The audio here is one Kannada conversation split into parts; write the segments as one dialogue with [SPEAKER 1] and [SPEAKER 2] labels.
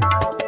[SPEAKER 1] you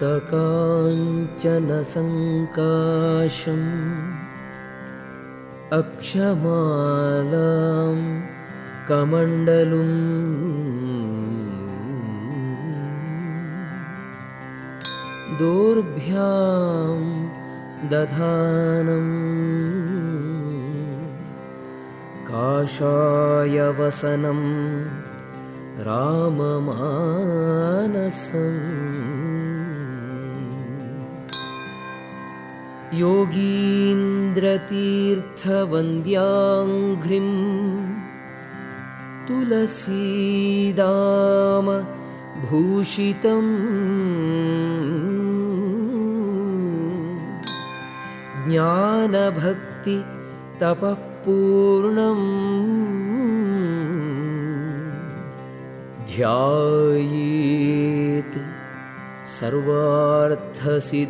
[SPEAKER 2] तप्तकाञ्चनसङ्काशम् अक्षमालां कमण्डलुम् दोर्भ्यां दधानम् काषायवसनं राममानसम् योगीन्द्रतीर्थवन्द्याङ्घ्रिं तुलसीदाम भूषितम्। ज्ञानभक्ति तपःपूर्णम्। ध्यायेत् सर्वार्थसिद्धये।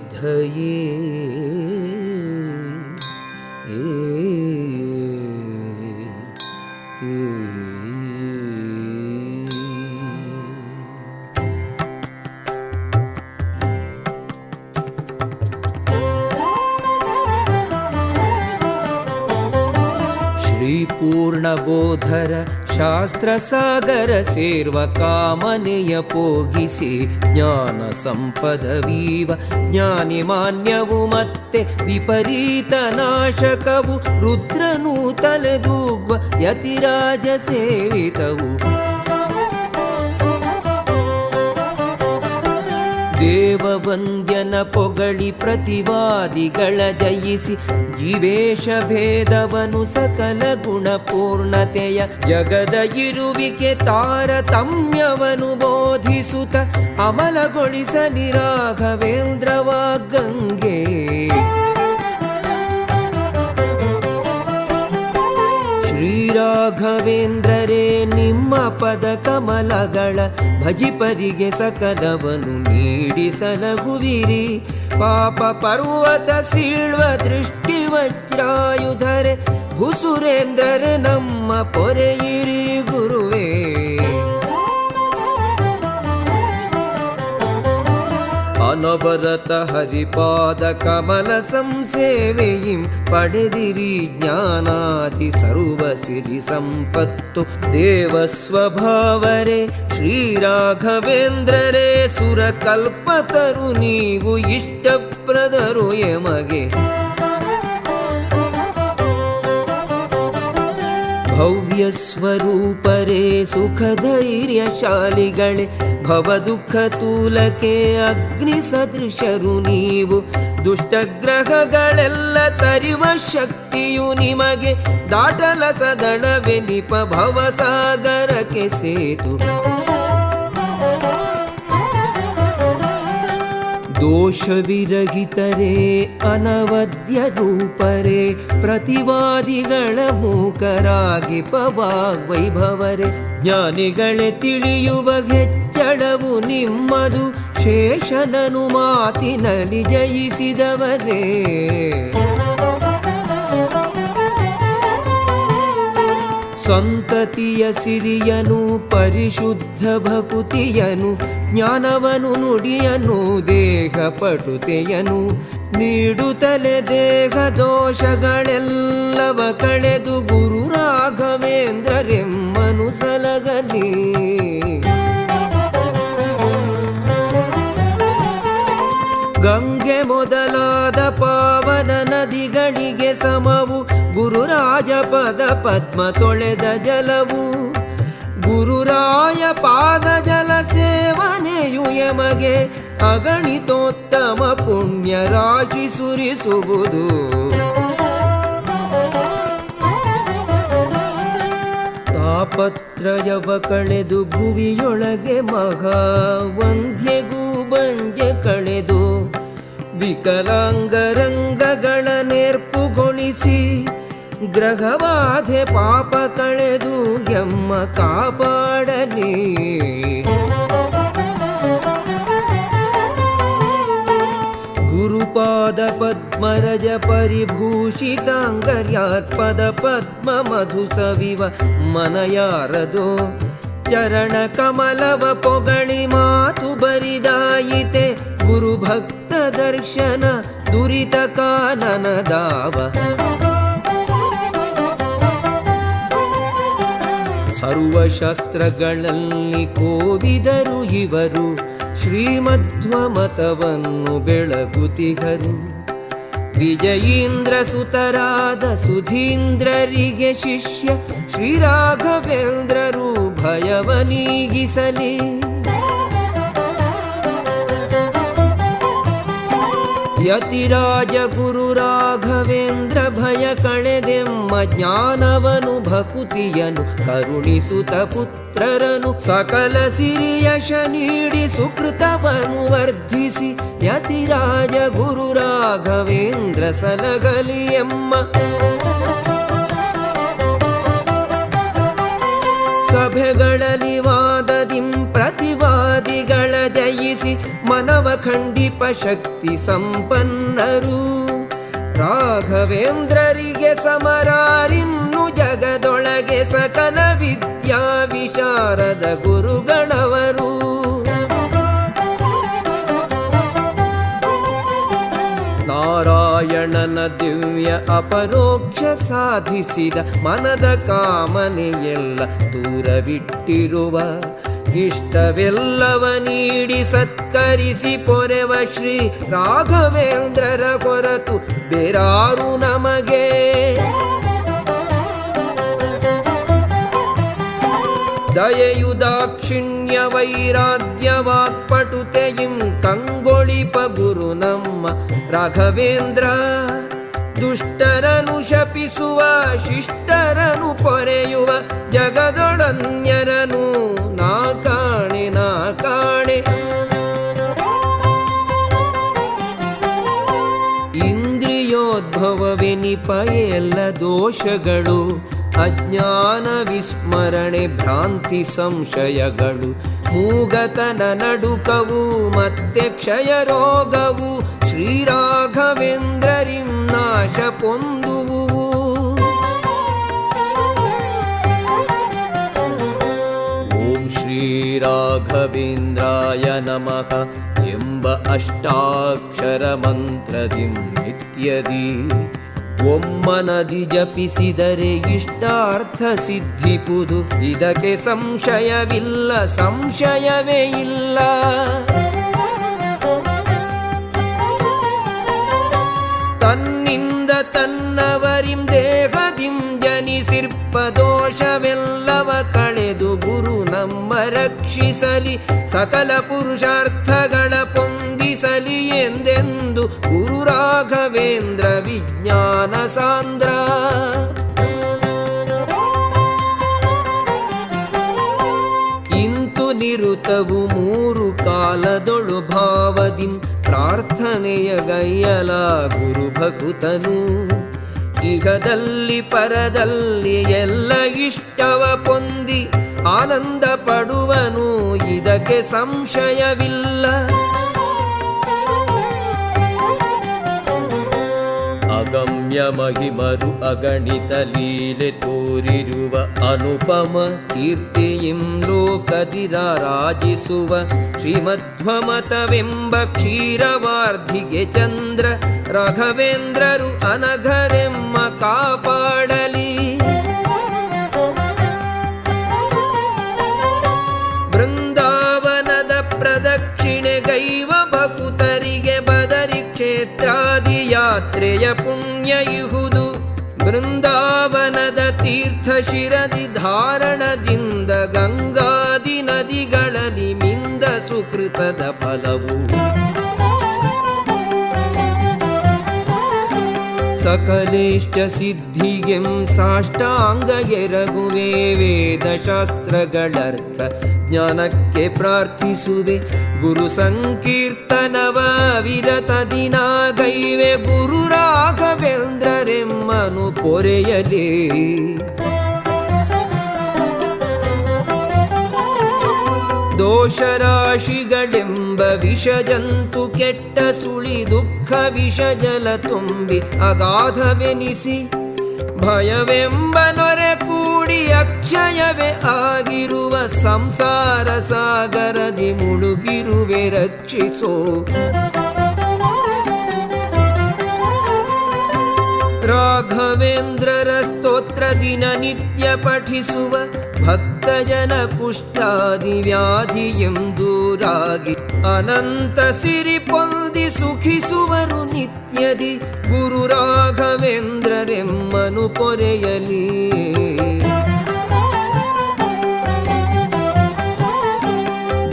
[SPEAKER 2] श्रीपूर्णबोधर ಶಾಸ್ತ್ರಸಾಗರ ಸೇರ್ವ ಕಾಮನೆಯ ಪೋಗಿಸಿ ಜ್ಞಾನ ಸಂಪದವೀವ ಜ್ಞಾನಿ ಮಾನ್ಯವು ಮತ್ತೆ ವಿಪರೀತ ನಾಶಕವು, ರುದ್ರನು ತಲೆದೂಗ್ವ ಯತಿರಾಜ ಸೇವಿತವು. ದೇವವಂದ್ಯನ ಪೊಗಳಿ ಪ್ರತಿವಾದಿಗಳ ಜಯಿಸಿ ಜೀವೇಶ ಭೇದವನು ಸಕಲ ಗುಣಪೂರ್ಣತೆಯ ಜಗದ ಇರುವಿಕೆ ತಾರತಮ್ಯವನು ಬೋಧಿಸುತ್ತ ಅಮಲಗೊಳಿಸಲಿ ರಾಘವೇಂದ್ರವ ಗಂಗೆ ಶ್ರೀರಾಘವೇಂದ್ರರೇ ನಿಮ್ಮ ಪದ ಕಮಲಗಳ ಭಜಿಪರಿಗೆ ಸಕಲವನು ನೀಡಿಸಲಗುವಿರಿ ಪಾಪ ಪರ್ವತ ಸೀಳ್ವ ದೃಷ್ಟಿ ವಜ್ರಾಯುಧರೆ, ಭುಸುರೇಂದ್ರರೆ, ನಮ್ಮ ಪೊರೆಯಿರಿ ಗುರುವೇ. ಅನವರತ ಹರಿಪಾದ ಕಮಲ ಸಂಸೇವೆಯಿಂ ಪಡೆದಿರಿ ಜ್ಞಾನಾದಿ ಸರ್ವ ಸಿರಿ ಸಂಪತ್ತು. ದೇವ ಸ್ವಭಾವರೆ ಶ್ರೀರಾಘವೇಂದ್ರರೇ, ಸುರಕಲ್ಪತರು, ನೀವು ಇಷ್ಟಪ್ರದರು ಎಮಗೆ. ಭವ್ಯ ಸ್ವರೂಪರೇ ಸುಖ ಧೈರ್ಯಶಾಲಿಗಳೇ ಭವ ದುಃಖ ತೂಲಕೆ ಅಗ್ನಿ ಸದೃಶರು ನೀವು. ದುಷ್ಟಗ್ರಹಗಳೆಲ್ಲ ತರಿವ ಶಕ್ತಿಯು ನಿಮಗೆ ದಾಟಲ ಸದಳವೆನಿಪ ಭವಸಾಗರಕ್ಕೆ ಸೇತು. ದೋಷವಿರಹಿತರೇ ಅನವದ್ಯ ರೂಪರೇ ಪ್ರತಿವಾದಿಗಳ ಮೂಕರಾಗಿ ಪವಾಗ್ವೈಭವರೇ. ಜ್ಞಾನಿಗಳೇ ತಿಳಿಯುವ ಹೆಚ್ಚಳವು ನಿಮ್ಮದು. ಶೇಷನನು ಮಾತಿನಲ್ಲಿ ಜಯಿಸಿದವರೇ ಸಂತತಿಯ ಸಿರಿಯನು, ಪರಿಶುದ್ಧ ಭಕುತಿಯನು, ಜ್ಞಾನವನು, ನುಡಿಯನು ದೇಹ ಪಟುತೆಯನು ನೀಡುತ್ತಲೆ ದೇಹ ದೋಷಗಳೆಲ್ಲವ ಕಳೆದು ಗುರು ರಾಘವೇಂದ್ರರೆಮ್ಮನು ಸಲಗಲಿ. ಗಂಗೆ ಮೊದಲಾದ ಪಾವನ ನದಿಗಳಿಗೆ ಸಮವು ಗುರು ಗುರುರಾಜಪದ ಪದ್ಮ ತೊಳೆದ ಜಲವು, ಗುರುರಾಯ ಪಾದ ಜಲ ಸೇವನೆಯು ಯಮಗೆ ಅಗಣಿತೋತ್ತಮ ಪುಣ್ಯ ರಾಶಿ ಸುರಿಸುವುದು. ತಾಪತ್ರಯವ ಕಳೆದು ಭುವಿಯೊಳಗೆ ಮಗ ವಂದ್ಯಗೂ ಬಂಜೆ ಕಳೆದು, ವಿಕಲಾಂಗರಂಗಗಳ ನೇರ್ಪುಗೊಳಿಸಿ ಗ್ರಹಬಾಧೆ ಪಾಪ ಕಳೆದು ಎಮ್ಮ ಕಾಪಾಡಲಿ ಗುರುಪಾದ ಪದ್ಮರಜ ಪರಿಭೂಷಿತಾಂಗರ್ಯಾತ್ಪದ ಪದ್ಮ ಮಧು ಸವಿವ ಮನಯಾರದೋ ಚರಣ ಕಮಲವ ಪೊಗಳಿ ಮಾತು ಸರ್ವಶಾಸ್ತ್ರಗಳಲ್ಲಿ ಕೋವಿದರು ಇವರು ಶ್ರೀಮಧ್ವ ಮತವನ್ನು ಬೆಳಗುತಿಗರು. ವಿಜಯೀಂದ್ರ ಸುತರಾದ ಸುಧೀಂದ್ರರಿಗೆ ಶಿಷ್ಯ ಶ್ರೀರಾಘವೇಂದ್ರರು ಭಯವನೀಗಿಸಲಿ. ಯತಿರಾಜ ಗುರು ರಾಘವೇಂದ್ರ ಭಯ ಕಳೆದೆಮ್ಮ ಜ್ಞಾನವನು ಭಕುತಿಯನು ಕರುಣಿಸುತ್ತ ಪುತ್ರರನು ಸಕಲ ಸಿರಿಯಶ ನೀಡಿ ಸುಕೃತವನು ವರ್ಧಿಸಿ ಯತಿರಾಜ ಗುರು ರಾಘವೇಂದ್ರ ಸಲಗಲಿ ಎಮ್ಮ ಸಭೆಗಳಲ್ಲಿ ವಾದದಿಂ ಪ್ರತಿವಾದಿಗಳ ಜಯಿಸಿ ಮನವ ಖಂಡಿಪ ಶಕ್ತಿ ಸಂಪನ್ನರು. ರಾಘವೇಂದ್ರರಿಗೆ ಸಮರಾರಿನ್ನು ಜಗದೊಳಗೆ ಸಕಲ ವಿದ್ಯಾ ವಿಶಾರದ ಗುರುಗಳವರು. ನಾರಾಯಣನ ದಿವ್ಯ ಅಪರೋಕ್ಷ ಸಾಧಿಸಿದ ಮನದ ಕಾಮನೆಯೆಲ್ಲ ದೂರವಿಟ್ಟಿರುವ ಇಷ್ಟವೆಲ್ಲವ ನೀಡಿ ಸತ್ಕರಿಸಿ ಪೊರೆವ ಶ್ರೀ ರಾಘವೇಂದ್ರರ ಕೊರತು ಬೇರಾರು ನಮಗೆ. ದಯೆಯು ದಾಕ್ಷಿಣ್ಯ ವೈರಾಗ್ಯ ವಾಕ್ಪಟುತೆಯಿಂ ಕಂಗೊಳಿಪ ಗುರು ನಮ್ಮ ರಾಘವೇಂದ್ರ ದುಷ್ಟರನು ಶಪಿಸುವ ಶಿಷ್ಟರನು ಪೊರೆಯುವ, ಜಗದೊಡನ್ಯರನು ನಾ ಕಾಣೆ ನಾ ಕಾಣೆ. ಇಂದ್ರಿಯೋದ್ಭವವೆನಿಪ ಎಲ್ಲ ದೋಷಗಳು. ಅಜ್ಞಾನ ವಿಸ್ಮರಣೆ ಭ್ರಾಂತಿ ಸಂಶಯಗಳು ಮೂಗತನ ನಡುಕವು ಮತ್ತೆ ಕ್ಷಯ ರೋಗವು ಶ್ರೀರಾಘವೇಂದ್ರರಿಂ ನಾಶ ಪೊಂದುವು ಓಂ ಶ್ರೀರಾಘವೇಂದ್ರಾಯ ನಮಃ ಎಂಬ ಅಷ್ಟಾಕ್ಷರ ಮಂತ್ರದಿಂ ನಿತ್ಯದಿ ಒಮ್ಮನದಿ ಜಪಿಸಿದರೆ ಇಷ್ಟಾರ್ಥ ಸಿದ್ಧಿಪುದು. ಇದಕ್ಕೆ ಸಂಶಯವಿಲ್ಲ, ಸಂಶಯವೇ ಇಲ್ಲ. ತನ್ನಿಂದ ತನ್ನವರಿಂ ದೇಹದಿಂ ಜನಿಸಿರ್ಪ ದೋಷವೆಲ್ಲವ ಕಳೆದು ಗುರು ನಮ್ಮ ರಕ್ಷಿಸಲಿ, ಸಕಲ ಪುರುಷಾರ್ಥಗಳ ಪೊಂದಿಸಲಿ. ರಾಘವೇಂದ್ರ ವಿಜ್ಞಾನ ಸಾಂದ್ರ. ಇಂತು ನಿರುತವು ಮೂರು ಕಾಲದೊಳು ಭಾವದಿಂ ಪ್ರಾರ್ಥನೆಯ ಗೈಯಲ ಗುರು ಭಕುತನು. ಇಹದಲ್ಲಿ ಪರದಲ್ಲಿ ಎಲ್ಲ ಇಷ್ಟವ ಪೊಂದಿ ಆನಂದ ಪಡುವನು, ಇದಕ್ಕೆ ಸಂಶಯವಿಲ್ಲ. ಅಗಮ್ಯ ಮಹಿಮರು ಅಗಣಿತ ಲೀಲೆ ತೋರಿರುವ ಅನುಪಮ ಕೀರ್ತಿಯಿಂ ಲೋಕದಿರ ರಾಜಿಸುವ ಶ್ರೀಮಧ್ವಮತವೆಂಬ ಕ್ಷೀರವಾರ್ಧಿಗೆ ಚಂದ್ರ ರಾಘವೇಂದ್ರರು ಅನಘರೆಮ್ಮ ಕಾಪಾಡಲಿ. ಬೃಂದಾವನದ ಪ್ರದಕ್ಷಿಣೆ ಗೈವ ಭಕುತರಿಗೆ ಬದರಿ ಕ್ಷೇತ್ರಾದಿ ಯಾತ್ರೆಯ ಪುಣ್ಯ ಇಹುದು ಬೃಂದಾವನದ ತೀರ್ಥ ಶಿರದಿ ಧಾರಣದಿಂದ ಗಂಗಾದಿ ನದಿಗಳಲ್ಲಿ ಮಿಂದ ಸುಕೃತದ ಫಲವು. ಸಕಲೇಷ್ಟ ಸಿದ್ಧಿಗೆಂ ಸಾಷ್ಟಾಂಗ ಎರಗುವೆ ವೇದಶಾಸ್ತ್ರಗಳರ್ಥ ಜ್ಞಾನಕ್ಕೆ ಪ್ರಾರ್ಥಿಸುವೆ. ಗುರು ಸಂಕೀರ್ತನವ ವಿರತ ದಿನ ಗೈವೆ ಗುರು ರಾಘವೇಂದ್ರರೆಮ್ಮನು ಪೊರೆಯಲೇ ದೋಷರಾಶಿಗಳೆಂಬ ವಿಷಜಂತು ಕೆಟ್ಟ ಸುಳಿ ದುಃಖ ವಿಷ ಜಲ ತುಂಬಿ ಅಗಾಧವೆನಿಸಿ, ಭಯವೆಂಬ ನೊರೆ ಕೂಡಿ ಅಕ್ಷಯವೇ ಆಗಿರುವ ಸಂಸಾರ ಸಾಗರದಿ ಮುಳುಗಿರುವೆ ರಕ್ಷಿಸೋ. ರಾಘವೇಂದ್ರರ ಸ್ತೋತ್ರ ದಿನ ನಿತ್ಯ ಪಠಿಸುವ ಭಕ್ತಜನ ಕುಷ್ಠಾದಿ ವ್ಯಾಧಿ ಎಂದೂರಾಗಿ ಅನಂತ ಸಿರಿ ಪೊಂದಿ ಸುಖಿಸುವರು ನಿತ್ಯದಿ ಗುರು ರಾಘವೇಂದ್ರರೆಮ್ಮನು ಪೊರೆಯಲಿ.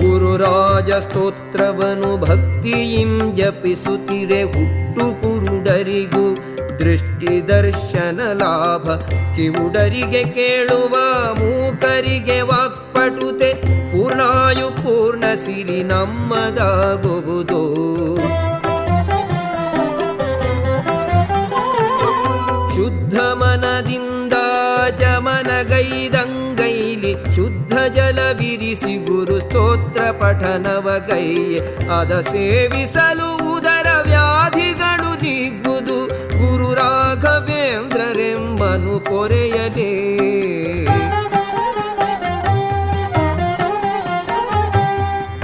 [SPEAKER 2] ಗುರುರಾಜ ಸ್ತೋತ್ರವನು ಭಕ್ತಿಯಿಂ ಜಪಿಸುತ್ತಿರೆ ಹುಟ್ಟು ಕುರುಡರಿಗೂ ದೃಷ್ಟಿ ದರ್ಶನ ಲಾಭ. ಕಿವುಡರಿಗೆ ಕೇಳುವ, ಮೂಕರಿಗೆ ವಾಕ್ಪಟುತೆ. ಪೂರ್ಣಾಯು ಪೂರ್ಣ ಸಿರಿ ನಮ್ಮದಾಗುವುದು. ಶುದ್ಧ ಮನದಿಂದ ಜಮನಗೈದಂಗೈಲಿ ಶುದ್ಧ ಜಲವಿರಿಸಿ ಗುರು ಸ್ತೋತ್ರ ಪಠನವಗೈ ಅದ ಸೇವಿಸಲು ಉದರ ವ್ಯಾಧಿಗಳು ದಿಗ್ಗುದು ರಾಘವೇಂದ್ರರೆಂಬನು ಪೊರೆಯಲೇ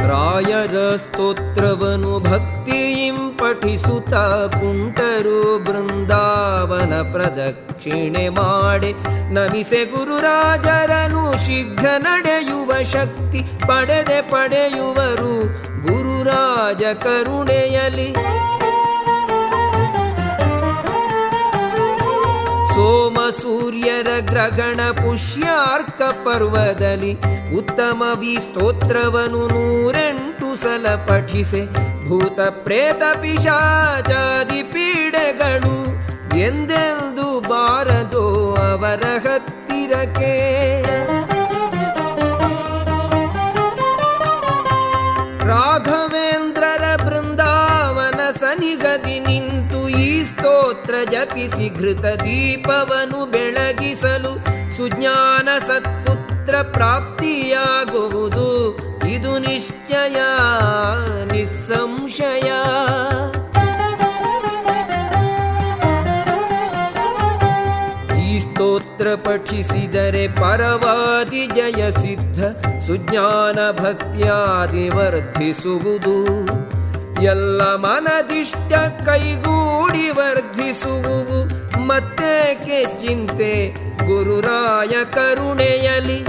[SPEAKER 2] ರಾಯರ ಸ್ತೋತ್ರವನು ಭಕ್ತಿಯಿಂ ಪಠಿಸುತ್ತ ಕುಂಟರು ಬೃಂದಾವನ ಪ್ರದಕ್ಷಿಣೆ ಮಾಡಿ ನಮಿಸೆ ಗುರುರಾಜರನು ಶೀಘ್ರ ನಡೆಯುವ ಶಕ್ತಿ ಪಡೆದೆ ಪಡೆಯುವರು ಗುರುರಾಜ ಕರುಣೆಯಲಿ ಸೂರ್ಯರ ಗ್ರಹಣ ಪುಷ್ಯಾರ್ಕ ಪರ್ವದಲ್ಲಿ ಉತ್ತಮ ವಿ ಸ್ತೋತ್ರವನು ನೂರೆಂಟು ಸಲ ಪಠಿಸೆ, ಭೂತ ಪ್ರೇತ ಪಿಶಾಚಾದಿ ಪೀಡೆಗಳು ಎಂದೆಂದು ಬಾರದೋ ಅವರ ಹತ್ತಿರಕ್ಕೆ. ಸ್ತೋತ್ರ ಜಪಿಸಿ ಘೃತ ದೀಪವನು ಬೆಳಗಿಸಲು ಸುಜ್ಞಾನ ಸತ್ಪುತ್ರ ಪ್ರಾಪ್ತಿಯಾಗುವುದು. ಇದು ನಿಶ್ಚಯ, ನಿಸ್ಸಂಶಯ. ಈ ಸ್ತೋತ್ರ ಪಠಿಸಿದರೆ ಪರವಾದಿ ಜಯ ಸಿದ್ಧ, ಸುಜ್ಞಾನ ಭಕ್ತಿಯಾದಿ ವರ್ಧಿಸುವುದು. ಎಲ್ಲ ಮನದಿಷ್ಟ ಕೈಗೂಡಿ ವರ್ಧಿಸುವುವು ಮತ್ತೇಕೆ ಚಿಂತೆ? ಗುರುರಾಯ ಕರುಣೆಯಲಿ.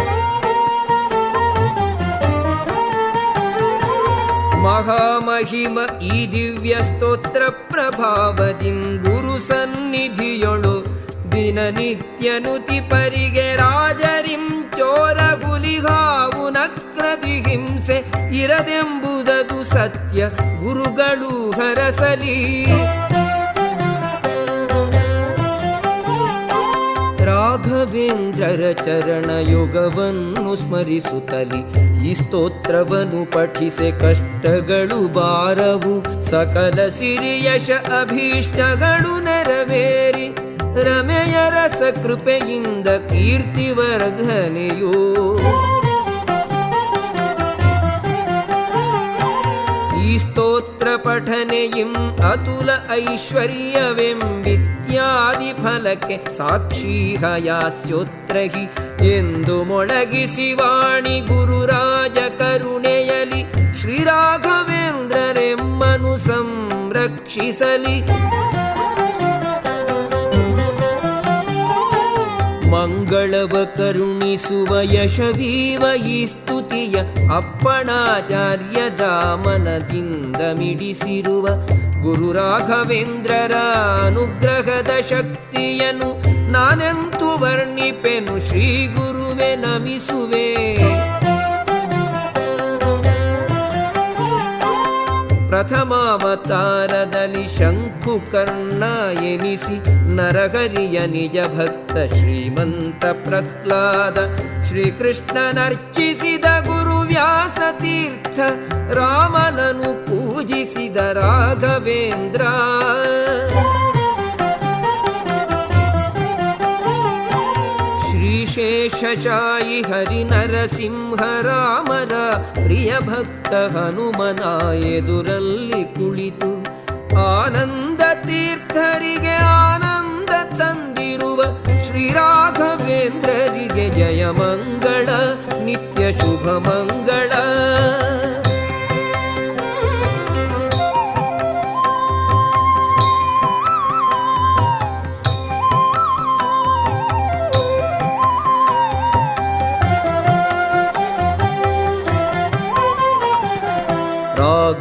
[SPEAKER 2] ಮಹಾಮಹಿಮ ಈ ದಿವ್ಯ ಸ್ತೋತ್ರ ಪ್ರಭಾವದಿಂ ಗುರು ಸನ್ನಿಧಿಯೊಳು ದಿನನಿತ್ಯ ನುತಿ ಪರಿಗೆ ರಾಜರಿಂ ಚೋರ ಹುಲಿಗಾವು ನಕ್ರದಿ ಹಿಂಸೆ ಇರದೆಂಬುದದು ಸತ್ಯ ಗುರುಗಳು ಹರಸಲಿ. ರಾಘವೇಂದ್ರರ ಚರಣ ಯೋಗವನ್ನು ಸ್ಮರಿಸುತ್ತಲಿ ಈ ಸ್ತೋತ್ರವನ್ನು ಪಠಿಸೆ ಕಷ್ಟಗಳು ಬಾರವು ಸಕಲ ಸಿರಿಯಶ ಅಭೀಷ್ಟಗಳು ನೆರವೇರಿ ರಮೆಯ ರಸ ಕೃಪೆಯಿಂದ ಕೀರ್ತಿವರ್ಧನೆಯೋ ಈ ಸ್ತೋತ್ರ ಪಠನೆಯಿಂ ಅತುಲ ಐಶ್ವರ್ಯವೆಂಬಿತ್ಯಾದಿ ಫಲಕ್ಕೆ ಸಾಕ್ಷೀಹಯಾಸ್ಯೋತ್ರಹಿ ಎಂದು ಮೊಳಗಿಸಿ ವಾಣಿ ಗುರುರಾಜ ಕರುಣೆಯಲಿ ಶ್ರೀರಾಘವೇಂದ್ರರೆಮ್ಮನು ಸಂರಕ್ಷಿಸಲಿ ಮಂಗಳವ ಕರುಣಿಸುವ ಯಶವೀವ ಈ ಸ್ತುತಿಯ ಅಪ್ಪಣಾಚಾರ್ಯ ದಾಮನದಿಂದ ಮಿಡಿಸಿರುವ ಗುರು ರಾಘವೇಂದ್ರರ ಅನುಗ್ರಹದ ಶಕ್ತಿಯನು ನಾನೆಂತು ವರ್ಣಿಪೆನು ಶ್ರೀ ಗುರುವೆ ನಮಿಸುವೆ. ಪ್ರಥಮಾವತಾರದಲ್ಲಿ ಶಂಕುಕರ್ಣ ಎನಿಸಿ ನರಹರಿಯ ನಿಜ ಭಕ್ತ ಶ್ರೀಮಂತ ಪ್ರಹ್ಲಾದ ಶ್ರೀಕೃಷ್ಣನರ್ಚಿಸಿದ ಗುರು ವ್ಯಾಸ ತೀರ್ಥ ರಾಮನನು ಪೂಜಿಸಿದ ರಾಘವೇಂದ್ರ ಭಕ್ತ ಹನುಮನ ಎದುರಲ್ಲಿ ಕುಳಿತು ಆನಂದ ತೀರ್ಥರಿಗೆ ಆನಂದ ತಂದಿರುವ ಶ್ರೀರಾಘವೇಂದ್ರರಿಗೆ ಜಯ ಮಂಗಳ ನಿತ್ಯ ಶುಭ ಮಂಗಳ.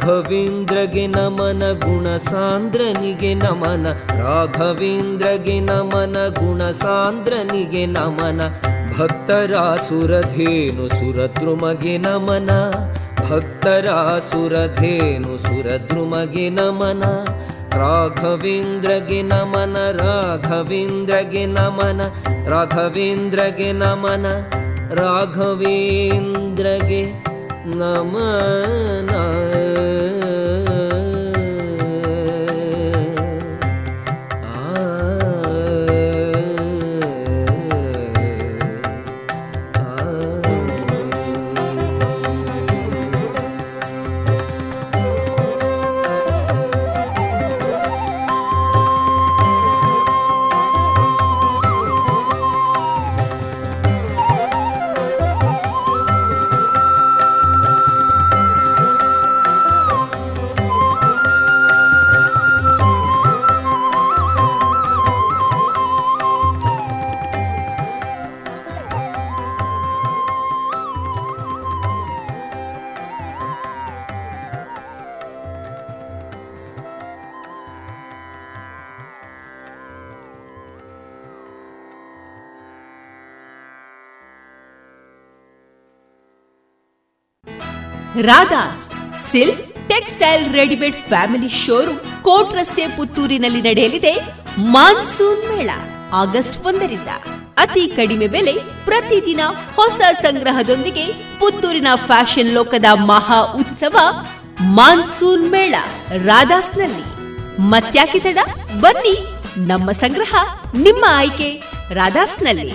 [SPEAKER 2] राघवीन्द्रगे नमन गुणसान्द्रनिगे नमन राघवीन्द्रगे नमन गुणसान्द्रनिगे नमन भक्तरासुरधेनु सुरद्रुमगे नमन भक्तरासुरधेनु सुरद्रुमगे नमन राघवीन्द्रगे नमन राघवेन्द्रगे नमन राघवीन्द्रगे नमन राघवेन्द्रगे नमन।
[SPEAKER 3] Radha's silk textile readymade family showroom Kote ರಸ್ತೆ ಪುತ್ತೂರಿನಲ್ಲಿ ನಡೆಯಲಿದೆ ಮಾನ್ಸೂನ್ ಮೇಳ, ಆಗಸ್ಟ್ ಒಂದರಿಂದ. ಅತಿ ಕಡಿಮೆ ಬೆಲೆ ಪ್ರತಿದಿನ ಹೊಸ ಸಂಗ್ರಹದೊಂದಿಗೆ ಪುತ್ತೂರಿನ ಫ್ಯಾಷನ್ ಲೋಕದ ಮಹಾ ಉತ್ಸವ ಮಾನ್ಸೂನ್ ಮೇಳ ರಾಧಾಸ್ನಲ್ಲಿ. ಮತ್ಯಾಕೆ ತಡ? ಬನ್ನಿ, ನಮ್ಮ ಸಂಗ್ರಹ ನಿಮ್ಮ ಆಯ್ಕೆ ರಾಧಾಸ್ನಲ್ಲಿ.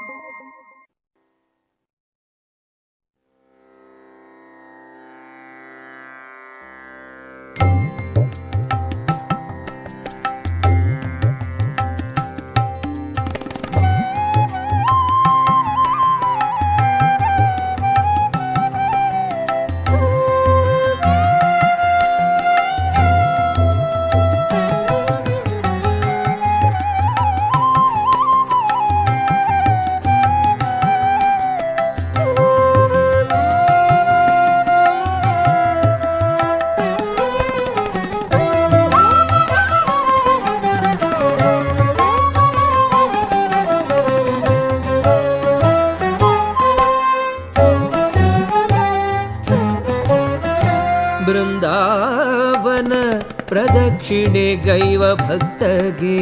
[SPEAKER 2] ಪ್ರದಕ್ಷಿಣೆ ಗೈವ ಭಕ್ತಗೆ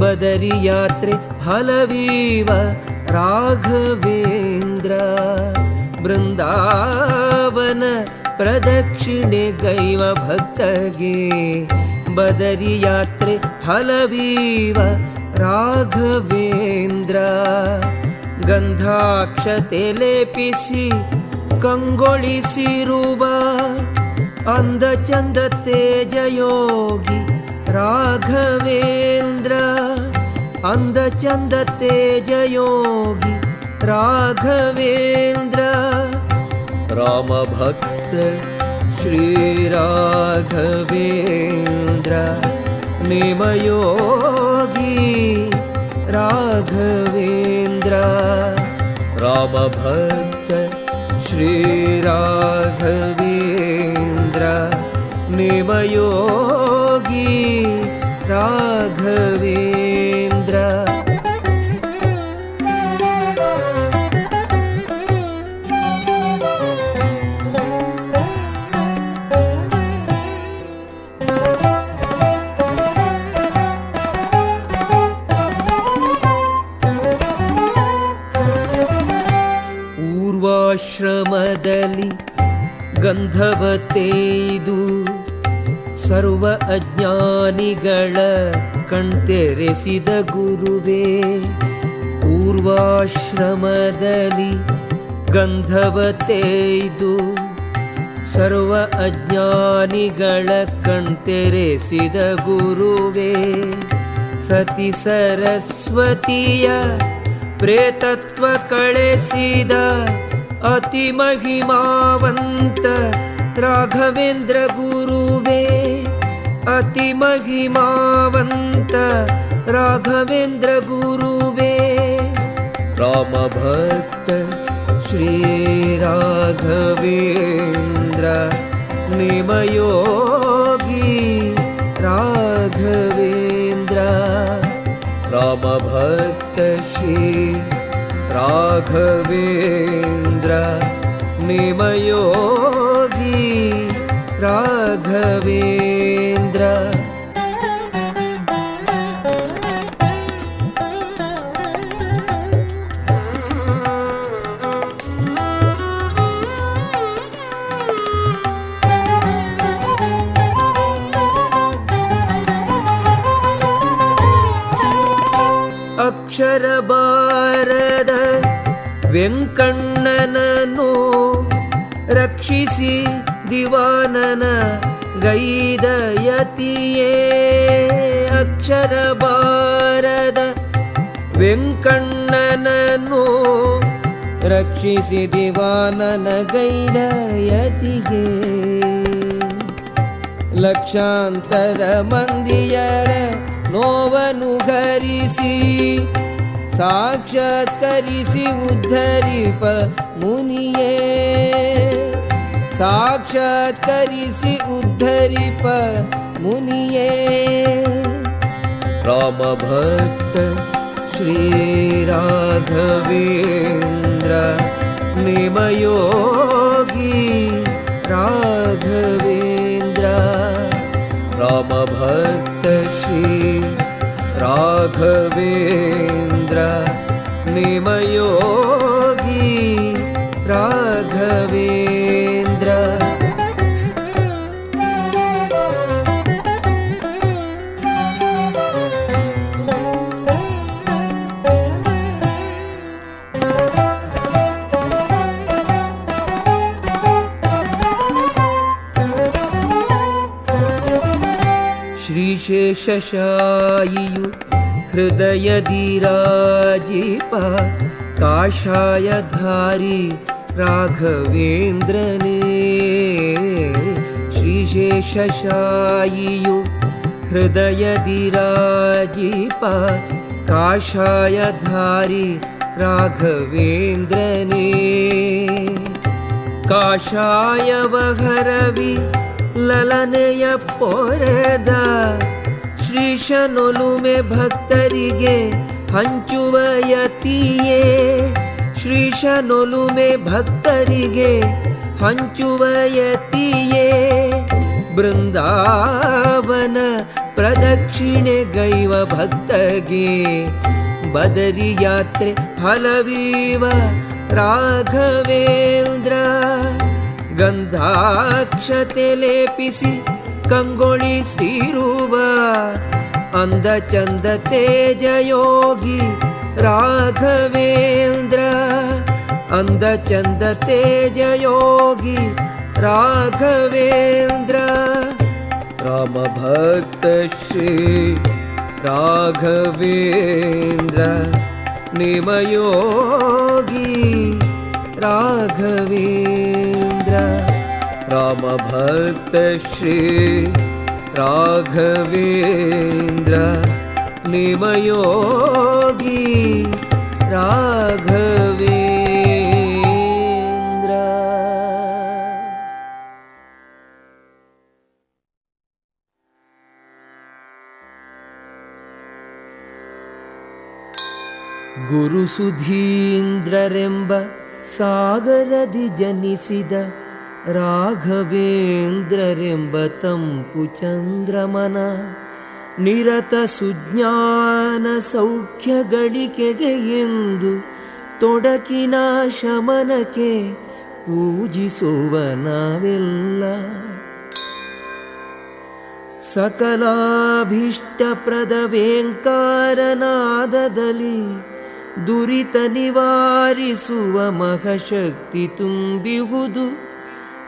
[SPEAKER 2] ಬದರಿ ಯಾತ್ರೆ ಹಲವೀವ ರಾಘವೇಂದ್ರ. ಬೃಂದಾವನ ಪ್ರದಕ್ಷಿಣೆ ಗೈವ ಭಕ್ತಗೆ ಬದರಿ ಯಾತ್ರೆ ಹಲವೀವ ರಾಘವೇಂದ್ರ. ಗಂಧಾಕ್ಷತೆ ಲೇಪಿಸಿ ಕಂಗೊಳಿಸಿರುವ अन्दचन्दते जयोगी राघवेन्द्र। अन्दचन्दते जयोगी राघवेन्द्र। रामभक्त श्रीराघवेन्द्र। निमयोगी राघवेन्द्र। रामभक्त श्रीराघवे न्द्र निमयोगी राघवेन्द्रूर्वाश्रमदलि गन्धवते ಅಜ್ಞಾನಿಗಳ ಕಣ್ತೆರೆಸಿದ ಗುರುವೇ, ಪೂರ್ವಾಶ್ರಮದಲ್ಲಿ ಗಂಧವತೇದು ಸರ್ವ ಅಜ್ಞಾನಿಗಳ ಕಣ್ತೆರೆಸಿದ ಗುರುವೇ, ಸತಿ ಸರಸ್ವತಿಯ ಪ್ರೇತತ್ವ ಕಳೆಸಿದ ಅತಿ ಮಹಿಮಾವಂತ ರಾಘವೇಂದ್ರ ಗುರುವೇ अतिमहिमावन्त राघवेन्द्रगुरुवे। रामभक्त श्रीराघवेन्द्र निमयोगी राघवेन्द्र। रामभक्त श्री राघवेन्द्र निमयोगी राघवेन्द्र। ಅಕ್ಷರ ಭಾರದ ವೆಂಕಣ್ಣನನ್ನು ರಕ್ಷಿಸಿ ದಿವಾನನ ಗೈದ ಯತಿಯೇ ಅಕ್ಷರ ಬಾರದ ವೆಂಕಣ್ಣನನ್ನು ರಕ್ಷಿಸಿ ದಿವಾನನ ಗೈದ ಯತಿಗೆ ಲಕ್ಷಾಂತರ ಮಂದಿಯರ ನೋವನ್ನು ಹರಿಸಿ ಸಾಕ್ಷಾತ್ಕರಿಸಿ ಉದ್ಧರಿಪ ಮುನಿಯೇ. साक्षात् उद्धरिप मुनिये। रामभक्त श्रीराघवेन्द्र निमयोगी राघवेन्द्र। रामभक्त श्री राघवेन्द्र निमयोगी राघवेन्द्र। शशायियु हृदय दिरा जि प काशाय धारी राघवेन्द्रने ने श्री शेषशायियु धारी राघवेन्द्र ने काशाय ललनय पोरदा ಶ್ರೀಶನೊಲುಮೆ ಭಕ್ತರಿಗೆ ಹಂಚುವ ಯತಿಯೇ ಶ್ರೀಶನೊಲುಮೆ ಭಕ್ತರಿಗೆ ಹಂಚುವ ಯತಿಯೇ ಬೃಂದಾವನ ಪ್ರದಕ್ಷಿಣೆ ಗೈವ ಭಕ್ತಗೆ ಬದರಿ ಯಾತ್ರೆ ಫಲವೀವ ರಾಘವೇಂದ್ರ ಗಂಧಾಕ್ಷತೆ ಲೇಪಿಸಿ ಕಂಗೊಳಿಸಿರುವ ಅಂದ ಚಂದ ತೇಜಯೋಗಿ ರಾಘವೇಂದ್ರ ಅಂದ ಚಂದ ತೇಜಯೋಗಿ ರಾಘವೇಂದ್ರ ರಾಮಭಕ್ತ ಶ್ರೀ ರಾಘವೇಂದ್ರ निमयोगी राघवेन्द्र रामभक्त श्री राघवेन्द्र निमयोगी राघवेन्द्र। गुरुसुधीन्द्ररेम्ब सागरदि जनिसिद ರಾಘವೇಂದ್ರರೆಂಬ ತಂಪು ಚಂದ್ರಮನ, ನಿರತ ಸುಜ್ಞಾನ ಸೌಖ್ಯಗಳಿಕೆಗೆ ಎಂದು ತೊಡಕಿನ ಶಮನಕ್ಕೆ ಪೂಜಿಸುವ ನಾವೆಲ್ಲ. ಸಕಲಾಭೀಷ್ಟಪ್ರದ ವೇಂಕಾರನಾದದಲ್ಲಿ ದುರಿತ ನಿವಾರಿಸುವ ಮಹಶಕ್ತಿ ತುಂಬಿಹುದು.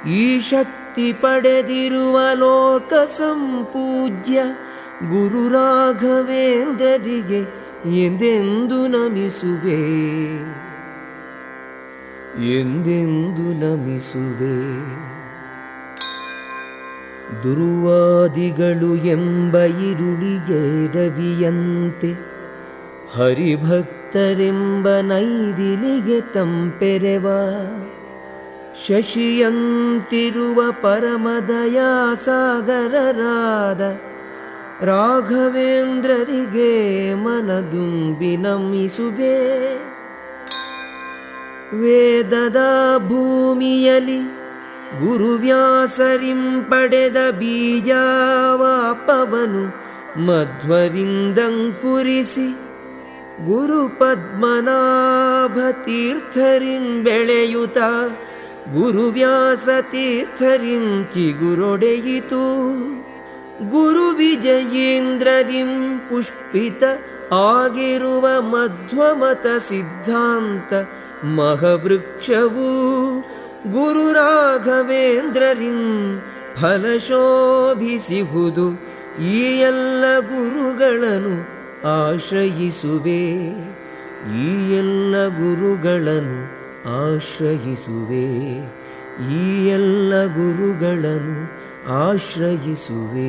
[SPEAKER 2] ಈ ಶಕ್ತಿ ಪಡೆದಿರುವ ಲೋಕ ಸಂಪೂಜ್ಯ ಗುರು ರಾಘವೇಂದ್ರರಿಗೆ ಎಂದೆಂದು ನಮಿಸುವೆ? ಎಂದೆಂದು ನಮಿಸುವೆ? ದುರ್ವಾದಿಗಳು ಎಂಬ ಇರುಳಿಗೆ ರವಿಯಂತೆ ಹರಿಭಕ್ತರೆಂಬ ನೈದಿಲಿಗೆ ತಂಪೆರೆವ? ಶಶಿಯಂತಿರುವ ಪರಮದಯಾ ಸಾಗರರಾದ ರಾಘವೇಂದ್ರರಿಗೆ ಮನದುಂಬಿ ನಮಿಸುವೆ ವೇದದ ಭೂಮಿಯಲಿ ಗುರುವ್ಯಾಸರಿಂಪಡೆದ ಬೀಜಾವಾಪವನು ಮಧ್ವರಿಂದಂಕುರಿಸಿ ಗುರು ಪದ್ಮನಾಭ ತೀರ್ಥರಿಂ ಬೆಳೆಯುತ್ತ ಗುರುವ್ಯಾಸ ತೀರ್ಥರಿಂ ಚಿಗುರೊಡೆಯಿತು ಗುರು ವಿಜಯೀಂದ್ರರಿಂ ಪುಷ್ಪಿತ ಆಗಿರುವ ಮಧ್ವಮತ ಸಿದ್ಧಾಂತ ಮಹವೃಕ್ಷವು. ಗುರು ರಾಘವೇಂದ್ರರಿಂ ಫಲಶೋಭಿಸಿಹುದು ಈ ಎಲ್ಲ ಗುರುಗಳನ್ನು ಆಶ್ರಯಿಸುವೆ. ಈ ಎಲ್ಲ ಗುರುಗಳನ್ನು ಆಶ್ರಯಿಸುವೆ. ಈ ಎಲ್ಲ ಗುರುಗಳನ್ನು ಆಶ್ರಯಿಸುವೆ.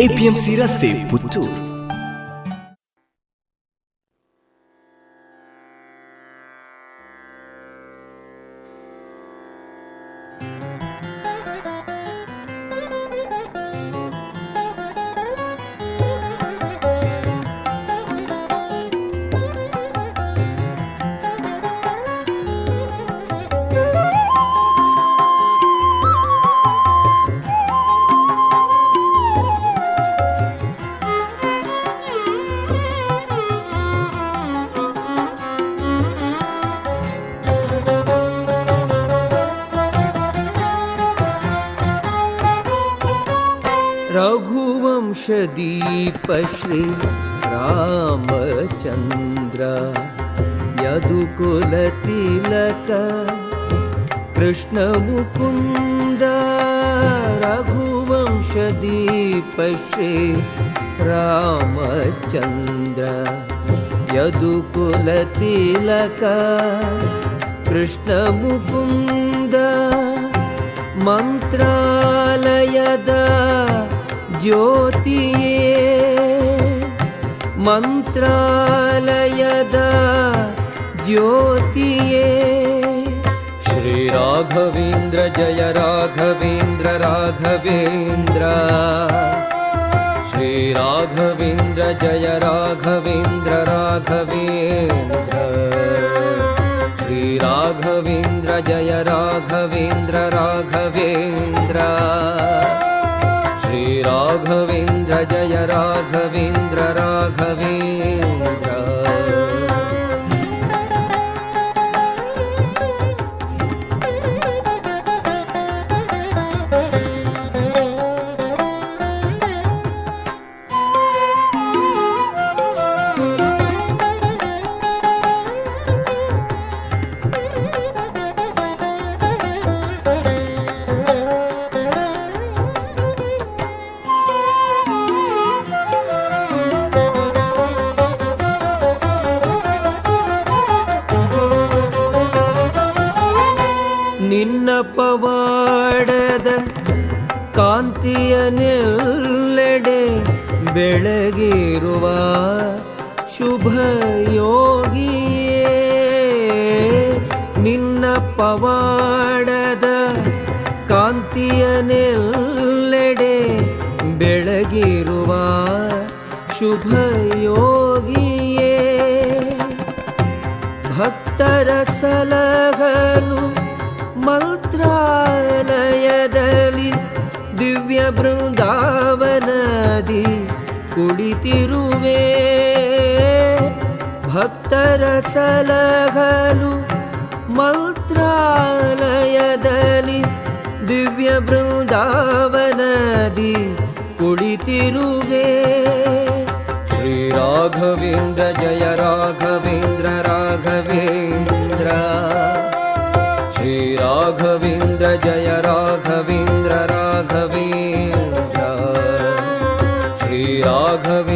[SPEAKER 4] APMC ರಸ್ತೆ ಪುತ್ತೂರು
[SPEAKER 2] रघुवंशदीपश्री रामचन्द्र यदुकुलतिलक कृष्णमुकुन्द रघुवंशदीपश्री रामचन्द्र यदुकुलतिलक कृष्णमुकुन्द मन्त्रालयद ज्योतिये मन्त्रालयद ज्योतिये। श्रीराघवेन्द्र जय राघवेन्द्र राघवेन्द्र श्रीराघवेन्द्र जय राघवेन्द्र राघवेन्द्र श्रीराघवेन्द्र जय राघवेन्द्र राघवेन्द्र श्रीराघवेन्द्र जय राघवेन्द्र राघवेन्द्र ಭಕ್ತರ ಸಲಹಲು ಮಂತ್ರಾಲಯದಲ್ಲಿ ದಿವ್ಯ ಬೃಂದಾವನದಿ ಕುಳಿತಿರುವೆ ಭಕ್ತರ ಸಲಹಲು ಮಂತ್ರಾಲಯದಲ್ಲಿ ದಿವ್ಯ ಬೃಂದಾವನದಿ ಕುಳಿತಿರುವೆ श्रीराघवेन्द्र जय राघवेन्द्र राघवेन्द्र। श्रीराघवेन्द्र जय राघवेन्द्र राघवेन्द्र। श्रीराघवेन्द्र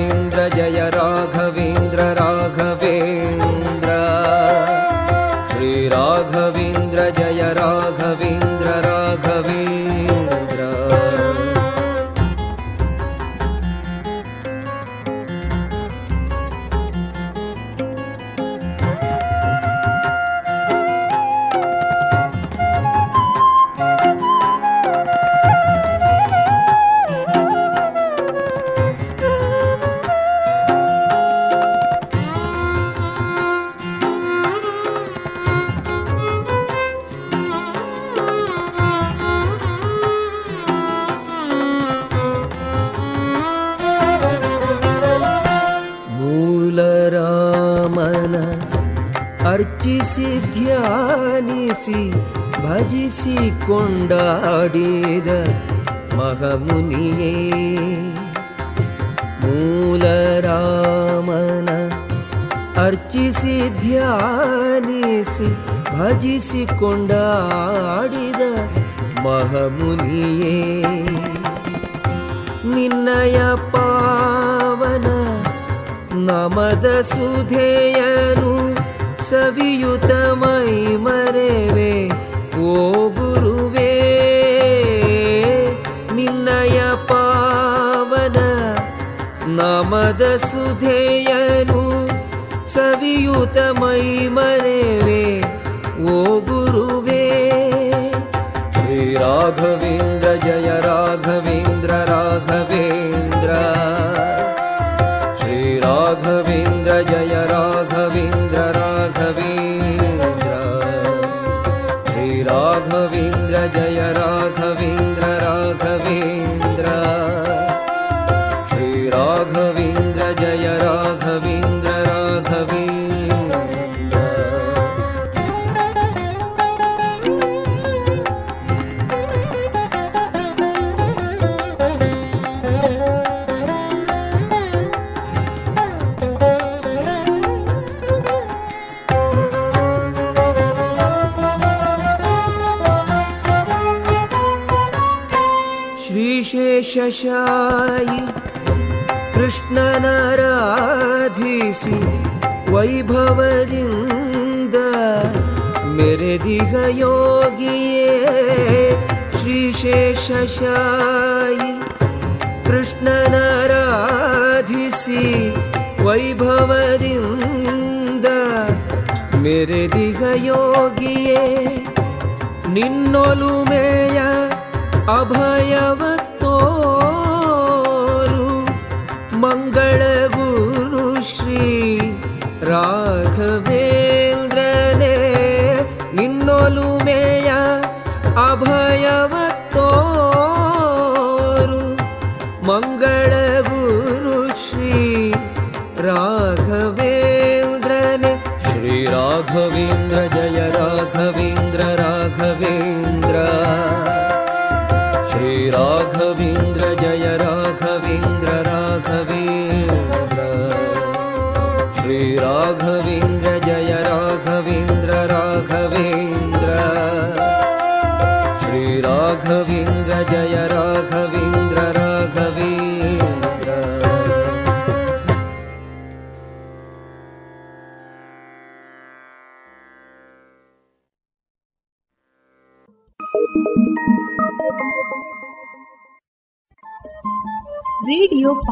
[SPEAKER 2] ಭಜಿಸಿ ಕೊಂಡಾಡಿದ ಮಹಮುನಿಯೇ, ಮೂಲರಾಮನ ಅರ್ಚಿಸಿ ಧ್ಯಾನಿಸಿ ಭಜಿಸಿ ಕೊಂಡಾಡಿದ ಮಹಮುನಿಯೇ, ನಿನ್ನಯ ಪಾವನ ನಮದ ಸುಧೇಯನು ಸವಿಯುತ ಮೈ ಮರೆವೆ ಓ धेयनु ಮೈ ಮನೆವೆ ಓ ಗುರುವೇ. ಶ್ರೀ ರಾಘವೇಂದ್ರ ಜಯ ರಾಘವೇಂದ್ರ ರಾಘವೇ. पुरुषाय वैभव वैभवदिन्द मेरे दिह योगिये श्रीशेषशायि वैभव वैभवदिन्द मेरे दिह योगिये निन्नोलुमेय अभयव मङ्गलगुरु मङ्गळुरुश्री राघवे दने नि अभयवत्तो मङ्गळुरुश्री राघवेन्दने श्रीराघवेन्द्र जय
[SPEAKER 5] राघवेन्द्र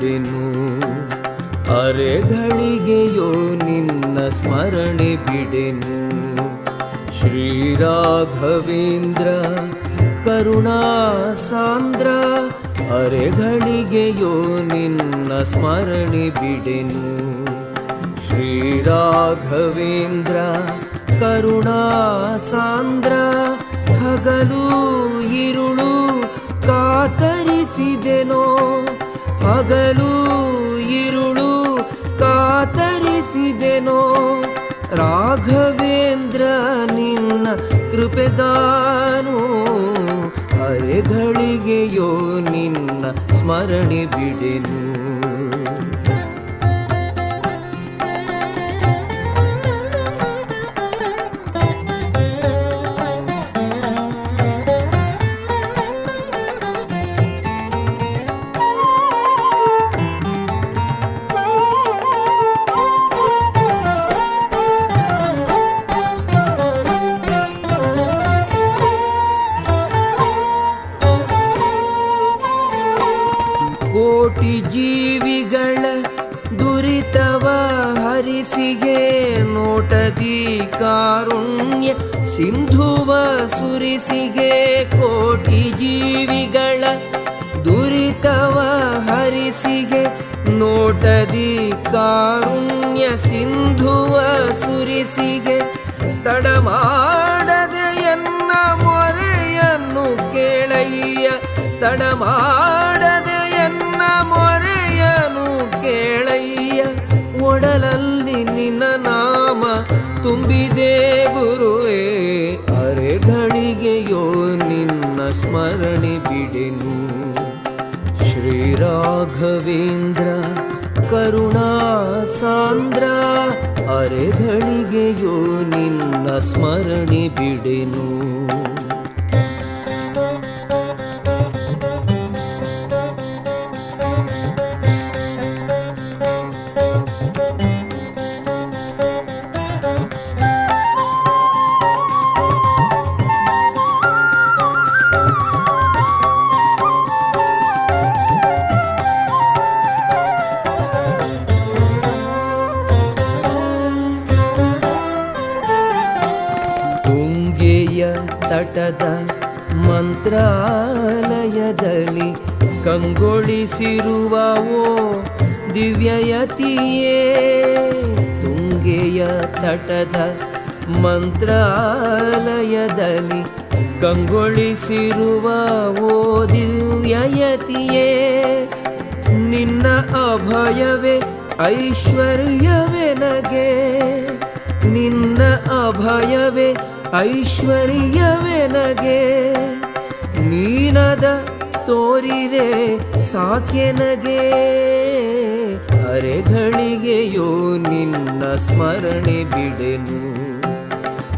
[SPEAKER 2] ಬಿಡೆನು ಅರೆಗಳಿಗೆಯೋ ನಿನ್ನ ಸ್ಮರಣೆ ಬಿಡೆನು. ಶ್ರೀರಾಘವೇಂದ್ರ ಕರುಣಾ ಸಾಂದ್ರ ಅರೆಗಳಿಗೆಯೋ ನಿನ್ನ ಸ್ಮರಣೆ ಬಿಡೆನು. ಶ್ರೀರಾಘವೇಂದ್ರ ಕೃಪೆಗಾನು ಅರೆಗಳಿಗೆಯೋ ನಿನ್ನ ಸ್ಮರಣೆ ಬಿಡೆನು. ಸ್ಮರಣೆ ಬಿಡೆನು ಶ್ರೀರಾಘವೇಂದ್ರ ಕರುಣಾ ಸಾಂದ್ರ ಅರೆಗಳಿಗೆಯೋ ನಿನ್ನ ಸ್ಮರಣೆ ಬಿಡೆನು ತಟದ ಮಂತ್ರಾಲಯದಲ್ಲಿ ಕಂಗೊಳಿಸಿರುವ ಓ ದಿವ್ಯಯತಿಯೇ ನಿನ್ನ ಅಭಯವೇ ಐಶ್ವರ್ಯವೇ ನಗೆ. ನಿನ್ನ ಅಭಯವೇ ಐಶ್ವರ್ಯವೇ ನಗೆ. ನೀನದ ತೋರಿರೆ ಸಾಕೆನಗೆ ಅರೆಗಳಿಗೆಯೋ ನಿನ್ನ ಸ್ಮರಣೆ ಬಿಡೆನು.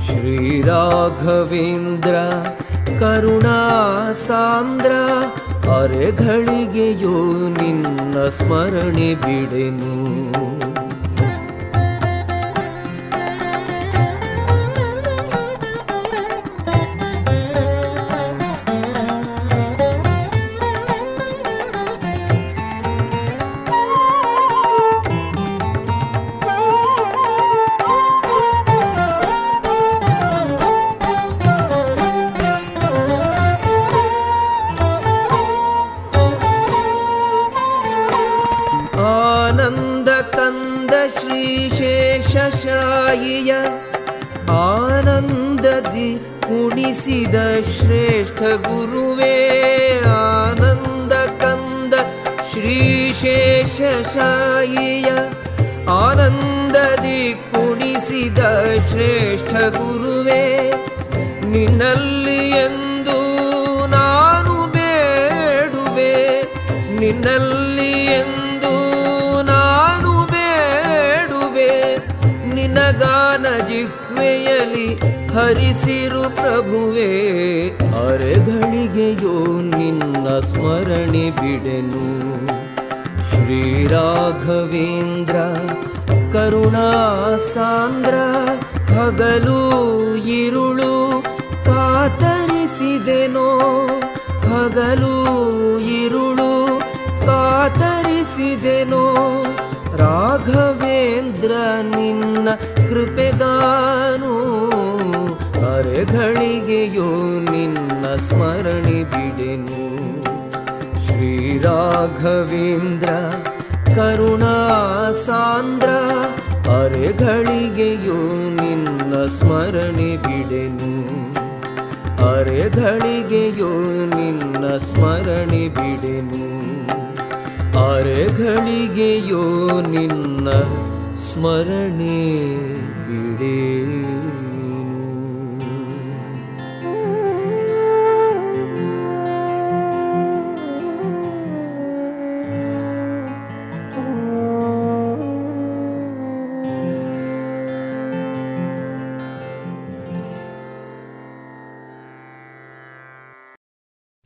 [SPEAKER 2] ಶ್ರೀರಾಘವೇಂದ್ರ ಕರುಣಾ ಸಾಂದ್ರ ಅರೆಗಳಿಗೆಯೋ ನಿನ್ನ ಸ್ಮರಣೆ ಬಿಡೆನು.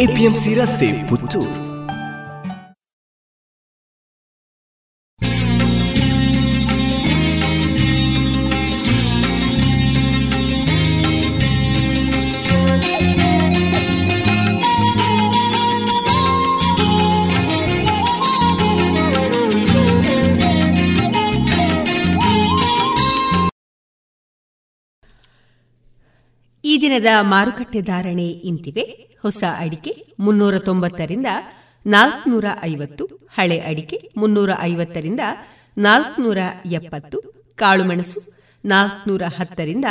[SPEAKER 4] APMC ರಸ್ತೆ ಪುತ್ತೂರು.
[SPEAKER 3] ಈ ದಿನದ ಮಾರುಕಟ್ಟೆ ಧಾರಣೆ ಇಂತಿವೆ. ಹೊಸ ಅಡಿಕೆ ಮುನ್ನೂರ ತೊಂಬತ್ತರಿಂದ ನಾಲ್ಕುನೂರ ಐವತ್ತು, ಹಳೆ ಅಡಿಕೆ ಮುನ್ನೂರ ಐವತ್ತರಿಂದ ನಾಲ್ಕುನೂರ ಎಪ್ಪತ್ತು ಕಾಳುಮೆಣಸು ನಾಲ್ಕುನೂರ ಹತ್ತರಿಂದ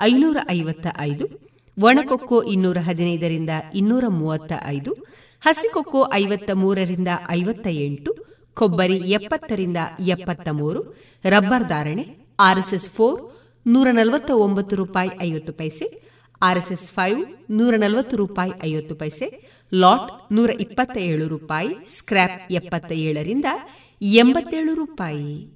[SPEAKER 3] ಐನೂರ ಐವತ್ತ ಐದು, ಒಣಕೊಕ್ಕೋ ಇನ್ನೂರ ಹದಿನೈದರಿಂದ ಇನ್ನೂರ ಮೂವತ್ತ ಐದು, ಹಸಿಕೊಕ್ಕೋ ಐವತ್ತ ಮೂರರಿಂದ ಐವತ್ತ ಎಂಟು, ಕೊಬ್ಬರಿ ಎಪ್ಪತ್ತರಿಂದ ಎಪ್ಪತ್ತ ಮೂರು, ರಬ್ಬರ್ ಧಾರಣೆ ಆರ್ಎಸ್ಎಸ್ ಫೋರ್ ನೂರ ನಲವತ್ತ ಒಂಬತ್ತು ರೂಪಾಯಿ ಐವತ್ತು ಪೈಸೆ ಆರ್ಎಸ್ಎಸ್ ಫೈವ್ ನೂರ ನಲವತ್ತು ರೂಪಾಯಿ ಐವತ್ತು ಪೈಸೆ, ಲಾಟ್ ನೂರ ಇಪ್ಪತ್ತ ಏಳು ರೂಪಾಯಿ ಸ್ಕ್ರಾಪ್ ಎಪ್ಪತ್ತ ಏಳರಿಂದ ಎಂಬತ್ತೇಳು ರೂಪಾಯಿ.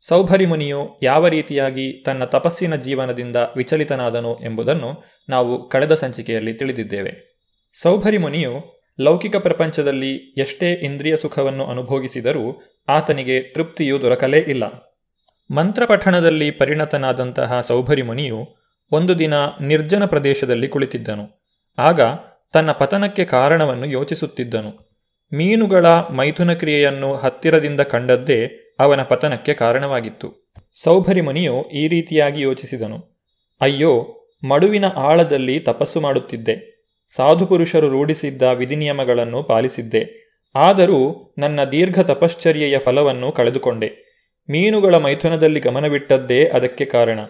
[SPEAKER 6] ಸೌಭರಿ ಮುನಿಯು ಯಾವ ರೀತಿಯಾಗಿ ತನ್ನ ತಪಸ್ಸಿನ ಜೀವನದಿಂದ ವಿಚಲಿತನಾದನು ಎಂಬುದನ್ನು ನಾವು ಕಳೆದ ಸಂಚಿಕೆಯಲ್ಲಿ ತಿಳಿದಿದ್ದೇವೆ. ಸೌಭರಿ ಮುನಿಯು ಲೌಕಿಕ ಪ್ರಪಂಚದಲ್ಲಿ ಎಷ್ಟೇ ಇಂದ್ರಿಯ ಸುಖವನ್ನು ಅನುಭೋಗಿಸಿದರೂ ಆತನಿಗೆ ತೃಪ್ತಿಯು ದೊರಕಲೇ ಇಲ್ಲ. ಮಂತ್ರಪಠಣದಲ್ಲಿ ಪರಿಣತನಾದಂತಹ ಸೌಭರಿ ಮುನಿಯು ಒಂದು ದಿನ ನಿರ್ಜನ ಪ್ರದೇಶದಲ್ಲಿ ಕುಳಿತಿದ್ದನು. ಆಗ ತನ್ನ ಪತನಕ್ಕೆ ಕಾರಣವನ್ನು ಯೋಚಿಸುತ್ತಿದ್ದನು. ಮೀನುಗಳ ಮೈಥುನ ಕ್ರಿಯೆಯನ್ನು ಹತ್ತಿರದಿಂದ ಕಂಡದ್ದೇ ಅವನ ಪತನಕ್ಕೆ ಕಾರಣವಾಗಿತ್ತು. ಸೌಭರಿಮುನಿಯು ಈ ರೀತಿಯಾಗಿ ಯೋಚಿಸಿದನು. ಅಯ್ಯೋ, ಮಡುವಿನ ಆಳದಲ್ಲಿ ತಪಸ್ಸು ಮಾಡುತ್ತಿದ್ದೆ. ಸಾಧುಪುರುಷರು ರೂಢಿಸಿದ್ದ ವಿಧಿನಿಯಮಗಳನ್ನು ಪಾಲಿಸಿದ್ದೆ. ಆದರೂ ನನ್ನ ದೀರ್ಘ ತಪಶ್ಚರ್ಯೆಯ ಫಲವನ್ನು ಕಳೆದುಕೊಂಡೆ. ಮೀನುಗಳ ಮೈಥುನದಲ್ಲಿ ಗಮನವಿಟ್ಟದ್ದೇ ಅದಕ್ಕೆ ಕಾರಣ.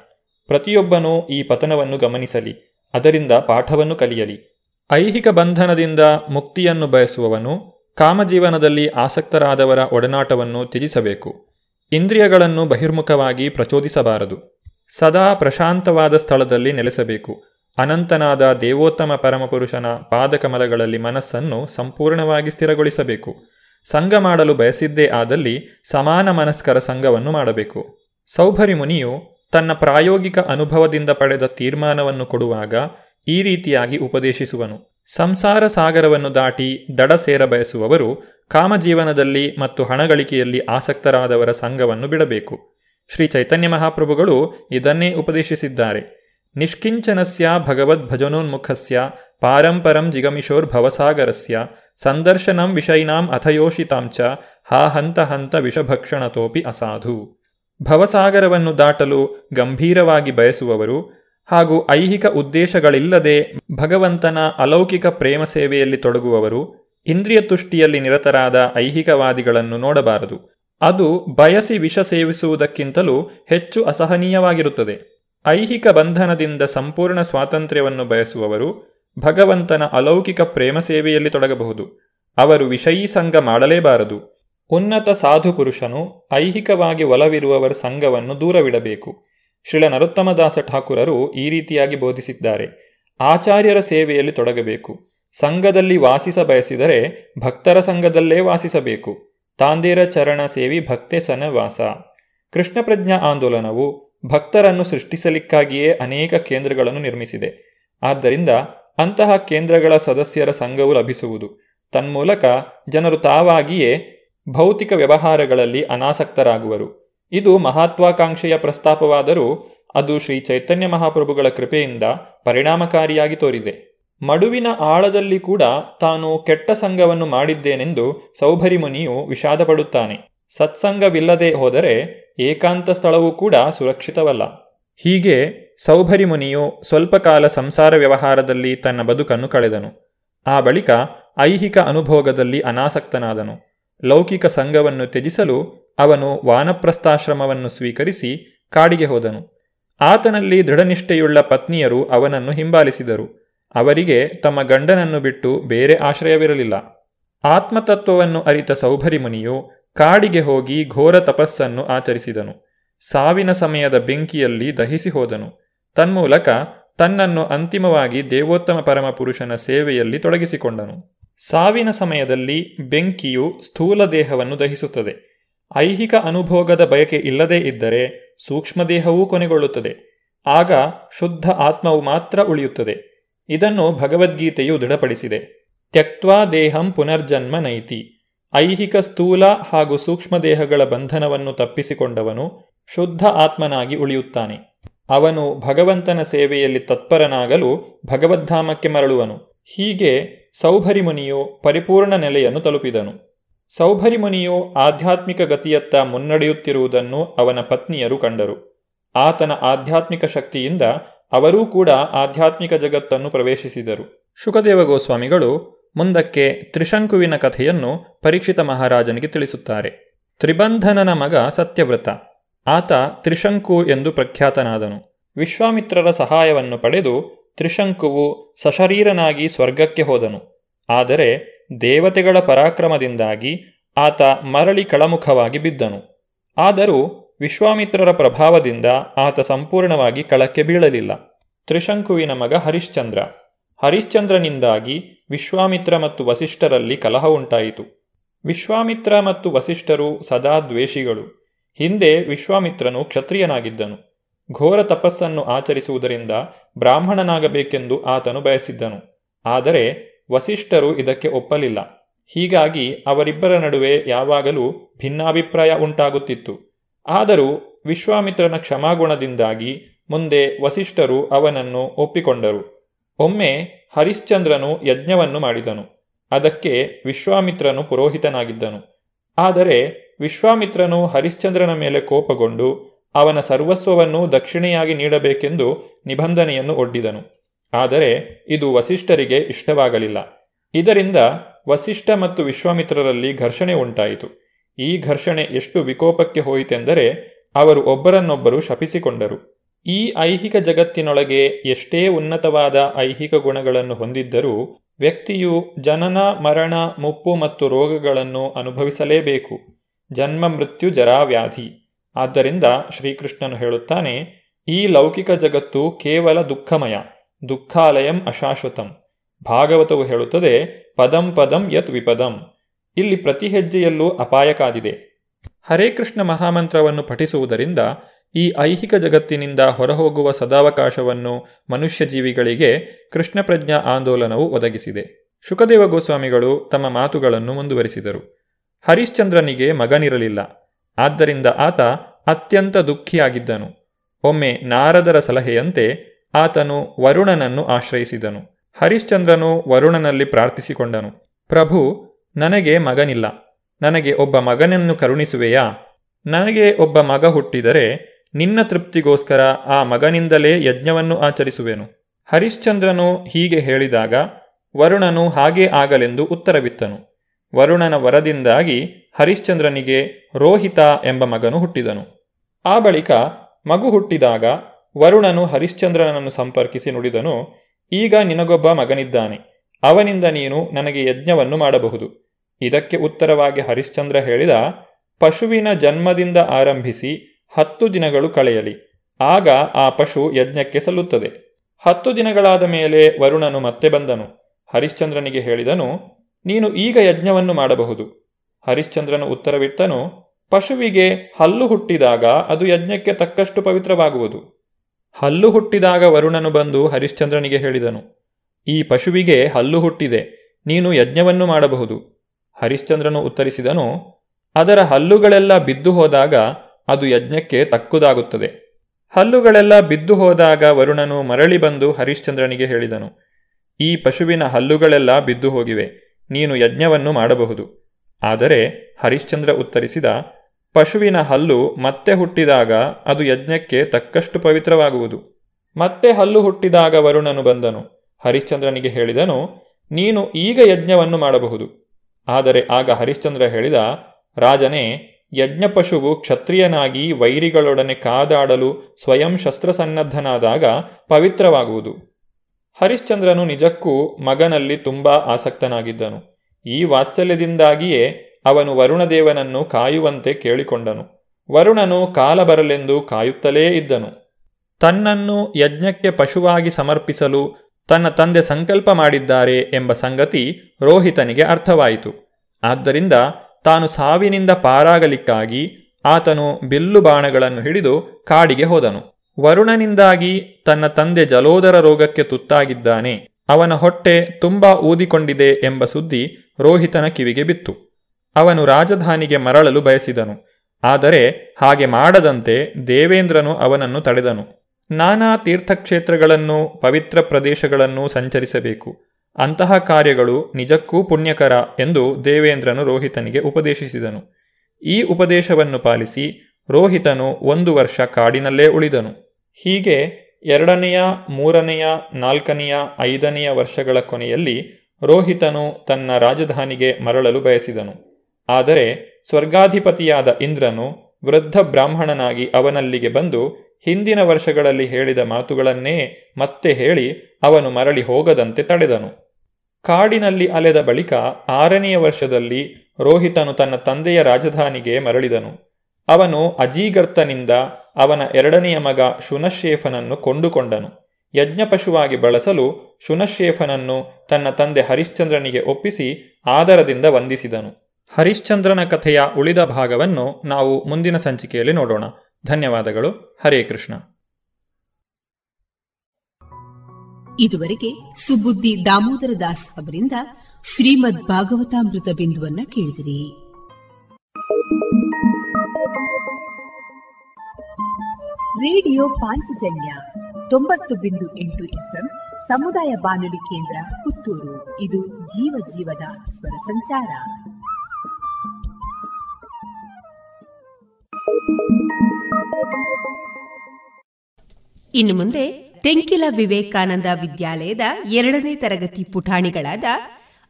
[SPEAKER 6] ಪ್ರತಿಯೊಬ್ಬನೂ ಈ ಪತನವನ್ನು ಗಮನಿಸಲಿ, ಅದರಿಂದ ಪಾಠವನ್ನು ಕಲಿಯಲಿ. ಐಹಿಕ ಬಂಧನದಿಂದ ಮುಕ್ತಿಯನ್ನು ಬಯಸುವವನು ಕಾಮಜೀವನದಲ್ಲಿ ಆಸಕ್ತರಾದವರ ಒಡನಾಟವನ್ನು ತ್ಯಜಿಸಬೇಕು. ಇಂದ್ರಿಯಗಳನ್ನು ಬಹಿರ್ಮುಖವಾಗಿ ಪ್ರಚೋದಿಸಬಾರದು. ಸದಾ ಪ್ರಶಾಂತವಾದ ಸ್ಥಳದಲ್ಲಿ ನೆಲೆಸಬೇಕು. ಅನಂತನಾದ ದೇವೋತ್ತಮ ಪರಮಪುರುಷನ ಪಾದಕಮಲಗಳಲ್ಲಿ ಮನಸ್ಸನ್ನು ಸಂಪೂರ್ಣವಾಗಿ ಸ್ಥಿರಗೊಳಿಸಬೇಕು. ಸಂಘ ಮಾಡಲು ಬಯಸಿದ್ದೇ ಆದಲ್ಲಿ ಸಮಾನ ಮನಸ್ಕರ ಸಂಘವನ್ನು ಮಾಡಬೇಕು. ಸೌಭರಿ ಮುನಿಯು ತನ್ನ ಪ್ರಾಯೋಗಿಕ ಅನುಭವದಿಂದ ಪಡೆದ ತೀರ್ಮಾನವನ್ನು ಕೊಡುವಾಗ ಈ ರೀತಿಯಾಗಿ ಉಪದೇಶಿಸುವನು. ಸಂಸಾರ ಸಾಗರವನ್ನು ದಾಟಿ ದಡ ಸೇರ ಬಯಸುವವರು ಕಾಮಜೀವನದಲ್ಲಿ ಮತ್ತು ಹಣಗಳಿಕೆಯಲ್ಲಿ ಆಸಕ್ತರಾದವರ ಸಂಘವನ್ನು ಬಿಡಬೇಕು. ಶ್ರೀ ಚೈತನ್ಯ ಮಹಾಪ್ರಭುಗಳು ಇದನ್ನೇ ಉಪದೇಶಿಸಿದ್ದಾರೆ. ನಿಷ್ಕಿಂಚನಸ್ಯ ಭಗವದ್ಭಜನೋನ್ಮುಖಸ್ಯ ಪಾರಂಪರಂ ಜಿಗಮಿಶೋರ್ ಭವಸಾಗರಸ್ಯ ಸಂದರ್ಶನಂ ವಿಷಯಿನಾಂ ಅಥಯೋಷಿತಾಂಚ ಹಾ ಹಂತ ಹಂತ ವಿಷಭಕ್ಷಣತೋಪಿ ಅಸಾಧು. ಭವಸಾಗರವನ್ನು ದಾಟಲು ಗಂಭೀರವಾಗಿ ಬಯಸುವವರು ಹಾಗೂ ಐಹಿಕ ಉದ್ದೇಶಗಳಿಲ್ಲದೆ ಭಗವಂತನ ಅಲೌಕಿಕ ಪ್ರೇಮ ಸೇವೆಯಲ್ಲಿ ತೊಡಗುವವರು ಇಂದ್ರಿಯ ತುಷ್ಟಿಯಲ್ಲಿ ನಿರತರಾದ ಐಹಿಕವಾದಿಗಳನ್ನು ನೋಡಬಾರದು. ಅದು ಬಯಸಿ ವಿಷ ಸೇವಿಸುವುದಕ್ಕಿಂತಲೂ ಹೆಚ್ಚು ಅಸಹನೀಯವಾಗಿರುತ್ತದೆ. ಐಹಿಕ ಬಂಧನದಿಂದ ಸಂಪೂರ್ಣ ಸ್ವಾತಂತ್ರ್ಯವನ್ನು ಬಯಸುವವರು ಭಗವಂತನ ಅಲೌಕಿಕ ಪ್ರೇಮ ಸೇವೆಯಲ್ಲಿ ತೊಡಗಬಹುದು. ಅವರು ವಿಷಯೀ ಸಂಘ ಮಾಡಲೇಬಾರದು. ಉನ್ನತ ಸಾಧು ಪುರುಷನು ಐಹಿಕವಾಗಿ ಒಲವಿರುವವರ ಸಂಘವನ್ನು ದೂರವಿಡಬೇಕು. ಶ್ರೀಲ ನರೋತ್ತಮದಾಸ ಠಾಕುರರು ಈ ರೀತಿಯಾಗಿ ಬೋಧಿಸಿದ್ದಾರೆ. ಆಚಾರ್ಯರ ಸೇವೆಯಲ್ಲಿ ತೊಡಗಬೇಕು. ಸಂಘದಲ್ಲಿ ವಾಸಿಸ ಬಯಸಿದರೆ ಭಕ್ತರ ಸಂಘದಲ್ಲೇ ವಾಸಿಸಬೇಕು. ತಾಂದೇರ ಚರಣ ಸೇವಿ ಭಕ್ತೆ ಸನವಾಸ. ಕೃಷ್ಣ ಪ್ರಜ್ಞಾ ಆಂದೋಲನವು ಭಕ್ತರನ್ನು ಸೃಷ್ಟಿಸಲಿಕ್ಕಾಗಿಯೇ ಅನೇಕ ಕೇಂದ್ರಗಳನ್ನು ನಿರ್ಮಿಸಿದೆ. ಆದ್ದರಿಂದ ಅಂತಹ ಕೇಂದ್ರಗಳ ಸದಸ್ಯರ ಸಂಘವು ಲಭಿಸುವುದು. ತನ್ಮೂಲಕ ಜನರು ತಾವಾಗಿಯೇ ಭೌತಿಕ ವ್ಯವಹಾರಗಳಲ್ಲಿ ಅನಾಸಕ್ತರಾಗುವರು. ಇದು ಮಹತ್ವಾಕಾಂಕ್ಷೆಯ ಪ್ರಸ್ತಾಪವಾದರೂ ಅದು ಶ್ರೀ ಚೈತನ್ಯ ಮಹಾಪ್ರಭುಗಳ ಕೃಪೆಯಿಂದ ಪರಿಣಾಮಕಾರಿಯಾಗಿ ತೋರಿದೆ. ಮಡುವಿನ ಆಳದಲ್ಲಿ ಕೂಡ ತಾನು ಕೆಟ್ಟ ಸಂಘವನ್ನು ಮಾಡಿದ್ದೇನೆಂದು ಸೌಭರಿ ಮುನಿಯು ವಿಷಾದಪಡುತ್ತಾನೆ. ಸತ್ಸಂಗವಿಲ್ಲದೆ ಹೋದರೆ ಏಕಾಂತ ಸ್ಥಳವೂ ಕೂಡ ಸುರಕ್ಷಿತವಲ್ಲ. ಹೀಗೆ ಸೌಭರಿ ಮುನಿಯು ಸ್ವಲ್ಪ ಕಾಲ ಸಂಸಾರ ವ್ಯವಹಾರದಲ್ಲಿ ತನ್ನ ಬದುಕನ್ನು ಕಳೆದನು. ಆ ಬಳಿಕ ಐಹಿಕ ಅನುಭೋಗದಲ್ಲಿ ಅನಾಸಕ್ತನಾದನು. ಲೌಕಿಕ ಸಂಘವನ್ನು ತ್ಯಜಿಸಲು ಅವನು ವಾನಪ್ರಸ್ಥಾಶ್ರಮವನ್ನು ಸ್ವೀಕರಿಸಿ ಕಾಡಿಗೆ ಹೋದನು. ಆತನಲ್ಲಿ ದೃಢನಿಷ್ಠೆಯುಳ್ಳ ಪತ್ನಿಯರು ಅವನನ್ನು ಹಿಂಬಾಲಿಸಿದರು. ಅವರಿಗೆ ತಮ್ಮ ಗಂಡನನ್ನು ಬಿಟ್ಟು ಬೇರೆ ಆಶ್ರಯವಿರಲಿಲ್ಲ. ಆತ್ಮತತ್ವವನ್ನು ಅರಿತ ಸೌಭರಿ ಮುನಿಯು ಕಾಡಿಗೆ ಹೋಗಿ ಘೋರ ತಪಸ್ಸನ್ನು ಆಚರಿಸಿದನು. ಸಾವಿನ ಸಮಯದ ಬೆಂಕಿಯಲ್ಲಿ ದಹಿಸಿ ಹೋದನು. ತನ್ಮೂಲಕ ತನ್ನನ್ನು ಅಂತಿಮವಾಗಿ ದೇವೋತ್ತಮ ಪರಮಪುರುಷನ ಸೇವೆಯಲ್ಲಿ ತೊಡಗಿಸಿಕೊಂಡನು. ಸಾವಿನ ಸಮಯದಲ್ಲಿ ಬೆಂಕಿಯು ಸ್ಥೂಲ ದೇಹವನ್ನು ದಹಿಸುತ್ತದೆ. ಐಹಿಕ ಅನುಭೋಗದ ಬಯಕೆ ಇಲ್ಲದೇ ಇದ್ದರೆ ಸೂಕ್ಷ್ಮದೇಹವೂ ಕೊನೆಗೊಳ್ಳುತ್ತದೆ. ಆಗ ಶುದ್ಧ ಆತ್ಮವು ಮಾತ್ರ ಉಳಿಯುತ್ತದೆ. ಇದನ್ನು ಭಗವದ್ಗೀತೆಯು ದೃಢಪಡಿಸಿದೆ. ತ್ಯಕ್ವಾ ದೇಹಂ ಪುನರ್ಜನ್ಮ ನೈತಿ. ಐಹಿಕ ಸ್ಥೂಲ ಹಾಗೂ ಸೂಕ್ಷ್ಮದೇಹಗಳ ಬಂಧನವನ್ನು ತಪ್ಪಿಸಿಕೊಂಡವನು ಶುದ್ಧ ಆತ್ಮನಾಗಿ ಉಳಿಯುತ್ತಾನೆ. ಅವನು ಭಗವಂತನ ಸೇವೆಯಲ್ಲಿ ತತ್ಪರನಾಗಲು ಭಗವದ್ಧಾಮಕ್ಕೆ ಮರಳುವನು. ಹೀಗೆ ಸೌಭರಿ ಮುನಿಯು ಪರಿಪೂರ್ಣ ನೆಲೆಯನ್ನು ತಲುಪಿದನು. ಸೌಭರಿ ಮುನಿಯು ಆಧ್ಯಾತ್ಮಿಕ ಗತಿಯತ್ತ ಮುನ್ನಡೆಯುತ್ತಿರುವುದನ್ನು ಅವನ ಪತ್ನಿಯರು ಕಂಡರು. ಆತನ ಆಧ್ಯಾತ್ಮಿಕ ಶಕ್ತಿಯಿಂದ ಅವರೂ ಕೂಡ ಆಧ್ಯಾತ್ಮಿಕ ಜಗತ್ತನ್ನು ಪ್ರವೇಶಿಸಿದರು. ಶುಕದೇವ ಗೋಸ್ವಾಮಿಗಳು ಮುಂದಕ್ಕೆ ತ್ರಿಶಂಕುವಿನ ಕಥೆಯನ್ನು ಪರೀಕ್ಷಿತ ಮಹಾರಾಜನಿಗೆ ತಿಳಿಸುತ್ತಾರೆ. ತ್ರಿಬಂಧನನ ಮಗ ಸತ್ಯವ್ರತ. ಆತ ತ್ರಿಶಂಕು ಎಂದು ಪ್ರಖ್ಯಾತನಾದನು. ವಿಶ್ವಾಮಿತ್ರರ ಸಹಾಯವನ್ನು ಪಡೆದು ತ್ರಿಶಂಕುವು ಸಶರೀರನಾಗಿ ಸ್ವರ್ಗಕ್ಕೆ ಹೋದನು. ಆದರೆ ದೇವತೆಗಳ ಪರಾಕ್ರಮದಿಂದಾಗಿ ಆತ ಮರಳಿ ಕಳಮುಖವಾಗಿ ಬಿದ್ದನು. ಆದರೂ ವಿಶ್ವಾಮಿತ್ರರ ಪ್ರಭಾವದಿಂದ ಆತ ಸಂಪೂರ್ಣವಾಗಿ ಕಳಕ್ಕೆ ಬೀಳಲಿಲ್ಲ. ತ್ರಿಶಂಕುವಿನ ಮಗ ಹರಿಶ್ಚಂದ್ರ. ಹರಿಶ್ಚಂದ್ರನಿಂದಾಗಿ ವಿಶ್ವಾಮಿತ್ರ ಮತ್ತು ವಸಿಷ್ಠರಲ್ಲಿ ಕಲಹ ಉಂಟಾಯಿತು. ವಿಶ್ವಾಮಿತ್ರ ಮತ್ತು ವಸಿಷ್ಠರು ಸದಾ ದ್ವೇಷಿಗಳು. ಹಿಂದೆ ವಿಶ್ವಾಮಿತ್ರನು ಕ್ಷತ್ರಿಯನಾಗಿದ್ದನು. ಘೋರ ತಪಸ್ಸನ್ನು ಆಚರಿಸುವುದರಿಂದ ಬ್ರಾಹ್ಮಣನಾಗಬೇಕೆಂದು ಆತನು ಬಯಸಿದ್ದನು. ಆದರೆ ವಸಿಷ್ಠರು ಇದಕ್ಕೆ ಒಪ್ಪಲಿಲ್ಲ. ಹೀಗಾಗಿ ಅವರಿಬ್ಬರ ನಡುವೆ ಯಾವಾಗಲೂ ಭಿನ್ನಾಭಿಪ್ರಾಯ ಉಂಟಾಗುತ್ತಿತ್ತು. ಆದರೂ ವಿಶ್ವಾಮಿತ್ರನ ಕ್ಷಮಾಗುಣದಿಂದಾಗಿ ಮುಂದೆ ವಸಿಷ್ಠರು ಅವನನ್ನು ಒಪ್ಪಿಕೊಂಡರು. ಒಮ್ಮೆ ಹರಿಶ್ಚಂದ್ರನು ಯಜ್ಞವನ್ನು ಮಾಡಿದನು. ಅದಕ್ಕೆ ವಿಶ್ವಾಮಿತ್ರನು ಪುರೋಹಿತನಾಗಿದ್ದನು. ಆದರೆ ವಿಶ್ವಾಮಿತ್ರನು ಹರಿಶ್ಚಂದ್ರನ ಮೇಲೆ ಕೋಪಗೊಂಡು ಅವನ ಸರ್ವಸ್ವವನ್ನು ದಕ್ಷಿಣೆಯಾಗಿ ನೀಡಬೇಕೆಂದು ನಿಬಂಧನೆಯನ್ನು ಒಡ್ಡಿದನು. ಆದರೆ ಇದು ವಸಿಷ್ಠರಿಗೆ ಇಷ್ಟವಾಗಲಿಲ್ಲ. ಇದರಿಂದ ವಸಿಷ್ಠ ಮತ್ತು ವಿಶ್ವಾಮಿತ್ರರಲ್ಲಿ ಘರ್ಷಣೆ ಉಂಟಾಯಿತು. ಈ ಘರ್ಷಣೆ ಎಷ್ಟು ವಿಕೋಪಕ್ಕೆ ಹೋಯಿತೆಂದರೆ ಅವರು ಒಬ್ಬರನ್ನೊಬ್ಬರು ಶಪಿಸಿಕೊಂಡರು. ಈ ಐಹಿಕ ಜಗತ್ತಿನೊಳಗೆ ಎಷ್ಟೇ ಉನ್ನತವಾದ ಐಹಿಕ ಗುಣಗಳನ್ನು ಹೊಂದಿದ್ದರೂ ವ್ಯಕ್ತಿಯು ಜನನ, ಮರಣ, ಮುಪ್ಪು ಮತ್ತು ರೋಗಗಳನ್ನು ಅನುಭವಿಸಲೇಬೇಕು. ಜನ್ಮ, ಮೃತ್ಯು, ಜರಾವ್ಯಾಧಿ. ಆದ್ದರಿಂದ ಶ್ರೀಕೃಷ್ಣನು ಹೇಳುತ್ತಾನೆ, ಈ ಲೌಕಿಕ ಜಗತ್ತು ಕೇವಲ ದುಃಖಮಯ. ದುಃಖಾಲಯಂ ಅಶಾಶ್ವತಂ. ಭಾಗವತವು ಹೇಳುತ್ತದೆ, ಪದಂ ಪದಂ ಯತ್ ವಿಪದಂ. ಇಲ್ಲಿ ಪ್ರತಿ ಹೆಜ್ಜೆಯಲ್ಲೂ ಅಪಾಯ ಕಾದಿದೆ. ಹರೇ ಕೃಷ್ಣ ಮಹಾಮಂತ್ರವನ್ನು ಪಠಿಸುವುದರಿಂದ ಈ ಐಹಿಕ ಜಗತ್ತಿನಿಂದ ಹೊರಹೋಗುವ ಸದಾವಕಾಶವನ್ನು ಮನುಷ್ಯ ಜೀವಿಗಳಿಗೆ ಕೃಷ್ಣ ಪ್ರಜ್ಞಾ ಆಂದೋಲನವು ಒದಗಿಸಿದೆ. ಶುಕದೇವ ಗೋಸ್ವಾಮಿಗಳು ತಮ್ಮ ಮಾತುಗಳನ್ನು ಮುಂದುವರಿಸಿದರು. ಹರಿಶ್ಚಂದ್ರನಿಗೆ ಮಗನಿರಲಿಲ್ಲ. ಆದ್ದರಿಂದ ಆತ ಅತ್ಯಂತ ದುಃಖಿಯಾಗಿದ್ದನು. ಒಮ್ಮೆ ನಾರದರ ಸಲಹೆಯಂತೆ ಆತನು ವರುಣನನ್ನು ಆಶ್ರಯಿಸಿದನು. ಹರಿಶ್ಚಂದ್ರನು ವರುಣನಲ್ಲಿ ಪ್ರಾರ್ಥಿಸಿಕೊಂಡನು. ಪ್ರಭು, ನನಗೆ ಮಗನಿಲ್ಲ. ನನಗೆ ಒಬ್ಬ ಮಗನನ್ನು ಕರುಣಿಸುವೆಯಾ? ನನಗೆ ಒಬ್ಬ ಮಗ ಹುಟ್ಟಿದರೆ ನಿನ್ನ ತೃಪ್ತಿಗೋಸ್ಕರ ಆ ಮಗನಿಂದಲೇ ಯಜ್ಞವನ್ನು ಆಚರಿಸುವೆನು. ಹರಿಶ್ಚಂದ್ರನು ಹೀಗೆ ಹೇಳಿದಾಗ ವರುಣನು ಹಾಗೇ ಆಗಲೆಂದು ಉತ್ತರವಿತ್ತನು. ವರುಣನ ವರದಿಂದಾಗಿ ಹರಿಶ್ಚಂದ್ರನಿಗೆ ರೋಹಿತ ಎಂಬ ಮಗನು ಹುಟ್ಟಿದನು. ಆ ಬಳಿಕ ಮಗು ಹುಟ್ಟಿದಾಗ ವರುಣನು ಹರಿಶ್ಚಂದ್ರನನ್ನು ಸಂಪರ್ಕಿಸಿ ನುಡಿದನು, ಈಗ ನಿನಗೊಬ್ಬ ಮಗನಿದ್ದಾನೆ, ಅವನಿಂದ ನೀನು ನನಗೆ ಯಜ್ಞವನ್ನು ಮಾಡಬಹುದು. ಇದಕ್ಕೆ ಉತ್ತರವಾಗಿ ಹರಿಶ್ಚಂದ್ರ ಹೇಳಿದ, ಪಶುವಿನ ಜನ್ಮದಿಂದ ಆರಂಭಿಸಿ ಹತ್ತು ದಿನಗಳು ಕಳೆಯಲಿ, ಆಗ ಆ ಪಶು ಯಜ್ಞಕ್ಕೆ ಸಲ್ಲುತ್ತದೆ. ಹತ್ತು ದಿನಗಳಾದ ಮೇಲೆ ವರುಣನು ಮತ್ತೆ ಬಂದನು. ಹರಿಶ್ಚಂದ್ರನಿಗೆ ಹೇಳಿದನು, ನೀನು ಈಗ ಯಜ್ಞವನ್ನು ಮಾಡಬಹುದು. ಹರಿಶ್ಚಂದ್ರನು ಉತ್ತರವಿಟ್ಟನು, ಪಶುವಿಗೆ ಹಲ್ಲು ಹುಟ್ಟಿದಾಗ ಅದು ಯಜ್ಞಕ್ಕೆ ತಕ್ಕಷ್ಟು ಪವಿತ್ರವಾಗುವುದು. ಹಲ್ಲು ಹುಟ್ಟಿದಾಗ ವರುಣನು ಬಂದು ಹರಿಶ್ಚಂದ್ರನಿಗೆ ಹೇಳಿದನು, ಈ ಪಶುವಿಗೆ ಹಲ್ಲು ಹುಟ್ಟಿದೆ, ನೀನು ಯಜ್ಞವನ್ನು ಮಾಡಬಹುದು. ಹರಿಶ್ಚಂದ್ರನು ಉತ್ತರಿಸಿದನು, ಅದರ ಹಲ್ಲುಗಳೆಲ್ಲ ಬಿದ್ದು ಹೋದಾಗ ಅದು ಯಜ್ಞಕ್ಕೆ ತಕ್ಕುದಾಗುತ್ತದೆ. ಹಲ್ಲುಗಳೆಲ್ಲ ಬಿದ್ದು ಹೋದಾಗ ವರುಣನು ಮರಳಿ ಬಂದು ಹರಿಶ್ಚಂದ್ರನಿಗೆ ಹೇಳಿದನು, ಈ ಪಶುವಿನ ಹಲ್ಲುಗಳೆಲ್ಲ ಬಿದ್ದು ಹೋಗಿವೆ, ನೀನು ಯಜ್ಞವನ್ನು ಮಾಡಬಹುದು. ಆದರೆ ಹರಿಶ್ಚಂದ್ರ ಉತ್ತರಿಸಿದ ಪಶುವಿನ ಹಲ್ಲು ಮತ್ತೆ ಹುಟ್ಟಿದಾಗ ಅದು ಯಜ್ಞಕ್ಕೆ ತಕ್ಕಷ್ಟು ಪವಿತ್ರವಾಗುವುದು. ಮತ್ತೆ ಹಲ್ಲು ಹುಟ್ಟಿದಾಗ ವರುಣನು ಬಂದನು. ಹರಿಶ್ಚಂದ್ರನಿಗೆ ಹೇಳಿದನು, ನೀನು ಈಗ ಯಜ್ಞವನ್ನು ಮಾಡಬಹುದು. ಆದರೆ ಆಗ ಹರಿಶ್ಚಂದ್ರ ಹೇಳಿದ, ರಾಜನೇ, ಯಜ್ಞಪಶುವು ಕ್ಷತ್ರಿಯನಾಗಿ ವೈರಿಗಳೊಡನೆ ಕಾದಾಡಲು ಸ್ವಯಂ ಶಸ್ತ್ರಸನ್ನದ್ಧನಾದಾಗ ಪವಿತ್ರವಾಗುವುದು. ಹರಿಶ್ಚಂದ್ರನು ನಿಜಕ್ಕೂ ಮಗನಲ್ಲಿ ತುಂಬಾ ಆಸಕ್ತನಾಗಿದ್ದನು. ಈ ವಾತ್ಸಲ್ಯದಿಂದಾಗಿಯೇ ಅವನು ವರುಣದೇವನನ್ನು ಕಾಯುವಂತೆ ಕೇಳಿಕೊಂಡನು. ವರುಣನು ಕಾಲ ಬರಲೆಂದು ಕಾಯುತ್ತಲೇ ಇದ್ದನು. ತನ್ನನ್ನು ಯಜ್ಞಕ್ಕೆ ಪಶುವಾಗಿ ಸಮರ್ಪಿಸಲು ತನ್ನ ತಂದೆ ಸಂಕಲ್ಪ ಮಾಡಿದ್ದಾರೆ ಎಂಬ ಸಂಗತಿ ರೋಹಿತನಿಗೆ ಅರ್ಥವಾಯಿತು. ಆದ್ದರಿಂದ ತಾನು ಸಾವಿನಿಂದ ಪಾರಾಗಲಿಕ್ಕಾಗಿ ಆತನು ಬಿಲ್ಲು ಬಾಣಗಳನ್ನು ಹಿಡಿದು ಕಾಡಿಗೆ ಹೋದನು. ವರುಣನಿಂದಾಗಿ ತನ್ನ ತಂದೆ ಜಲೋದರ ರೋಗಕ್ಕೆ ತುತ್ತಾಗಿದ್ದಾನೆ. ಅವನ ಹೊಟ್ಟೆ ತುಂಬಾ ಊದಿಕೊಂಡಿದೆ ಎಂಬ ಸುದ್ದಿ ರೋಹಿತನ ಕಿವಿಗೆ ಬಿತ್ತು. ಅವನು ರಾಜಧಾನಿಗೆ ಮರಳಲು ಬಯಸಿದನು. ಆದರೆ ಹಾಗೆ ಮಾಡದಂತೆ ದೇವೇಂದ್ರನು ಅವನನ್ನು ತಡೆದನು. ನಾನಾ ತೀರ್ಥಕ್ಷೇತ್ರಗಳನ್ನು, ಪವಿತ್ರ ಪ್ರದೇಶಗಳನ್ನು ಸಂಚರಿಸಬೇಕು. ಅಂತಹ ಕಾರ್ಯಗಳು ನಿಜಕ್ಕೂ ಪುಣ್ಯಕರ ಎಂದು ದೇವೇಂದ್ರನು ರೋಹಿತನಿಗೆ ಉಪದೇಶಿಸಿದನು. ಈ ಉಪದೇಶವನ್ನು ಪಾಲಿಸಿ ರೋಹಿತನು ಒಂದು ವರ್ಷ ಕಾಡಿನಲ್ಲೇ ಉಳಿದನು. ಹೀಗೆ ಎರಡನೆಯ, ಮೂರನೆಯ, ನಾಲ್ಕನೆಯ, ಐದನೆಯ ವರ್ಷಗಳ ಕೊನೆಯಲ್ಲಿ ರೋಹಿತನು ತನ್ನ ರಾಜಧಾನಿಗೆ ಮರಳಲು ಬಯಸಿದನು. ಆದರೆ ಸ್ವರ್ಗಾಧಿಪತಿಯಾದ ಇಂದ್ರನು ವೃದ್ಧ ಬ್ರಾಹ್ಮಣನಾಗಿ ಅವನಲ್ಲಿಗೆ ಬಂದು ಹಿಂದಿನ ವರ್ಷಗಳಲ್ಲಿ ಹೇಳಿದ ಮಾತುಗಳನ್ನೇ ಮತ್ತೆ ಹೇಳಿ ಅವನು ಮರಳಿ ಹೋಗದಂತೆ ತಡೆದನು. ಕಾಡಿನಲ್ಲಿ ಅಲೆದ ಬಳಿಕ ಆರನೆಯ ವರ್ಷದಲ್ಲಿ ರೋಹಿತನು ತನ್ನ ತಂದೆಯ ರಾಜಧಾನಿಗೆ ಮರಳಿದನು. ಅವನು ಅಜೀಗರ್ತನಿಂದ ಅವನ ಎರಡನೆಯ ಮಗ ಶುನಶೇಫನನ್ನು ಕೊಂಡುಕೊಂಡನು. ಯಜ್ಞಪಶುವಾಗಿ ಬಳಸಲು ಶುನಶೇಫನನ್ನು ತನ್ನ ತಂದೆ ಹರಿಶ್ಚಂದ್ರನಿಗೆ ಒಪ್ಪಿಸಿ ಆದರದಿಂದ ವಂದಿಸಿದನು. ಹರಿಶ್ಚಂದ್ರನ ಕಥೆಯ ಉಳಿದ ಭಾಗವನ್ನು ನಾವು ಮುಂದಿನ ಸಂಚಿಕೆಯಲ್ಲಿ ನೋಡೋಣ. ಧನ್ಯವಾದಗಳು. ಹರೇ ಕೃಷ್ಣ.
[SPEAKER 7] ಇದುವರೆಗೆ ಸುಬುದ್ದಿ ದಾಮೋದರ ದಾಸ್ ಅವರಿಂದ ಶ್ರೀಮದ್ ಭಾಗವತಾಮೃತ ಬಿಂದುವನ್ನ ಕೇಳಿದಿರಿ. ರೇಡಿಯೋ ಪಾಂಚಜನ್ಯ ತೊಂಬತ್ತು ಬಿಂದು ಎಂಟು ಎಫ್ಎಂ ಸಮುದಾಯ ಬಾನುಲಿ ಕೇಂದ್ರ ಪುತ್ತೂರು. ಇದು ಜೀವ ಜೀವದ ಸ್ವರ ಸಂಚಾರ. ಇನ್ನು ಮುಂದೆ ತೆಂಕಿಲ ವಿವೇಕಾನಂದ ವಿದ್ಯಾಲಯದ ಎರಡನೇ ತರಗತಿ ಪುಟಾಣಿಗಳಾದ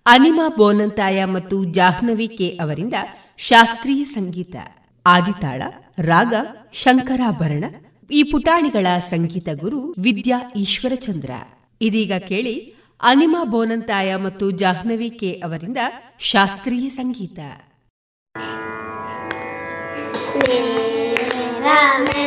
[SPEAKER 7] ಅನಿಮಾ ಬೋನಂತಾಯ ಮತ್ತು ಜಾಹ್ನವಿ ಕೆ ಅವರಿಂದ ಶಾಸ್ತ್ರೀಯ ಸಂಗೀತ. ಆದಿತಾಳ, ರಾಗ, ಶಂಕರಾಭರಣ, ಈ ಪುಟಾಣಿಗಳ ಸಂಗೀತ ಗುರು ವಿದ್ಯಾ ಈಶ್ವರಚಂದ್ರ. ಇದೀಗ ಕೇಳಿ ಅನಿಮಾ ಬೋನಂತಾಯ ಮತ್ತು ಜಾಹ್ನವಿ ಕೆ ಅವರಿಂದ ಶಾಸ್ತ್ರೀಯ ಸಂಗೀತ.
[SPEAKER 3] Llévame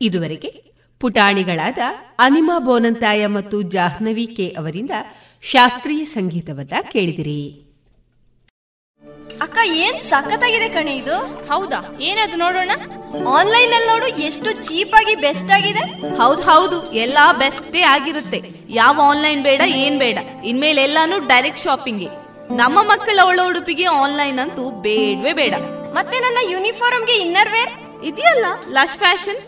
[SPEAKER 3] ಇದುವರೆಗೆ ಪುಟಾಣಿಗಳಾದ ಅನಿಮಾ ಬೋನಂತಾಯ ಮತ್ತು ಜಾಹ್ನವಿ ಕೆ ಅವರಿಂದ ಶಾಸ್ತ್ರೀಯ ಸಂಗೀತವನ್ನ ಕೇಳಿದಿರಿ.
[SPEAKER 8] ಅಕ್ಕ ಏನ್ ಸಖತ್ತಾಗಿದೆ ಕಣೆ ಇದು? ಹೌದಾ? ಏನದು ನೋಡೋಣ? ಆನ್ಲೈನ್ ಅಲ್ಲಿ ನೋಡು ಎಷ್ಟು ಚೀಪ್ ಆಗಿ ಬೆಸ್ಟ್ ಆಗಿದೆ.
[SPEAKER 9] ಹೌದು ಹೌದು ಎಲ್ಲಾ ಬೆಸ್ಟೇ ಆಗಿರುತ್ತೆ. ಯಾವ ಆನ್ಲೈನ್ ಬೇಡ ಏನ್ ಬೇಡ. ಇನ್ಮೇಲೆ ಎಲ್ಲಾನು ಡೈರೆಕ್ಟ್ ಶಾಪಿಂಗ್. ನಮ್ಮ ಮಕ್ಕಳ ಒಳ ಉಡುಪಿಗೆ ಆನ್ಲೈನ್ ಅಂತೂ ಬೇಡವೇ ಬೇಡ.
[SPEAKER 8] ಮತ್ತೆ ನನ್ನ ಯೂನಿಫಾರ್ಮ್ಗೆ ಇನ್ನರ್ ವೇರ್
[SPEAKER 9] ಇದೆಯಲ್ಲ ಲಶ್ ಫ್ಯಾಷನ್?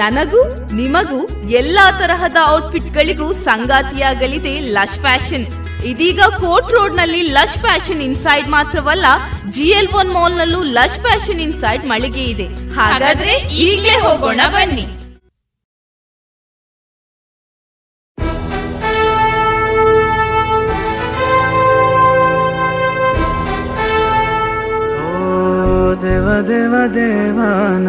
[SPEAKER 9] ನನಗೂ, ನಿಮಗೂ ಎಲ್ಲಾ ತರಹದ ಔಟ್ಫಿಟ್ ಗಳಿಗೂ ಸಂಗಾತಿಯಾಗಲಿದೆ ಲಶ್ ಫ್ಯಾಷನ್. ಇದೀಗ ಕೋರ್ಟ್ ರೋಡ್ನಲ್ಲಿ ಲಶ್ ಫ್ಯಾಷನ್ ಇನ್ಸೈಡ್ ಮಾತ್ರವಲ್ಲ, ಜಿ ಎಲ್ ಒನ್ ಮಾಲ್ ನಲ್ಲೂ ಲಶ್ ಫ್ಯಾಷನ್ ಇನ್ಸೈಡ್ ಮಳಿಗೆ ಇದೆ.
[SPEAKER 8] ಹಾಗಾದ್ರೆ ಈಗಲೇ ಹೋಗೋಣ ಬನ್ನಿ.
[SPEAKER 10] ದೇವ ದೇವ ದೇವಾನ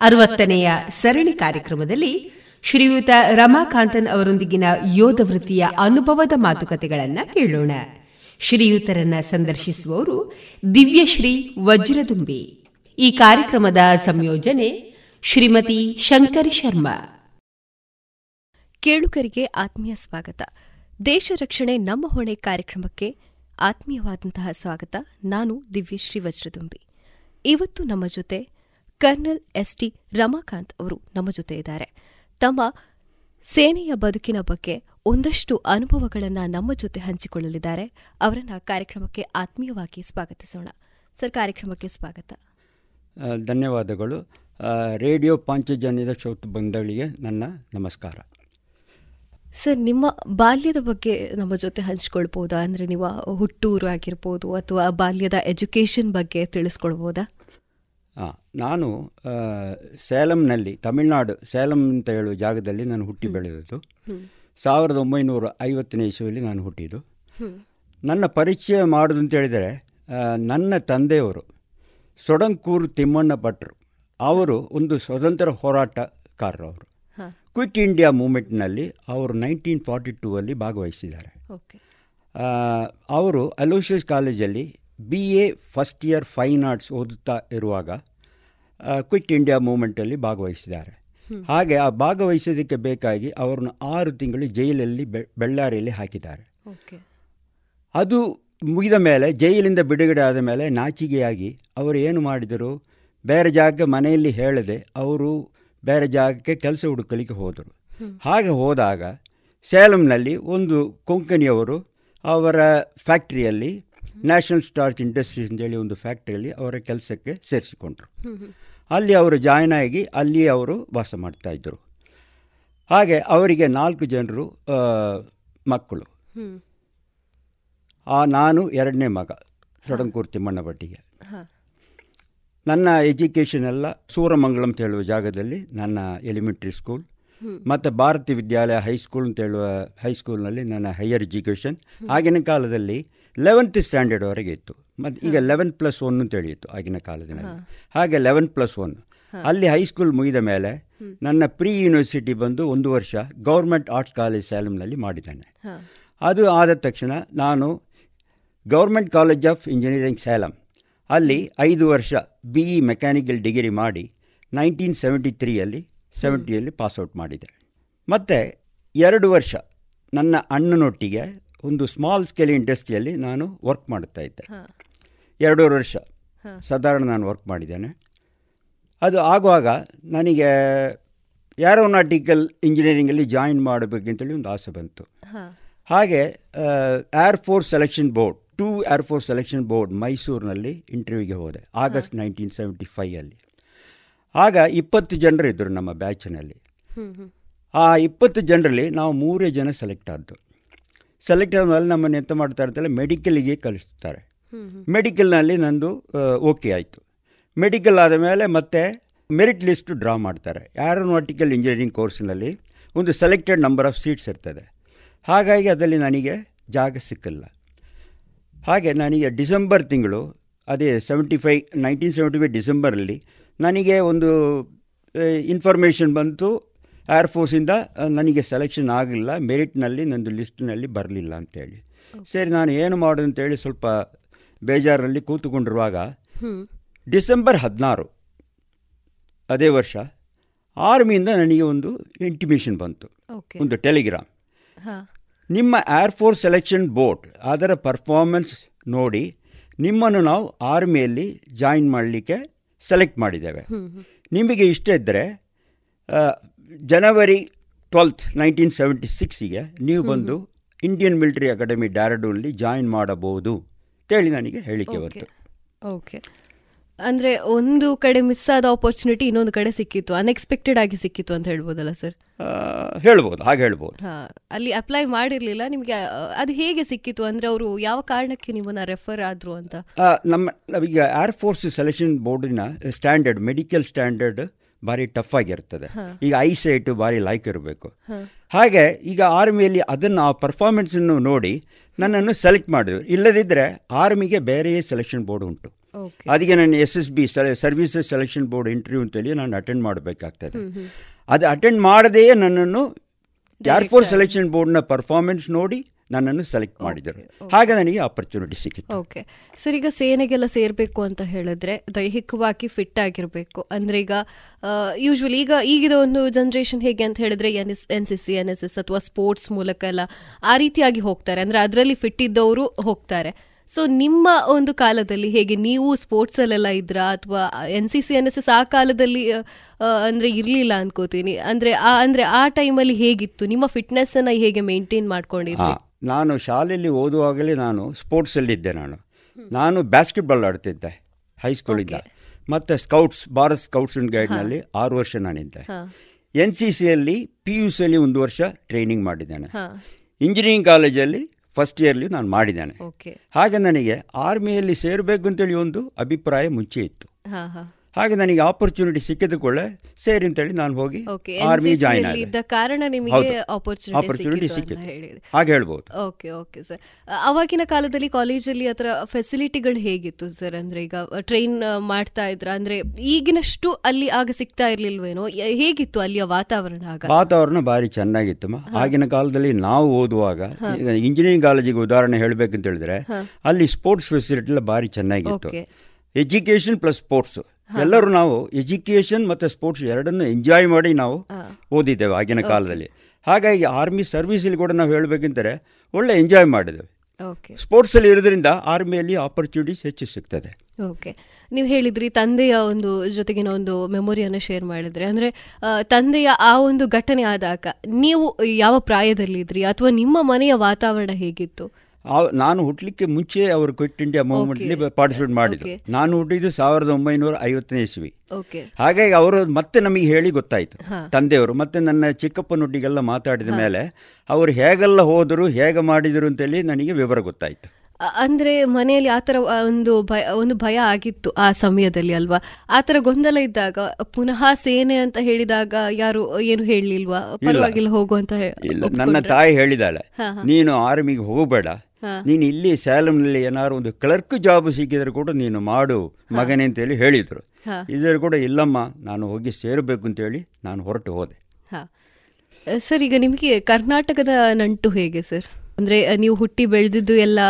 [SPEAKER 3] ಅರವತ್ತನೆಯ ಸರಣಿ ಕಾರ್ಯಕ್ರಮದಲ್ಲಿ ಶ್ರೀಯುತ ರಮಾಕಾಂತನ್ ಅವರೊಂದಿಗಿನ ಯೋಧ ವೃತ್ತಿಯ ಅನುಭವದ ಮಾತುಕತೆಗಳನ್ನು ಕೇಳೋಣ. ಶ್ರೀಯುತರನ್ನ ಸಂದರ್ಶಿಸುವವರು ದಿವ್ಯಶ್ರೀ ವಜ್ರದುಂಬಿ. ಈ ಕಾರ್ಯಕ್ರಮದ ಸಂಯೋಜನೆ ಶ್ರೀಮತಿ ಶಂಕರಿ ಶರ್ಮಾ.
[SPEAKER 11] ಕೇಳುಗರಿಗೆ ಆತ್ಮೀಯ ಸ್ವಾಗತ. ದೇಶ ರಕ್ಷಣೆ ನಮ್ಮ ಹೊಣೆ ಕಾರ್ಯಕ್ರಮಕ್ಕೆ ಆತ್ಮೀಯವಾದಂತಹ ಸ್ವಾಗತ. ನಾನು ದಿವ್ಯಶ್ರೀ ವಜ್ರದುಂಬಿ. ಇವತ್ತು ನಮ್ಮ ಜೊತೆ ಕರ್ನಲ್ ಎಸ್ಟಿ ರಮಾಕಾಂತ್ ಅವರು ನಮ್ಮ ಜೊತೆ ಇದ್ದಾರೆ. ತಮ್ಮ ಸೇನೆಯ ಬದುಕಿನ ಬಗ್ಗೆ ಒಂದಷ್ಟು ಅನುಭವಗಳನ್ನು ನಮ್ಮ ಜೊತೆ ಹಂಚಿಕೊಳ್ಳಲಿದ್ದಾರೆ. ಅವರನ್ನು ಕಾರ್ಯಕ್ರಮಕ್ಕೆ ಆತ್ಮೀಯವಾಗಿ ಸ್ವಾಗತಿಸೋಣ. ಸರ್ ಕಾರ್ಯಕ್ರಮಕ್ಕೆ ಸ್ವಾಗತ.
[SPEAKER 12] ಧನ್ಯವಾದಗಳು. ರೇಡಿಯೋ ಪಾಂಚಜನ್ಯದ ಶ್ರೋತ ಬಂಧಗಳಿಗೆ ನನ್ನ ನಮಸ್ಕಾರ.
[SPEAKER 11] ಸರ್ ನಿಮ್ಮ ಬಾಲ್ಯದ ಬಗ್ಗೆ ನಮ್ಮ ಜೊತೆ ಹಂಚಿಕೊಳ್ಬೋದಾ? ಅಂದರೆ ನೀವು ಹುಟ್ಟೂರು ಆಗಿರ್ಬೋದು ಅಥವಾ ಬಾಲ್ಯದ ಎಜುಕೇಷನ್ ಬಗ್ಗೆ ತಿಳಿಸ್ಕೊಳ್ಬೋದಾ?
[SPEAKER 12] ನಾನು ಸೇಲಂನಲ್ಲಿ ತಮಿಳ್ನಾಡು ಸೇಲಂ ಅಂತ ಹೇಳುವ ಜಾಗದಲ್ಲಿ ನಾನು ಹುಟ್ಟಿ ಬೆಳೆದದ್ದು. ಸಾವಿರದ ಒಂಬೈನೂರ ಐವತ್ತನೇ ಇಸುವಲ್ಲಿ ನಾನು ಹುಟ್ಟಿದ್ದು. ನನ್ನ ಪರಿಚಯ ಮಾಡೋದು ಅಂತ ಹೇಳಿದರೆ ನನ್ನ ತಂದೆಯವರು ಸೊಡಂಕೂರು ತಿಮ್ಮಣ್ಣ ಭಟ್ರು. ಅವರು ಒಂದು ಸ್ವತಂತ್ರ ಹೋರಾಟಗಾರರು ಅವರು. ಕ್ವಿಟ್ ಇಂಡಿಯಾ ಮೂಮೆಂಟ್ನಲ್ಲಿ ಅವರು ನೈನ್ಟೀನ್ ಫಾರ್ಟಿ ಟೂ ಅಲ್ಲಿ ಭಾಗವಹಿಸಿದ್ದಾರೆ ಅವರು ಅಲೋಷಿಯಸ್ ಕಾಲೇಜಲ್ಲಿ B A first year fine arts ಓದುತ್ತಾ ಇರುವಾಗ ಕ್ವಿಟ್ ಇಂಡಿಯಾ ಮೂಮೆಂಟಲ್ಲಿ ಭಾಗವಹಿಸಿದ್ದಾರೆ. ಹಾಗೆ ಆ ಭಾಗವಹಿಸೋದಕ್ಕೆ ಬೇಕಾಗಿ ಅವರನ್ನು ಆರು ತಿಂಗಳು ಜೈಲಲ್ಲಿ ಬೆಳ್ಳಾರಿಯಲ್ಲಿ ಹಾಕಿದ್ದಾರೆ. ಅದು ಮುಗಿದ ಮೇಲೆ ಜೈಲಿಂದ ಬಿಡುಗಡೆ ಆದ ಮೇಲೆ ನಾಚಿಗೆಯಾಗಿ ಅವರು ಏನು ಮಾಡಿದರು? ಬೇರೆ ಜಾಗಕ್ಕೆ ಮನೆಯಲ್ಲಿ ಹೇಳದೆ ಅವರು ಬೇರೆ ಜಾಗಕ್ಕೆ ಕೆಲಸ ಹುಡುಕಲಿಕ್ಕೆ ಹೋದರು. ಹಾಗೆ ಹೋದಾಗ ಸೇಲಂನಲ್ಲಿ ಒಂದು ಕೊಂಕಣಿಯವರು ಅವರ ಫ್ಯಾಕ್ಟ್ರಿಯಲ್ಲಿ ನ್ಯಾಷನಲ್ ಸ್ಟಾರ್ಚ್ ಇಂಡಸ್ಟ್ರೀಸ್ ಅಂತೇಳಿ ಒಂದು ಫ್ಯಾಕ್ಟ್ರಿಯಲ್ಲಿ ಅವರ ಕೆಲಸಕ್ಕೆ ಸೇರಿಸಿಕೊಂಡ್ರು. ಅಲ್ಲಿ ಅವರು ಜಾಯ್ನ್ ಆಗಿ ಅಲ್ಲಿ ಅವರು ವಾಸ ಮಾಡ್ತಾಯಿದ್ದರು ಹಾಗೆ ಅವರಿಗೆ ನಾಲ್ಕು ಜನರು ಮಕ್ಕಳು. ಆ ನಾನು ಎರಡನೇ ಮಗ ಸೊಡಂಕೂರು ತಿಮ್ಮಣ್ಣ ಭಟ್ಟಿಗೆ. ನನ್ನ ಎಜುಕೇಷನ್ ಎಲ್ಲ ಸೂರಮಂಗಳಂ ಅಂತ ಹೇಳುವ ಜಾಗದಲ್ಲಿ ನನ್ನ ಎಲಿಮೆಂಟ್ರಿ ಸ್ಕೂಲ್ ಮತ್ತು ಭಾರತಿ ವಿದ್ಯಾಲಯ ಹೈಸ್ಕೂಲ್ ಅಂತ ಹೇಳುವ ಹೈಸ್ಕೂಲ್ನಲ್ಲಿ ನನ್ನ ಹೈಯರ್ ಎಜುಕೇಷನ್ ಆಗಿನ ಕಾಲದಲ್ಲಿ ಲೆವೆಂತ್ ಸ್ಟ್ಯಾಂಡರ್ಡ್ವರೆಗೆ ಇತ್ತು. ಮತ್ತು ಈಗ ಲೆವೆನ್ ಪ್ಲಸ್ ಒನ್ ಅಂತ ಹೇಳಿತ್ತು ಆಗಿನ ಕಾಲದಲ್ಲಿ ಹಾಗೆ ಲೆವೆನ್ ಪ್ಲಸ್ ಒನ್. ಅಲ್ಲಿ ಹೈಸ್ಕೂಲ್ ಮುಗಿದ ಮೇಲೆ ನನ್ನ ಪ್ರೀ ಯೂನಿವರ್ಸಿಟಿ ಬಂದು ಒಂದು ವರ್ಷ ಗೌರ್ಮೆಂಟ್ ಆರ್ಟ್ಸ್ ಕಾಲೇಜ್ ಸ್ಯಾಲಮ್ನಲ್ಲಿ ಮಾಡಿದ್ದೇನೆ. ಅದು ಆದ ತಕ್ಷಣ ನಾನು government college of engineering Salem ಅಲ್ಲಿ ಐದು ವರ್ಷ ಬಿ ಇ ಮೆಕ್ಯಾನಿಕಲ್ ಡಿಗ್ರಿ ಮಾಡಿ ನೈನ್ಟೀನ್ ಸೆವೆಂಟಿ ತ್ರೀಯಲ್ಲಿ ಸೆವೆಂಟಿಯಲ್ಲಿ ಪಾಸ್ಔಟ್ ಮಾಡಿದೆ. ಮತ್ತು ಎರಡು ವರ್ಷ ನನ್ನ ಅಣ್ಣನೊಟ್ಟಿಗೆ ಒಂದು ಸ್ಮಾಲ್ ಸ್ಕೇಲ್ ಇಂಡಸ್ಟ್ರಿಯಲ್ಲಿ ನಾನು ವರ್ಕ್ ಮಾಡ್ತಾ ಇದ್ದೆ. ಎರಡೂವರೆ ವರ್ಷ. ಸಾಧಾರಣ ನಾನು ವರ್ಕ್ ಮಾಡಿದ್ದೇನೆ. ಅದು ಆಗುವಾಗ ನನಗೆ ಏರೋನಾಟಿಕಲ್ ಇಂಜಿನಿಯರಿಂಗಲ್ಲಿ ಜಾಯಿನ್ ಮಾಡಬೇಕಂತೇಳಿ ಒಂದು ಆಸೆ ಬಂತು. ಹಾಗೆ air force selection board two air force selection board ಮೈಸೂರಿನಲ್ಲಿ ಇಂಟರ್ವ್ಯೂಗೆ ಹೋದೆ ಆಗಸ್ಟ್ ನೈನ್ಟೀನ್ ಸೆವೆಂಟಿ ಫೈಯಲ್ಲಿ ಆಗ ಇಪ್ಪತ್ತು ಜನರು ಇದ್ದರು ನಮ್ಮ ಬ್ಯಾಚಿನಲ್ಲಿ ಆ ಇಪ್ಪತ್ತು ಜನರಲ್ಲಿ ನಾವು ಮೂರೇ ಜನ ಸೆಲೆಕ್ಟ್ ಆದ್ದು. ಸೆಲೆಕ್ಟ್ ಆದಮೇಲೆ ನಮ್ಮನ್ನು ಎಂತ ಮಾಡ್ತಾರೆ ಅಂತೇಳಿ ಮೆಡಿಕಲಿಗೆ ಕಳಿಸ್ತಾರೆ. ಮೆಡಿಕಲ್ನಲ್ಲಿ ನಂದು ಓಕೆ ಆಯಿತು. ಮೆಡಿಕಲ್ ಆದ ಮೇಲೆ ಮತ್ತೆ ಮೆರಿಟ್ ಲಿಸ್ಟ್ ಡ್ರಾ ಮಾಡ್ತಾರೆ. ಆ್ಯರೋನಾಟಿಕಲ್ ಇಂಜಿನಿಯರಿಂಗ್ ಕೋರ್ಸ್ನಲ್ಲಿ ಒಂದು ಸೆಲೆಕ್ಟೆಡ್ ನಂಬರ್ ಆಫ್ ಸೀಟ್ಸ್ ಇರ್ತದೆ. ಹಾಗಾಗಿ ಅದರಲ್ಲಿ ನನಗೆ ಜಾಗ ಸಿಕ್ಕಿಲ್ಲ. ಹಾಗೆ ನನಗೆ ಡಿಸೆಂಬರ್ ತಿಂಗಳು ಅದೇ seventy five nineteen seventy five ಡಿಸೆಂಬರಲ್ಲಿ ನನಗೆ ಒಂದು ಇನ್ಫಾರ್ಮೇಷನ್ ಬಂತು. ಏರ್ಫೋರ್ಸಿಂದ ನನಗೆ ಸೆಲೆಕ್ಷನ್ ಆಗಲಿಲ್ಲ ಮೆರಿಟ್ನಲ್ಲಿ ನಂದು ಲಿಸ್ಟ್ನಲ್ಲಿ ಬರಲಿಲ್ಲ ಅಂತೇಳಿ. ಸರಿ ನಾನು ಏನು ಮಾಡೋದು ಅಂತೇಳಿ ಸ್ವಲ್ಪ ಬೇಜಾರಲ್ಲಿ ಕೂತುಕೊಂಡಿರುವಾಗ ಡಿಸೆಂಬರ್ ಹದಿನಾರು ಅದೇ ವರ್ಷ ಆರ್ಮಿಯಿಂದ ನನಗೆ ಒಂದು ಇಂಟಿಮೇಷನ್ ಬಂತು. ಒಂದು ಟೆಲಿಗ್ರಾಮ್ ನಿಮ್ಮ ಏರ್ಫೋರ್ಸ್ ಸೆಲೆಕ್ಷನ್ ಬೋರ್ಡ್ ಅದರ ಪರ್ಫಾರ್ಮೆನ್ಸ್ ನೋಡಿ ನಿಮ್ಮನ್ನು ನಾವು ಆರ್ಮಿಯಲ್ಲಿ ಜಾಯಿನ್ ಮಾಡಲಿಕ್ಕೆ ಸೆಲೆಕ್ಟ್ ಮಾಡಿದ್ದೇವೆ. ನಿಮಗೆ ಇಷ್ಟ ಇದ್ದರೆ ಜನವರಿ ಟ್ವೆಲ್ತ್ ನೈನ್ಟೀನ್ ಸೆವೆಂಟಿ ಸಿಕ್ಸಿಗೆ ನೀವು ಬಂದು ಇಂಡಿಯನ್ ಮಿಲಿಟರಿ ಅಕಾಡೆಮಿ ಡ್ಯಾರಡೂನಲ್ಲಿ ಜಾಯಿನ್ ಮಾಡಬಹುದು ಅಂತೇಳಿ ನನಗೆ ಹೇಳಿಕೆ ಬಂತು
[SPEAKER 11] ಓಕೆ. ಅಂದರೆ ಒಂದು ಕಡೆ ಮಿಸ್ ಆದ ಆಪರ್ಚುನಿಟಿ ಇನ್ನೊಂದು ಕಡೆ ಸಿಕ್ಕಿತ್ತು ಅನ್ಎಕ್ಸ್ಪೆಕ್ಟೆಡ್ ಆಗಿ ಸಿಕ್ಕಿತ್ತು ಅಂತ ಹೇಳ್ಬೋದಲ್ಲ ಸರ್?
[SPEAKER 12] ಹೇಳ್ಬೋದು ಹಾಗೆ ಹೇಳ್ಬೋದು.
[SPEAKER 11] ಹಾಂ ಅಲ್ಲಿ ಅಪ್ಲೈ ಮಾಡಿರಲಿಲ್ಲ ನಿಮಗೆ ಅದು ಹೇಗೆ ಸಿಕ್ಕಿತ್ತು? ಅಂದರೆ ಅವರು ಯಾವ ಕಾರಣಕ್ಕೆ ನಿಮ್ಮನ್ನು ರೆಫರ್ ಆದರು ಅಂತ?
[SPEAKER 12] ನಮ್ಮ ಈಗ ಏರ್ ಫೋರ್ಸ್ ಸೆಲೆಕ್ಷನ್ ಬೋರ್ಡಿನ ಸ್ಟ್ಯಾಂಡರ್ಡ್ ಮೆಡಿಕಲ್ ಸ್ಟ್ಯಾಂಡರ್ಡ್ ಭಾರಿ ಟಫ್ ಆಗಿರ್ತದೆ. ಈಗ ಐ ಸೈಟು ಭಾರಿ ಲೈಕ್ ಇರಬೇಕು. ಹಾಗೆ ಈಗ ಆರ್ಮಿಯಲ್ಲಿ ಅದನ್ನು ಆ ಪರ್ಫಾರ್ಮೆನ್ಸನ್ನು ನೋಡಿ ನನ್ನನ್ನು ಸೆಲೆಕ್ಟ್ ಮಾಡಿದ್ರು. ಇಲ್ಲದಿದ್ದರೆ ಆರ್ಮಿಗೆ ಬೇರೆಯೇ ಸೆಲೆಕ್ಷನ್ ಬೋರ್ಡ್ ಉಂಟು. ಅದಕ್ಕೆ ನಾನು S S B services selection board interview ಅಂತೇಳಿ ನಾನು ಅಟೆಂಡ್ ಮಾಡಬೇಕಾಗ್ತದೆ. ಅದು ಅಟೆಂಡ್ ಮಾಡದೆಯೇ ನನ್ನನ್ನು ಏರ್ಫೋರ್ಸ್ ಸೆಲೆಕ್ಷನ್ ಬೋರ್ಡ್ನ ಪರ್ಫಾರ್ಮೆನ್ಸ್ ನೋಡಿ ನನ್ನನ್ನು ಸೆಲೆಕ್ಟ್ ಮಾಡಿದರು. ಹಾಗೆ ನನಗೆ ಆಪರ್ಚುನಿಟಿ ಸಿಕ್ಕಿತ್ತು
[SPEAKER 11] ಓಕೆ ಸರ್ ಈಗ ಸೇನೆಗೆಲ್ಲ ಸೇರಬೇಕು ಅಂತ ಹೇಳಿದ್ರೆ ದೈಹಿಕವಾಗಿ ಫಿಟ್ ಆಗಿರಬೇಕು. ಅಂದ್ರೆ ಈಗ ಯೂಶ್ವಲಿ ಈಗ ಈಗಿದ ಒಂದು ಜನರೇಷನ್ ಹೇಗೆ ಅಂತ ಹೇಳಿದ್ರೆ N S N C C N S S ಅಥವಾ ಸ್ಪೋರ್ಟ್ಸ್ ಮೂಲಕ ಎಲ್ಲ ಆ ರೀತಿಯಾಗಿ ಹೋಗ್ತಾರೆ. ಅಂದ್ರೆ ಅದರಲ್ಲಿ ಫಿಟ್ ಇದ್ದವರು ಹೋಗ್ತಾರೆ. ಸೊ ನಿಮ್ಮ ಒಂದು ಕಾಲದಲ್ಲಿ ಹೇಗೆ ನೀವು ಸ್ಪೋರ್ಟ್ಸ್ ಅಲ್ಲೆಲ್ಲ ಇದ್ರ ಅಥವಾ N C C N S S ಆ ಕಾಲದಲ್ಲಿ ಅಂದ್ರೆ ಇರ್ಲಿಲ್ಲ ಅನ್ಕೋತೀನಿ. ಅಂದ್ರೆ ಆ ಅಂದ್ರೆ ಆ ಟೈಮಲ್ಲಿ ಹೇಗಿತ್ತು? ನಿಮ್ಮ ಫಿಟ್ನೆಸ್ ಅನ್ನ ಹೇಗೆ ಮೇಂಟೈನ್ ಮಾಡ್ಕೊಂಡಿದ್ರಿ?
[SPEAKER 12] ನಾನು ಶಾಲೆಯಲ್ಲಿ ಓದುವಾಗಲೇ ನಾನು ಸ್ಪೋರ್ಟ್ಸಲ್ಲಿದ್ದೆ ನಾನು. ನಾನು ಬ್ಯಾಸ್ಕೆಟ್ಬಾಲ್ ಆಡ್ತಿದ್ದೆ ಹೈಸ್ಕೂಲಿಂದ ಮತ್ತು ಸ್ಕೌಟ್ಸ್ ಭಾರತ್ ಸ್ಕೌಟ್ಸ್ ಅಂಡ್ ಗೈಡ್ನಲ್ಲಿ ಆರು ವರ್ಷ ನಾನಿದ್ದೆ. ಎನ್ ಸಿ ಸಿಯಲ್ಲಿ ಪಿ ಯು ಸಿಯಲ್ಲಿ ಒಂದು ವರ್ಷ ಟ್ರೈನಿಂಗ್ ಮಾಡಿದ್ದೇನೆ. ಇಂಜಿನಿಯರಿಂಗ್ ಕಾಲೇಜಲ್ಲಿ ಫಸ್ಟ್ ಇಯರ್ಲಿ ನಾನು ಮಾಡಿದ್ದೇನೆ. ಹಾಗೆ ನನಗೆ ಆರ್ಮಿಯಲ್ಲಿ ಸೇರಬೇಕು ಅಂತೇಳಿ ಒಂದು ಅಭಿಪ್ರಾಯ ಮುಂಚೆ ಇತ್ತು. ಹಾಗೆ ನನಗೆ ಆಪರ್ಚುನಿಟಿ ಸಿಕ್ಕಿದ ಕೂಡಲೇ ಸೇರಿ ಅಂತೇಳಿ ನಾನು ಹೋಗಿ ಆರ್ಮಿ ಜಾಯಿನ್
[SPEAKER 11] ಆಗಿದ್ದ ಕಾರಣ ನಿಮಗೆ
[SPEAKER 12] ಆಪರ್ಚುನಿಟಿ ಸಿಕ್ಕಿದೆ ಹಾಗೆ ಹೇಳ್ಬೋದು.
[SPEAKER 11] ಓಕೆ ಓಕೆ ಸರ್ ಅವಾಗಿನ ಕಾಲದಲ್ಲಿ ಕಾಲೇಜಲ್ಲಿ ಅದರ ಫೆಸಿಲಿಟಿಗಳು ಹೇಗಿತ್ತು ಸರ್ ಅಂದ್ರೆ ಈಗ ಟ್ರೈನ್ ಮಾಡ್ತಾ ಇದ್ರ ಅಂದ್ರೆ ಈಗಿನಷ್ಟು ಅಲ್ಲಿ ಆಗ ಸಿಗ್ತಾ ಇರ್ಲಿಲ್ವೇನೋ? ಹೇಗಿತ್ತು ಅಲ್ಲಿಯ ವಾತಾವರಣ ಆಗ?
[SPEAKER 12] ವಾತಾವರಣ ಬಾರಿ ಚೆನ್ನಾಗಿತ್ತು ಆಗಿನ ಕಾಲದಲ್ಲಿ ನಾವು ಓದುವಾಗ ಇಂಜಿನಿಯರಿಂಗ್ ಕಾಲೇಜಿಗೆ ಉದಾಹರಣೆ ಹೇಳ್ಬೇಕಂತ ಹೇಳಿದ್ರೆ ಅಲ್ಲಿ ಸ್ಪೋರ್ಟ್ಸ್ ಫೆಸಿಲಿಟಿ ಎಲ್ಲ ಬಾರಿ ಚೆನ್ನಾಗಿತ್ತು. ಎಜುಕೇಶನ್ ಪ್ಲಸ್ ಸ್ಪೋರ್ಟ್ಸ್ ಎಲ್ಲರೂ ನಾವು ಎಜುಕೇಷನ್ ಮತ್ತು ಸ್ಪೋರ್ಟ್ಸ್ ಎರಡನ್ನು ಎಂಜಾಯ್ ಮಾಡಿ ನಾವು ಓದಿದ್ದೇವೆ ಆಗಿನ ಕಾಲದಲ್ಲಿ. ಹಾಗಾಗಿ ಆರ್ಮಿ ಸರ್ವಿಸಲ್ಲಿ ಕೂಡ ನಾವು ಹೇಳಬೇಕಂತಾರೆ ಒಳ್ಳೆ ಎಂಜಾಯ್ ಮಾಡಿದ್ದೇವೆ. ಸ್ಪೋರ್ಟ್ಸಲ್ಲಿ ಇರೋದ್ರಿಂದ ಆರ್ಮಿಯಲ್ಲಿ ಆಪರ್ಚುನಿಟೀಸ್ ಹೆಚ್ಚು ಸಿಗ್ತದೆ.
[SPEAKER 11] ಓಕೆ ನೀವು ಹೇಳಿದ್ರಿ ತಂದೆಯ ಒಂದು ಜೊತೆಗಿನ ಒಂದು ಮೆಮೊರಿಯನ್ನು ಶೇರ್ ಮಾಡಿದ್ರಿ. ಅಂದ್ರೆ ತಂದೆಯ ಆ ಒಂದು ಘಟನೆ ಆದಾಗ ನೀವು ಯಾವ ಪ್ರಾಯದಲ್ಲಿದ್ರಿ? ಅಥವಾ ನಿಮ್ಮ ಮನೆಯ ವಾತಾವರಣ ಹೇಗಿತ್ತು?
[SPEAKER 12] ನಾನು ಹುಟ್ಟಲಿಕ್ಕೆ ಮುಂಚೆ ಅವರು ಕ್ವಿಟ್ ಇಂಡಿಯಾ ಮೂವ್ಮೆಂಟ್ಲಿ ಪಾರ್ಟಿಸಿಪೇಟ್ ಮಾಡಿದ್ರು. ನಾನು ಹುಟ್ಟಿದ್ದು ಸಾವಿರದ ಒಂಬೈನೂರ ಐವತ್ತನೇ ಇಸ್ವಿ. ಹಾಗಾಗಿ ಅವರು ಮತ್ತೆ ನಮಗೆ ಹೇಳಿ ಗೊತ್ತಾಯ್ತು. ತಂದೆಯವರು ಮತ್ತೆ ನನ್ನ ಚಿಕ್ಕಪ್ಪನೊಟ್ಟಿಗೆಲ್ಲ ಮಾತಾಡಿದ ಮೇಲೆ ಅವರು ಹೇಗೆಲ್ಲ ಹೋದರು ಹೇಗೆ ಮಾಡಿದರು ಅಂತೇಳಿ ನನಗೆ ವಿವರ ಗೊತ್ತಾಯ್ತು.
[SPEAKER 11] ಅಂದ್ರೆ ಮನೆಯಲ್ಲಿ ಆತರ ಒಂದು ಭಯ ಒಂದು ಭಯ ಆಗಿತ್ತು ಆ ಸಮಯದಲ್ಲಿ ಅಲ್ವಾ? ಆತರ ಗೊಂದಲ ಇದ್ದಾಗ ಪುನಃ ಸೇನೆ ಅಂತ ಹೇಳಿದಾಗ ಯಾರು ಏನು ಹೇಳಲಿಲ್ವಾ? ಪರವಾಗಿಲ್ಲ ಹೋಗು ಅಂತ
[SPEAKER 12] ನನ್ನ ತಾಯಿ ಹೇಳಿದಾಳೆ ನೀನು ಆರ್ಮಿಗೆ ಹೋಗಬೇಡ. ನೀನು ಇಲ್ಲಿ ಸ್ಯಾಲಮ್ನಲ್ಲಿ ಏನಾದ್ರು ಒಂದು ಕ್ಲರ್ಕ್ ಜಾಬ್ ಸಿಕ್ಕಿದ್ರೆ ಕೂಡ ನೀನು ಮಾಡು ಮಗನೇ ಅಂತೇಳಿ ಹೇಳಿದ್ರು. ಇದ್ರು ಕೂಡ ಇಲ್ಲಮ್ಮ ನಾನು ಹೋಗಿ ಸೇರಬೇಕು ಅಂತೇಳಿ ನಾನು ಹೊರಟು ಹೋದೆ.
[SPEAKER 11] ಸರ್ ಈಗ ನಿಮಗೆ ಕರ್ನಾಟಕದ ನಂಟು ಹೇಗೆ ಸರ್? ಅಂದ್ರೆ ನೀವು ಹುಟ್ಟಿ ಬೆಳೆದಿದ್ದು ಎಲ್ಲ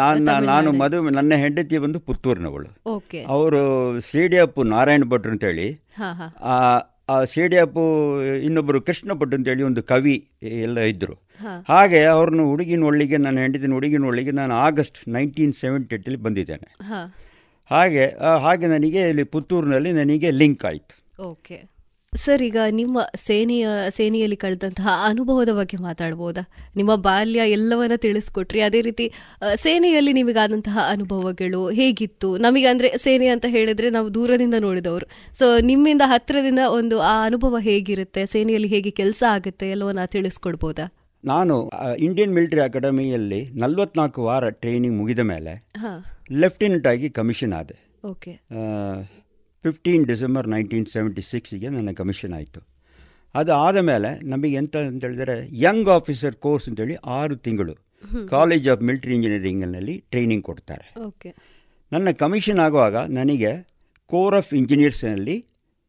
[SPEAKER 12] ನಾನು ನಾನು ಮದುವೆ ನನ್ನ ಹೆಂಡತಿ ಬಂದು ಪುತ್ತೂರಿನವಳು. ಅವರು ಸಿ ಡಿ ಎಫ್ ನಾರಾಯಣ ಭಟ್ರು ಅಂತೇಳಿ
[SPEAKER 11] ಹಾ ಹಾ.
[SPEAKER 12] ಆ ಆ ಸಿ ಡಿ ಎಫ್ ಇನ್ನೊಬ್ಬರು ಕೃಷ್ಣ ಭಟ್ ಅಂತೇಳಿ ಒಂದು ಕವಿ ಎಲ್ಲ ಇದ್ದರು. ಹಾಗೆ ಅವ್ರನ್ನ ಹುಡುಗಿನ ಒಳ್ಳಿಗೆ ನನ್ನ ಹೆಂಡತಿನ ಹುಡುಗಿನ ಒಳ್ಳಿಗೆ ನಾನು ಆಗಸ್ಟ್ ನೈನ್ಟೀನ್ ಸೆವೆಂಟಿ ಏಟಲ್ಲಿ ಬಂದಿದ್ದೇನೆ. ಹಾಗೆ ಹಾಗೆ ನನಗೆ ಇಲ್ಲಿ ಪುತ್ತೂರಿನಲ್ಲಿ ನನಗೆ ಲಿಂಕ್ ಆಯಿತು.
[SPEAKER 11] ಓಕೆ. ಸರ್ ಈಗ ನಿಮ್ಮ ಸೇನೆಯ ಸೇನೆಯಲ್ಲಿ ಕಳೆದಂತಹ ಅನುಭವದ ಬಗ್ಗೆ ಮಾತಾಡ್ಬೋದಾ? ನಿಮ್ಮ ಬಾಲ್ಯ ಎಲ್ಲವನ್ನ ತಿಳಿಸ್ಕೊಟ್ರಿ. ಅದೇ ರೀತಿ ಸೇನೆಯಲ್ಲಿ ನಿಮಗಾದಂತಹ ಅನುಭವಗಳು ಹೇಗಿತ್ತು? ನಮಗೆ ಅಂದ್ರೆ ಸೇನೆ ಅಂತ ಹೇಳಿದ್ರೆ ನಾವು ದೂರದಿಂದ ನೋಡಿದವರು. ಸೊ ನಿಮ್ಮಿಂದ ಹತ್ತಿರದಿಂದ ಒಂದು ಆ ಅನುಭವ ಹೇಗಿರುತ್ತೆ? ಸೇನೆಯಲ್ಲಿ ಹೇಗೆ ಕೆಲಸ ಆಗುತ್ತೆ? ಎಲ್ಲವನ್ನ ತಿಳಿಸ್ಕೊಡ್ಬೋದಾ?
[SPEAKER 12] ನಾನು ಇಂಡಿಯನ್ ಮಿಲಿಟರಿ ಅಕಾಡೆಮಿಯಲ್ಲಿ ನಲವತ್ನಾಲ್ಕು ವಾರ ಟ್ರೈನಿಂಗ್ ಮುಗಿದ ಮೇಲೆ ಲೆಫ್ಟಿನೆಂಟ್ ಆಗಿ ಕಮಿಷನ್ ಆದೆ.
[SPEAKER 11] Okay.
[SPEAKER 12] Fifteen December nineteen seventy ಸಿಕ್ಸ್ಗೆ ನನ್ನ ಕಮಿಷನ್ ಆಯಿತು. ಅದು ಆದ ಮೇಲೆ ನಮಗೆ ಎಂತ ಅಂತ ಹೇಳಿದರೆ ಯಂಗ್ ಆಫೀಸರ್ ಕೋರ್ಸ್ ಅಂತೇಳಿ ಆರು ತಿಂಗಳು ಕಾಲೇಜ್ ಆಫ್ ಮಿಲಿಟರಿ ಇಂಜಿನಿಯರಿಂಗ್ನಲ್ಲಿ ಟ್ರೈನಿಂಗ್ ಕೊಡ್ತಾರೆ.
[SPEAKER 11] ಓಕೆ.
[SPEAKER 12] ನನ್ನ ಕಮಿಷನ್ ಆಗುವಾಗ ನನಗೆ ಕೋರ್ ಆಫ್ ಇಂಜಿನಿಯರ್ಸ್ನಲ್ಲಿ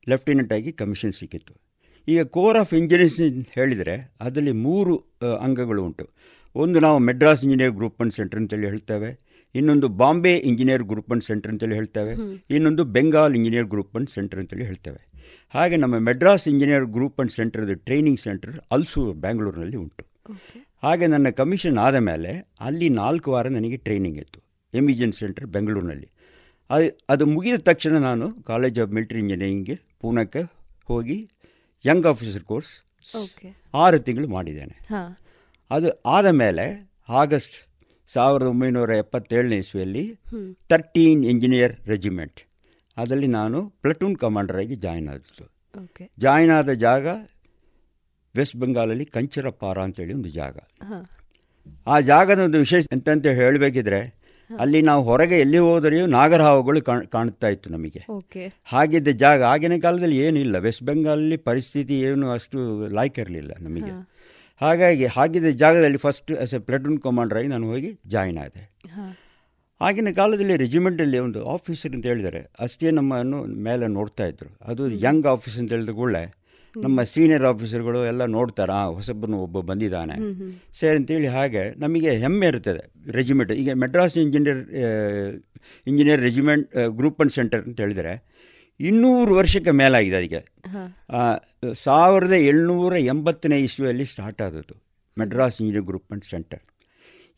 [SPEAKER 12] ಲೆಫ್ಟಿನೆಂಟ್ ಆಗಿ ಕಮಿಷನ್ ಸಿಕ್ಕಿತ್ತು ಈಗ ಕೋರ್ ಆಫ್ ಇಂಜಿನಿಯರ್ಸ್ ಹೇಳಿದರೆ ಅದರಲ್ಲಿ ಮೂರು ಅಂಗಗಳು ಉಂಟು. ಒಂದು ನಾವು Madras engineer group and centre ಅಂತೇಳಿ ಹೇಳ್ತೇವೆ. ಇನ್ನೊಂದು Bombay engineer group and centre ಅಂತೇಳಿ ಹೇಳ್ತೇವೆ. ಇನ್ನೊಂದು Bengal engineer group and centre ಅಂತೇಳಿ ಹೇಳ್ತೇವೆ. ಹಾಗೆ ನಮ್ಮ ಮೆಡ್ರಾಸ್ ಇಂಜಿನಿಯರ್ ಗ್ರೂಪ್ ಅಂಡ್ ಸೆಂಟರ್ದು ಟ್ರೈನಿಂಗ್ ಸೆಂಟರ್ ಅಲ್ಸು ಬ್ಯಾಂಗ್ಳೂರಿನಲ್ಲಿ ಉಂಟು. ಹಾಗೆ ನನ್ನ ಕಮಿಷನ್ ಆದ ಮೇಲೆ ಅಲ್ಲಿ ನಾಲ್ಕು ವಾರ ನನಗೆ ಟ್ರೈನಿಂಗ್ ಇತ್ತು. ಎಮಿಜನ್ ಸೆಂಟರ್ ಬೆಂಗಳೂರಿನಲ್ಲಿ ಅದು ಅದು ಮುಗಿದ ತಕ್ಷಣ ನಾನು ಕಾಲೇಜ್ ಆಫ್ ಮಿಲಿಟರಿ ಇಂಜಿನಿಯರಿಂಗ್ಗೆ ಪೂನಾಕ್ಕೆ ಹೋಗಿ ಯಂಗ್ ಆಫೀಸರ್ ಕೋರ್ಸ್ ಆರು ತಿಂಗಳು ಮಾಡಿದ್ದೇನೆ. ಅದು ಆದ ಮೇಲೆ ಆಗಸ್ಟ್ ಸಾವಿರದ ಒಂಬೈನೂರ ಎಪ್ಪತ್ತೇಳನೇ ಇಸ್ವಿಯಲ್ಲಿ ತರ್ಟೀನ್ ಇಂಜಿನಿಯರ್ ರೆಜಿಮೆಂಟ್ ಅದರಲ್ಲಿ ನಾನು ಪ್ಲಟೂನ್ ಕಮಾಂಡರ್ ಆಗಿ ಜಾಯ್ನ್ ಆದದ್ದು. ಜಾಯ್ನ್ ಆದ ಜಾಗ ವೆಸ್ಟ್ ಬೆಂಗಾಲಲ್ಲಿ ಕಂಚರಪಾರ ಅಂತೇಳಿ ಒಂದು ಜಾಗ. ಆ ಜಾಗದ ಒಂದು ವಿಶೇಷ ಎಂತಂತ ಹೇಳಬೇಕಿದ್ರೆ ಅಲ್ಲಿ ನಾವು ಹೊರಗೆ ಎಲ್ಲಿ ಹೋದರೆಯೂ ನಾಗರ ಹಾವುಗಳು ಕಾಣ್ತಾ ಇತ್ತು ನಮಗೆ. ಹಾಗಿದ್ದ ಜಾಗ ಆಗಿನ ಕಾಲದಲ್ಲಿ ಏನಿಲ್ಲ ವೆಸ್ಟ್ ಬೆಂಗಾಲಲ್ಲಿ ಪರಿಸ್ಥಿತಿ ಏನು ಅಷ್ಟು ಲಾಯ್ಕ್ ಇರಲಿಲ್ಲ ನಮಗೆ. ಹಾಗಾಗಿ ಹಾಗಿದ್ದ ಜಾಗದಲ್ಲಿ first as a platoon commander ಆಗಿ ನಾನು ಹೋಗಿ ಜಾಯಿನ್ ಆದೆ. ಆಗಿನ ಕಾಲದಲ್ಲಿ ರೆಜಿಮೆಂಟಲ್ಲಿ ಒಂದು ಆಫೀಸರ್ ಅಂತ ಹೇಳಿದರೆ ಅಷ್ಟೇ ನಮ್ಮನ್ನು ಮೇಲೆ ನೋಡ್ತಾ ಇದ್ರು. ಅದು ಯಂಗ್ ಆಫೀಸ್ ಅಂತ ಹೇಳಿದ ಕೂಡಲೇ ನಮ್ಮ ಸೀನಿಯರ್ ಆಫೀಸರ್ಗಳು ಎಲ್ಲ ನೋಡ್ತಾರೆ ಆ ಹೊಸಬ್ಬನು ಒಬ್ಬ ಬಂದಿದ್ದಾನೆ. ಸರ್ ಅಂತೇಳಿ ಹಾಗೆ ನಮಗೆ ಹೆಮ್ಮೆ ಇರುತ್ತದೆ ರೆಜಿಮೆಂಟ್ ಈಗ Madras engineer engineer regiment group and centre ಅಂತ ಹೇಳಿದರೆ ಇನ್ನೂರು ವರ್ಷಕ್ಕೆ ಮೇಲಾಗಿದೆ ಅದಕ್ಕೆ. ಸಾವಿರದ ಏಳ್ನೂರ ಎಂಬತ್ತನೇ ಇಸ್ವಿಯಲ್ಲಿ ಸ್ಟಾರ್ಟ್ ಆದದ್ದು Madras engineer group and centre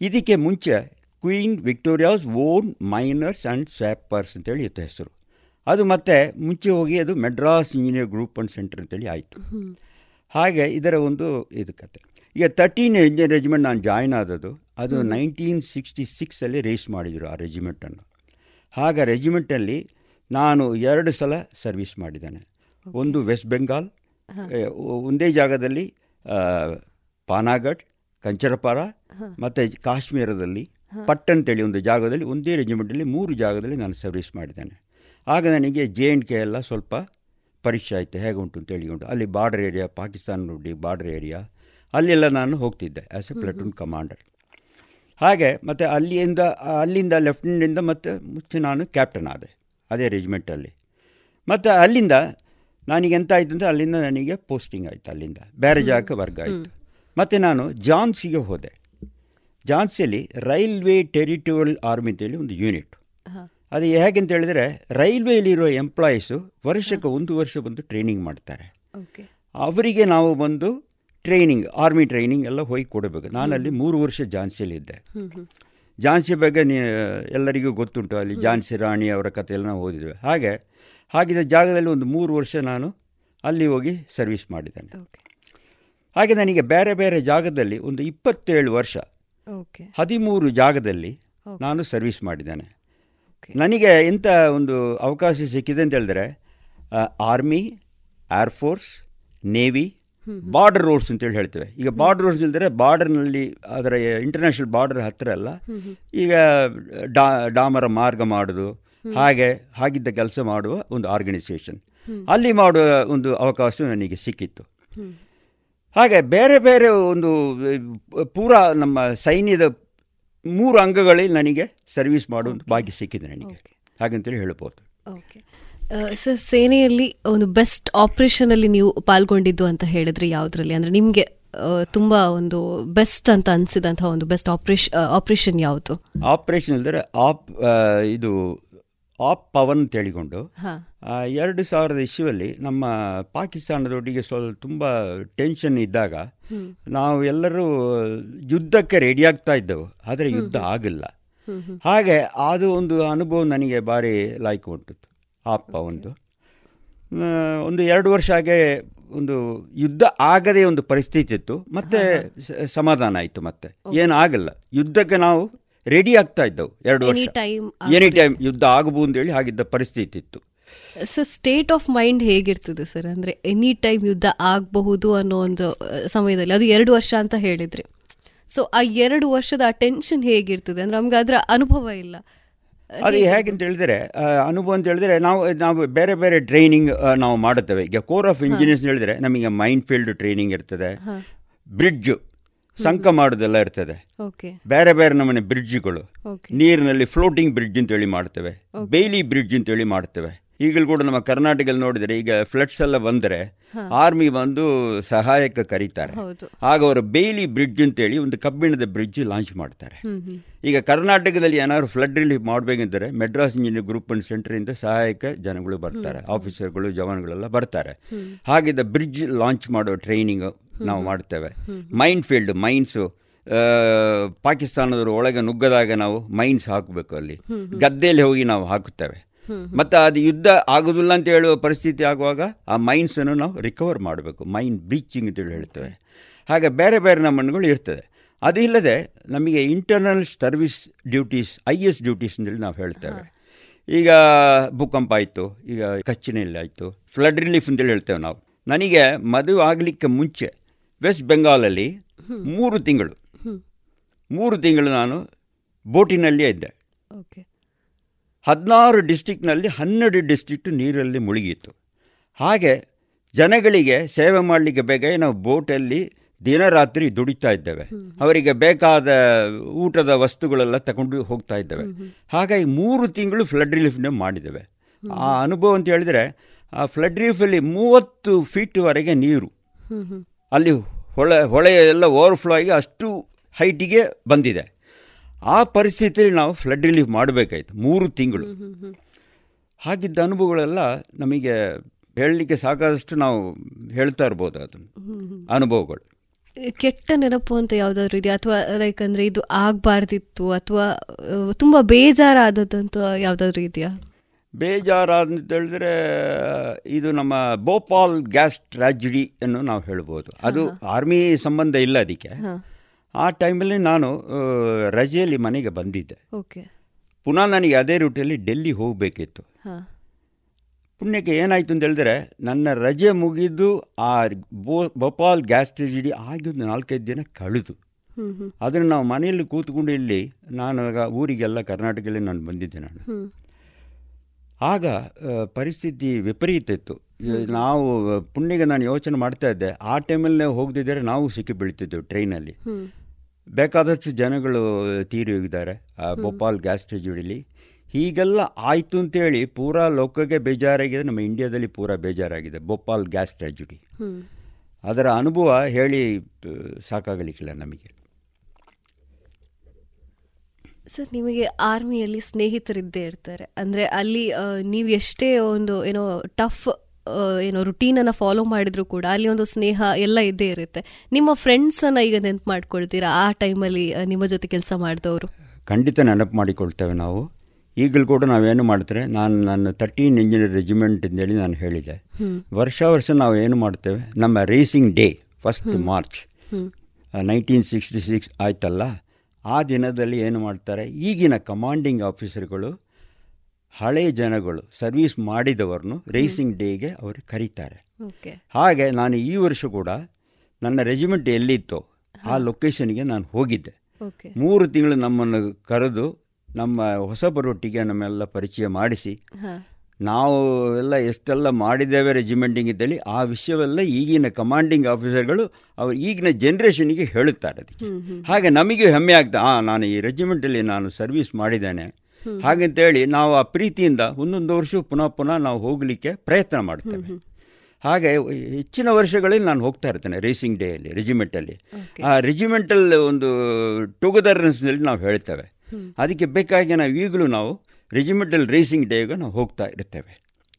[SPEAKER 12] ಇದಕ್ಕೆ ಮುಂಚೆ queen Victoria's own miners and sappers ಅಂತೇಳಿ ಇತ್ತು ಹೆಸರು. ಅದು ಮತ್ತೆ ಮುಂಚೆ ಹೋಗಿ ಅದು Madras engineer group and centre ಅಂತೇಳಿ ಆಯಿತು. ಹಾಗೆ ಇದರ ಒಂದು ಇದು ಕತೆ. ಈಗ ತರ್ಟೀನ್ ಇಂಜಿನಿಯರ್ ರೆಜಿಮೆಂಟ್ ನಾನು ಜಾಯ್ನ್ ಆದದ್ದು ಅದು ನೈನ್ಟೀನ್ ಸಿಕ್ಸ್ಟಿ ಸಿಕ್ಸಲ್ಲಿ ರೇಸ್ ಮಾಡಿದರು ಆ ರೆಜಿಮೆಂಟನ್ನು ಹಾಗೆ ರೆಜಿಮೆಂಟಲ್ಲಿ ನಾನು ಎರಡು ಸಲ ಸರ್ವಿಸ್ ಮಾಡಿದ್ದೇನೆ. ಒಂದು ವೆಸ್ಟ್ ಬೆಂಗಾಲ್ ಒಂದೇ ಜಾಗದಲ್ಲಿ ಪಾನಾಗಢ್ ಕಂಚರಪಾರ. ಮತ್ತು ಕಾಶ್ಮೀರದಲ್ಲಿ. ಪಟ್ ಅಂತೇಳಿ ಒಂದು ಜಾಗದಲ್ಲಿ ಒಂದೇ ರೆಜಿಮೆಂಟಲ್ಲಿ ಮೂರು ಜಾಗದಲ್ಲಿ ನಾನು ಸರ್ವಿಸ್ ಮಾಡಿದ್ದೇನೆ. ಆಗ ನನಗೆ ಜೆ ಆ್ಯಂಡ್ ಕೆ ಎಲ್ಲ ಸ್ವಲ್ಪ ಪರೀಕ್ಷೆ ಆಯಿತು. ಹೇಗೆ ಉಂಟು ಅಂತ ಹೇಳಿಕೊಂಡು. ಅಲ್ಲಿ ಬಾರ್ಡರ್ ಏರಿಯಾ ಪಾಕಿಸ್ತಾನ ನೋಡಿ ಬಾರ್ಡರ್ ಏರಿಯಾ ಅಲ್ಲೆಲ್ಲ ನಾನು ಹೋಗ್ತಿದ್ದೆ ಆ್ಯಸ್ ಎ ಪ್ಲಟೂನ್ ಕಮಾಂಡರ್ ಹಾಗೆ ಮತ್ತು ಅಲ್ಲಿಂದ ಅಲ್ಲಿಂದ ಲೆಫ್ಟಿನೆಂಟಿಂದ ಮತ್ತು ಮುಂಚೆ ನಾನು ಕ್ಯಾಪ್ಟನ್ ಆದೆ ಅದೇ ರೆಜಿಮೆಂಟಲ್ಲಿ ಮತ್ತು ಅಲ್ಲಿಂದ ನನಗೆ ಎಂತ ಆಯಿತು ಅಂದರೆ ಅಲ್ಲಿಂದ ನನಗೆ ಪೋಸ್ಟಿಂಗ್ ಆಯಿತು ಅಲ್ಲಿಂದ. ಬೇರೆ ಜಾಗಕ್ಕೆ ವರ್ಗ ಆಯಿತು. ಮತ್ತು ನಾನು ಜಾನ್ಸಿಗೆ ಹೋದೆ. ಜಾನ್ಸಿಯಲ್ಲಿ ರೈಲ್ವೆ ಟೆರಿಟೋರಿಯಲ್ ಆರ್ಮಿ ಅಂತೇಳಿ ಒಂದು ಯೂನಿಟ್ ಅದು ಹೇಗೆ ಅಂತ ಹೇಳಿದರೆ ರೈಲ್ವೆಯಲ್ಲಿರೋ ಎಂಪ್ಲಾಯೀಸು ವರ್ಷಕ್ಕೆ ಒಂದು ವರ್ಷ ಬಂದು ಟ್ರೈನಿಂಗ್ ಮಾಡ್ತಾರೆ. ಅವರಿಗೆ ನಾವು ಬಂದು ಟ್ರೈನಿಂಗ್ ಆರ್ಮಿ ಟ್ರೈನಿಂಗ್ ಎಲ್ಲ ಹೋಗಿ ಕೊಡಬೇಕು. ನಾನಲ್ಲಿ ಮೂರು ವರ್ಷ ಝಾನ್ಸಿಯಲ್ಲಿದ್ದೆ ಝಾನ್ಸಿ ಬಗ್ಗೆ ನೀ ಎಲ್ಲರಿಗೂ ಗೊತ್ತುಂಟು. ಅಲ್ಲಿ ಝಾನ್ಸಿ ರಾಣಿ ಅವರ ಕಥೆಯೆಲ್ಲ ನಾವು ಓದಿದ್ವಿ. ಹಾಗೆ ಹಾಗಿದ್ದ ಜಾಗದಲ್ಲಿ ಒಂದು ಮೂರು ವರ್ಷ ನಾನು ಅಲ್ಲಿ ಹೋಗಿ ಸರ್ವಿಸ್ ಮಾಡಿದ್ದೇನೆ. ಹಾಗೆ ನನಗೆ ಬೇರೆ ಬೇರೆ ಜಾಗದಲ್ಲಿ ಒಂದು ಇಪ್ಪತ್ತೇಳು ವರ್ಷ ಹದಿಮೂರು ಜಾಗದಲ್ಲಿ ನಾನು ಸರ್ವಿಸ್ ಮಾಡಿದ್ದೇನೆ. ನನಗೆ ಇಂಥ ಒಂದು ಅವಕಾಶ ಸಿಕ್ಕಿದೆ ಅಂತ ಹೇಳಿದ್ರೆ army air force navy border roads ಅಂತೇಳಿ ಹೇಳ್ತೇವೆ. ಈಗ ಬಾರ್ಡರ್ ರೋಡ್ಸ್ ಇಲ್ದರೆ ಬಾರ್ಡರ್ನಲ್ಲಿ ಅದರ ಇಂಟರ್ನ್ಯಾಷನಲ್ ಬಾರ್ಡರ್ ಹತ್ತಿರ ಅಲ್ಲ. ಈಗ ಡಾ ಡಾಮರ ಮಾರ್ಗ ಮಾಡೋದು ಹಾಗೆ ಹಾಗಿದ್ದ ಕೆಲಸ ಮಾಡುವ ಒಂದು ಆರ್ಗನೈಸೇಷನ್ ಅಲ್ಲಿ ಮಾಡುವ ಒಂದು ಅವಕಾಶ ನನಗೆ ಸಿಕ್ಕಿತ್ತು. ಹಾಗೆ ಬೇರೆ ಬೇರೆ ಒಂದು ಪೂರಾ ನಮ್ಮ ಸೈನ್ಯದ ಮೂರು ಅಂಗಗಳಲ್ಲಿ ನನಗೆ ಸರ್ವಿಸ್ ಮಾಡೋ ಭಾಗ್ಯ ಸಿಕ್ಕಿದೆ ನನಗೆ. ಹಾಗಂತೇಳಿ ಹೇಳ್ಬೋದು
[SPEAKER 11] ಓಕೆ ಸರ್ ಸೇನೆಯಲ್ಲಿ ಒಂದು ಬೆಸ್ಟ್ ಆಪರೇಷನ್ ಅಲ್ಲಿ ನೀವು ಪಾಲ್ಗೊಂಡಿದ್ದು ಅಂತ ಹೇಳಿದ್ರೆ ಯಾವುದರಲ್ಲಿ? ಅಂದ್ರೆ ನಿಮ್ಗೆ ಆ, ತುಂಬಾ ಒಂದು ಬೆಸ್ಟ್ ಅಂತ ಅನ್ಸಿದಂತಹ ಒಂದು ಬೆಸ್ಟ್ ಆಪರೇಷನ್ ಆಪ್ರೇಷನ್ ಯಾವುದು?
[SPEAKER 12] ಆಪರೇಷನ್ ಇಲ್ದರೆ ಆಪ್ ಇದು ಆಪ್ ಪವನ್ ಅಂತ ಹೇಳಿಕೊಂಡು
[SPEAKER 11] ಹಾ.
[SPEAKER 12] ಆ, ಎರಡು ಸಾವಿರದ ಇಶುವಲ್ಲಿ ನಮ್ಮ ಪಾಕಿಸ್ತಾನದೊಟ್ಟಿಗೆ ಸ್ವಲ್ಪ ತುಂಬ ಟೆನ್ಷನ್ ಇದ್ದಾಗ. ನಾವು ಎಲ್ಲರೂ ಯುದ್ಧಕ್ಕೆ ರೆಡಿ ಆಗ್ತಾ ಇದ್ದೆವು. ಆದರೆ ಯುದ್ಧ ಆಗಿಲ್ಲ. ಹಾಗೆ ಅದು ಒಂದು ಅನುಭವ ನನಗೆ ಭಾರಿ ಲಾಯ್ಕ್ ಉಂಟು ಆಪ್ ಪವನ್ದು. ಒಂದು ಎರಡು ವರ್ಷ ಹಾಗೆ ಒಂದು ಯುದ್ಧ ಆಗದೇ ಒಂದು ಪರಿಸ್ಥಿತಿ ಇತ್ತು. ಮತ್ತೆ ಸಮಾಧಾನ ಆಯಿತು ಮತ್ತೆ. ಏನು ಆಗಲ್ಲ. ಯುದ್ಧಕ್ಕೆ ನಾವು ರೆಡಿ ಆಗ್ತಾ ಇದ್ದವು ಎರಡು ವರ್ಷ. ಎನಿ ಟೈಮ್ ಯುದ್ಧ ಆಗಬಹುದು ಅಂತೇಳಿ ಹಾಗಿದ್ದ ಪರಿಸ್ಥಿತಿ ಇತ್ತು.
[SPEAKER 11] ಸರ್ ಸ್ಟೇಟ್ ಆಫ್ ಮೈಂಡ್ ಹೇಗಿರ್ತದೆ ಸರ್ ಅಂದ್ರೆ ಎನಿ ಟೈಮ್ ಯುದ್ಧ ಆಗಬಹುದು ಅನ್ನೋ ಒಂದು ಸಮಯದಲ್ಲಿ ಅದು ಎರಡು ವರ್ಷ ಅಂತ ಹೇಳಿದ್ರೆ. ಸೊ ಆ ಎರಡು ವರ್ಷದ ಆ ಟೆನ್ಷನ್ ಹೇಗಿರ್ತದೆ? ಅಂದ್ರೆ ನಮ್ಗೆ ಅದರ ಅನುಭವ ಇಲ್ಲ.
[SPEAKER 12] ಅದು ಹೇಗೆ ಅಂತ ಹೇಳಿದ್ರೆ ಅನುಭವ ಅಂತ ಹೇಳಿದ್ರೆ ನಾವು ನಾವು ಬೇರೆ ಬೇರೆ ಟ್ರೈನಿಂಗ್ ನಾವು ಮಾಡುತ್ತೇವೆ. ಈಗ ಕೋರ್ ಆಫ್ ಇಂಜಿನಿಯರ್ಸ್ ಹೇಳಿದ್ರೆ ನಮಗೆ ಮೈಂಡ್ ಫೀಲ್ಡ್ ಟ್ರೈನಿಂಗ್ ಇರ್ತದೆ. ಬ್ರಿಡ್ಜ್ ಸಂಕ ಮಾಡೋದೆಲ್ಲ ಇರ್ತದೆ. ಬೇರೆ ಬೇರೆ ನಮೂನೆ ಬ್ರಿಡ್ಜ್ಗಳು. ನೀರಿನಲ್ಲಿ ಫ್ಲೋಟಿಂಗ್ ಬ್ರಿಡ್ಜ್ ಅಂತೇಳಿ ಮಾಡ್ತೇವೆ. ಬೇಲಿ ಬ್ರಿಡ್ಜ್ ಅಂತೇಳಿ ಮಾಡ್ತೇವೆ. ಈಗಲೂ ಕೂಡ ನಮ್ಮ ಕರ್ನಾಟಕದಲ್ಲಿ ನೋಡಿದರೆ ಈಗ ಫ್ಲಡ್ಸ್ ಎಲ್ಲ ಬಂದರೆ ಆರ್ಮಿ ಬಂದು ಸಹಾಯಕ್ಕೆ ಕರೀತಾರೆ. ಆಗ ಅವರು ಬೇಲಿ ಬ್ರಿಡ್ಜ್ ಅಂತೇಳಿ ಒಂದು ಕಬ್ಬಿಣದ ಬ್ರಿಡ್ಜ್ ಲಾಂಚ್ ಮಾಡ್ತಾರೆ. ಈಗ ಕರ್ನಾಟಕದಲ್ಲಿ ಏನಾದ್ರು ಫ್ಲಡ್ ರಿಲೀಫ್ ಮಾಡಬೇಕಂದ್ರೆ ಮೆಡ್ರಾಸ್ ಇಂಜಿನಿಯರ್ ಗ್ರೂಪ್ ಅಂಡ್ ಸೆಂಟರಿಂದ ಸಹಾಯಕ ಜನಗಳು ಬರ್ತಾರೆ. ಆಫೀಸರ್ಗಳು ಜವಾನ್ಗಳೆಲ್ಲ ಬರ್ತಾರೆ. ಹಾಗಿದ್ದ ಬ್ರಿಡ್ಜ್ ಲಾಂಚ್ ಮಾಡೋ ಟ್ರೈನಿಂಗ್ ನಾವು ಮಾಡ್ತೇವೆ. ಮೈನ್ ಫೀಲ್ಡ್ ಮೈನ್ಸು ಪಾಕಿಸ್ತಾನದವರು ಒಳಗೆ ನುಗ್ಗದಾಗ ನಾವು ಮೈನ್ಸ್ ಹಾಕಬೇಕು ಅಲ್ಲಿ. ಗದ್ದೆಯಲ್ಲಿ ಹೋಗಿ ನಾವು ಹಾಕುತ್ತೇವೆ. ಮತ್ತು ಅದು ಯುದ್ಧ ಆಗೋದಿಲ್ಲ ಅಂತ ಹೇಳುವ ಪರಿಸ್ಥಿತಿ ಆಗುವಾಗ ಆ ಮೈನ್ಸನ್ನು ನಾವು ರಿಕವರ್ ಮಾಡಬೇಕು. ಮೈನ್ ಬ್ಲೀಚಿಂಗ್ ಅಂತೇಳಿ ಹೇಳ್ತೇವೆ. ಹಾಗೆ ಬೇರೆ ಬೇರೆ ನಮ್ಮನ್ನುಗಳು ಇರ್ತದೆ. ಅದು ಇಲ್ಲದೆ ನಮಗೆ internal service duties I S duties ಅಂತೇಳಿ ನಾವು ಹೇಳ್ತೇವೆ. ಈಗ ಭೂಕಂಪ ಆಯಿತು ಈಗ ಕಚ್ಚಿನಲ್ಲಿ ಆಯಿತು ಫ್ಲಡ್ ರಿಲೀಫ್ ಅಂತೇಳಿ ಹೇಳ್ತೇವೆ ನಾವು. ನನಗೆ ಮದುವೆ ಆಗಲಿಕ್ಕೆ ಮುಂಚೆ ವೆಸ್ಟ್ ಬೆಂಗಾಲಲ್ಲಿ ಮೂರು ತಿಂಗಳು. ಮೂರು ತಿಂಗಳು ನಾನು ಬೋಟಿನಲ್ಲಿಯೇ ಇದ್ದೆ.
[SPEAKER 11] ಓಕೆ.
[SPEAKER 12] ಹದಿನಾರು ಡಿಸ್ಟಿಕ್ನಲ್ಲಿ ಹನ್ನೆರಡು ಡಿಸ್ಟಿಕ್ಟು ನೀರಲ್ಲಿ ಮುಳುಗಿತ್ತು. ಹಾಗೆ ಜನಗಳಿಗೆ ಸೇವೆ ಮಾಡಲಿಕ್ಕೆ ಬೇಕಾಗಿ ನಾವು ಬೋಟಲ್ಲಿ ದಿನರಾತ್ರಿ ದುಡಿತಾ ಇದ್ದೇವೆ. ಅವರಿಗೆ ಬೇಕಾದ ಊಟದ ವಸ್ತುಗಳೆಲ್ಲ ತಗೊಂಡು ಹೋಗ್ತಾ ಇದ್ದೇವೆ. ಹಾಗಾಗಿ ಮೂರು ತಿಂಗಳು ಫ್ಲಡ್ ರಿಲೀಫ್ನ ಮಾಡಿದ್ದೇವೆ. ಆ ಅನುಭವ ಅಂತ ಹೇಳಿದರೆ ಆ ಫ್ಲಡ್ ರಿಲೀಫಲ್ಲಿ ಮೂವತ್ತು ಫೀಟ್ವರೆಗೆ ನೀರು. ಅಲ್ಲಿ ಹೊಳೆ ಹೊಳೆ ಎಲ್ಲ ಓವರ್ಫ್ಲೋ ಆಗಿ ಅಷ್ಟು ಹೈಟಿಗೆ ಬಂದಿದೆ. ಆ ಪರಿಸ್ಥಿತಿಯಲ್ಲಿ ನಾವು ಫ್ಲಡ್ ರಿಲೀಫ್ ಮಾಡಬೇಕಾಯ್ತು ಮೂರು ತಿಂಗಳು. ಹಾಗಿದ್ದ ಅನುಭವಗಳೆಲ್ಲ ನಮಗೆ ಹೇಳಲಿಕ್ಕೆ ಸಾಕಾದಷ್ಟು ನಾವು ಹೇಳ್ತಾ ಇರ್ಬೋದು ಅದನ್ನು ಅನುಭವಗಳು.
[SPEAKER 11] ಕೆಟ್ಟ ನೆನಪು ಅಂತ ಯಾವ್ದಾದ್ರು ಇದೆಯಾ? ಅಥವಾ ಲೈಕ್ ಅಂದ್ರೆ ಇದು ಆಗಬಾರ್ದಿತ್ತು ಅಥವಾ ತುಂಬಾ ಬೇಜಾರಾದದ್ದಂತೂ ಯಾವ್ದಾದ್ರು ಇದೆಯಾ?
[SPEAKER 12] ಬೇಜಾರಾದ ಅಂತ ಹೇಳಿದ್ರೆ ಇದು ನಮ್ಮ ಭೋಪಾಲ್ ಗ್ಯಾಸ್ ಟ್ರಾಜಿಡಿ ಅನ್ನು ನಾವು ಹೇಳ್ಬೋದು. ಅದು ಆರ್ಮಿ ಸಂಬಂಧ ಇಲ್ಲ ಅದಕ್ಕೆ. ಆ ಟೈಮಲ್ಲಿ ನಾನು ರಜೆಯಲ್ಲಿ ಮನೆಗೆ ಬಂದಿದ್ದೆ.
[SPEAKER 11] ಓಕೆ.
[SPEAKER 12] ಪುನಃ ನನಗೆ ಅದೇ ರೂಟಲ್ಲಿ ಡೆಲ್ಲಿ ಹೋಗಬೇಕಿತ್ತು. ಪುಣ್ಯಕ್ಕೆ ಏನಾಯಿತು ಅಂತ ಹೇಳಿದ್ರೆ ನನ್ನ ರಜೆ ಮುಗಿದು ಆ ಬೋ ಭೋಪಾಲ್ ಗ್ಯಾಸ್ ಟ್ರಾಜಿಡಿ ಆಗಿ ಒಂದು ನಾಲ್ಕೈದು ದಿನ ಕಳೆದು. ಅದನ್ನು ನಾವು ಮನೆಯಲ್ಲಿ ಕೂತ್ಕೊಂಡು ಇಲ್ಲಿ ನಾನು ಊರಿಗೆಲ್ಲ ಕರ್ನಾಟಕದಲ್ಲಿ ನಾನು ಬಂದಿದ್ದೆ ನಾನು. ಆಗ ಪರಿಸ್ಥಿತಿ ವಿಪರೀತ ಇತ್ತು. ನಾವು ಪುಣ್ಯಗೆ ನಾನು ಯೋಚನೆ ಮಾಡ್ತಾ ಇದ್ದೆ. ಆ ಟೈಮಲ್ಲಿ ನಾವು ಹೋಗದಿದ್ದರೆ ನಾವು ಸಿಕ್ಕಿ ಬೀಳ್ತಿದ್ದೆವು ಟ್ರೈನಲ್ಲಿ. ಬೇಕಾದಷ್ಟು ಜನಗಳು ತೀರಿ ಹೋಗಿದ್ದಾರೆ. ಆ ಭೋಪಾಲ್ ಗ್ಯಾಸ್ ಟ್ರೆಜಿಡಿಲಿ ಹೀಗೆಲ್ಲ ಆಯಿತು ಅಂತೇಳಿ ಪೂರಾ ಲೋಕಕ್ಕೆ ಬೇಜಾರಾಗಿದೆ. ನಮ್ಮ ಇಂಡಿಯಾದಲ್ಲಿ ಪೂರಾ ಬೇಜಾರಾಗಿದೆ. ಭೋಪಾಲ್ ಗ್ಯಾಸ್ ಟ್ರಾಜಿಡಿ ಅದರ ಅನುಭವ ಹೇಳಿ ಸಾಕಾಗಲಿಕ್ಕಿಲ್ಲ ನಮಗೆ.
[SPEAKER 11] ಸರ್ ನಿಮಗೆ ಆರ್ಮಿಯಲ್ಲಿ ಸ್ನೇಹಿತರಿದ್ದೇ ಇರ್ತಾರೆ. ಅಂದರೆ ಅಲ್ಲಿ ನೀವು ಎಷ್ಟೇ ಒಂದು ಏನೋ ಟಫ್ ಏನೋ ರುಟೀನನ್ನು ಫಾಲೋ ಮಾಡಿದ್ರು ಕೂಡ ಅಲ್ಲಿ ಒಂದು ಸ್ನೇಹ ಎಲ್ಲ ಇದ್ದೇ ಇರುತ್ತೆ. ನಿಮ್ಮ ಫ್ರೆಂಡ್ಸನ್ನು ಅನ್ನ ಈಗ ನೆನಪು ಮಾಡ್ಕೊಳ್ತೀರಾ? ಆ ಟೈಮಲ್ಲಿ ನಿಮ್ಮ ಜೊತೆ ಕೆಲಸ ಮಾಡಿದವರು?
[SPEAKER 12] ಖಂಡಿತ ನೆನಪು ಮಾಡಿಕೊಳ್ತೇವೆ ನಾವು. ಈಗಲೂ ಕೂಡ ನಾವೇನು ಮಾಡ್ತಾರೆ ನಾನು ನನ್ನ ತರ್ಟೀನ್ ಇಂಜಿನಿಯರ್ ರೆಜಿಮೆಂಟ್ ಅಂತೇಳಿ ನಾನು ಹೇಳಿದೆ. ವರ್ಷ ವರ್ಷ ನಾವು ಏನು ಮಾಡ್ತೇವೆ ನಮ್ಮ raising day first
[SPEAKER 11] March
[SPEAKER 12] nineteen sixty six ಆಯ್ತಲ್ಲ ಆ ದಿನದಲ್ಲಿ ಏನು ಮಾಡ್ತಾರೆ? ಈಗಿನ ಕಮಾಂಡಿಂಗ್ ಆಫೀಸರ್ಗಳು ಹಳೆ ಜನಗಳು ಸರ್ವೀಸ್ ಮಾಡಿದವರನ್ನು ರೇಸಿಂಗ್ ಡೇಗೆ ಅವರು ಕರೀತಾರೆ. ಹಾಗೆ ನಾನು ಈ ವರ್ಷ ಕೂಡ ನನ್ನ ರೆಜಿಮೆಂಟ್ ಎಲ್ಲಿತ್ತೋ ಆ ಲೊಕೇಶನ್ಗೆ ನಾನು ಹೋಗಿದ್ದೆ. ಮೂರು ತಿಂಗಳು ನಮ್ಮನ್ನು ಕರೆದು ನಮ್ಮ ಹೊಸಬರೊಟ್ಟಿಗೆ ನಮ್ಮೆಲ್ಲ ಪರಿಚಯ ಮಾಡಿಸಿ ನಾವು ಎಲ್ಲ ಎಷ್ಟೆಲ್ಲ ಮಾಡಿದ್ದೇವೆ ರೆಜಿಮೆಂಟಿಂಗ್ ಇದ್ದಲ್ಲಿ ಆ ವಿಷಯವೆಲ್ಲ ಈಗಿನ ಕಮಾಂಡಿಂಗ್ ಆಫೀಸರ್ಗಳು ಅವ್ರು ಈಗಿನ ಜನ್ರೇಷನ್ಗೆ ಹೇಳುತ್ತಾರೆ ಅದಕ್ಕೆ. ಹಾಗೆ ನಮಗೆ ಹೆಮ್ಮೆ ಆಗ್ತದೆ ಹಾಂ ನಾನು ಈ ರೆಜಿಮೆಂಟಲ್ಲಿ ನಾನು ಸರ್ವಿಸ್ ಮಾಡಿದ್ದೇನೆ. ಹಾಗಂತೇಳಿ ನಾವು ಆ ಪ್ರೀತಿಯಿಂದ ಒಂದೊಂದು ವರ್ಷ ಪುನಃ ಪುನಃ ನಾವು ಹೋಗಲಿಕ್ಕೆ ಪ್ರಯತ್ನ ಮಾಡ್ತೇವೆ. ಹಾಗೆ ಹೆಚ್ಚಿನ ವರ್ಷಗಳಲ್ಲಿ ನಾನು ಹೋಗ್ತಾ ಇರ್ತೇನೆ ರೇಸಿಂಗ್ ಡೇಯಲ್ಲಿ ರೆಜಿಮೆಂಟಲ್ಲಿ ಆ ರೆಜಿಮೆಂಟಲ್ ಒಂದು ಟುಗೆದರ್ನೆಸ್ನಲ್ಲಿ ನಾವು ಹೇಳ್ತೇವೆ. ಅದಕ್ಕೆ ಬೇಕಾಗಿ ನಾವು ಈಗಲೂ ನಾವು ರೆಜಿಮೆಂಟಲ್ ರೇಸಿಂಗ್ ಡೇಗೆ ನಾವು ಹೋಗ್ತಾ ಇರ್ತೇವೆ.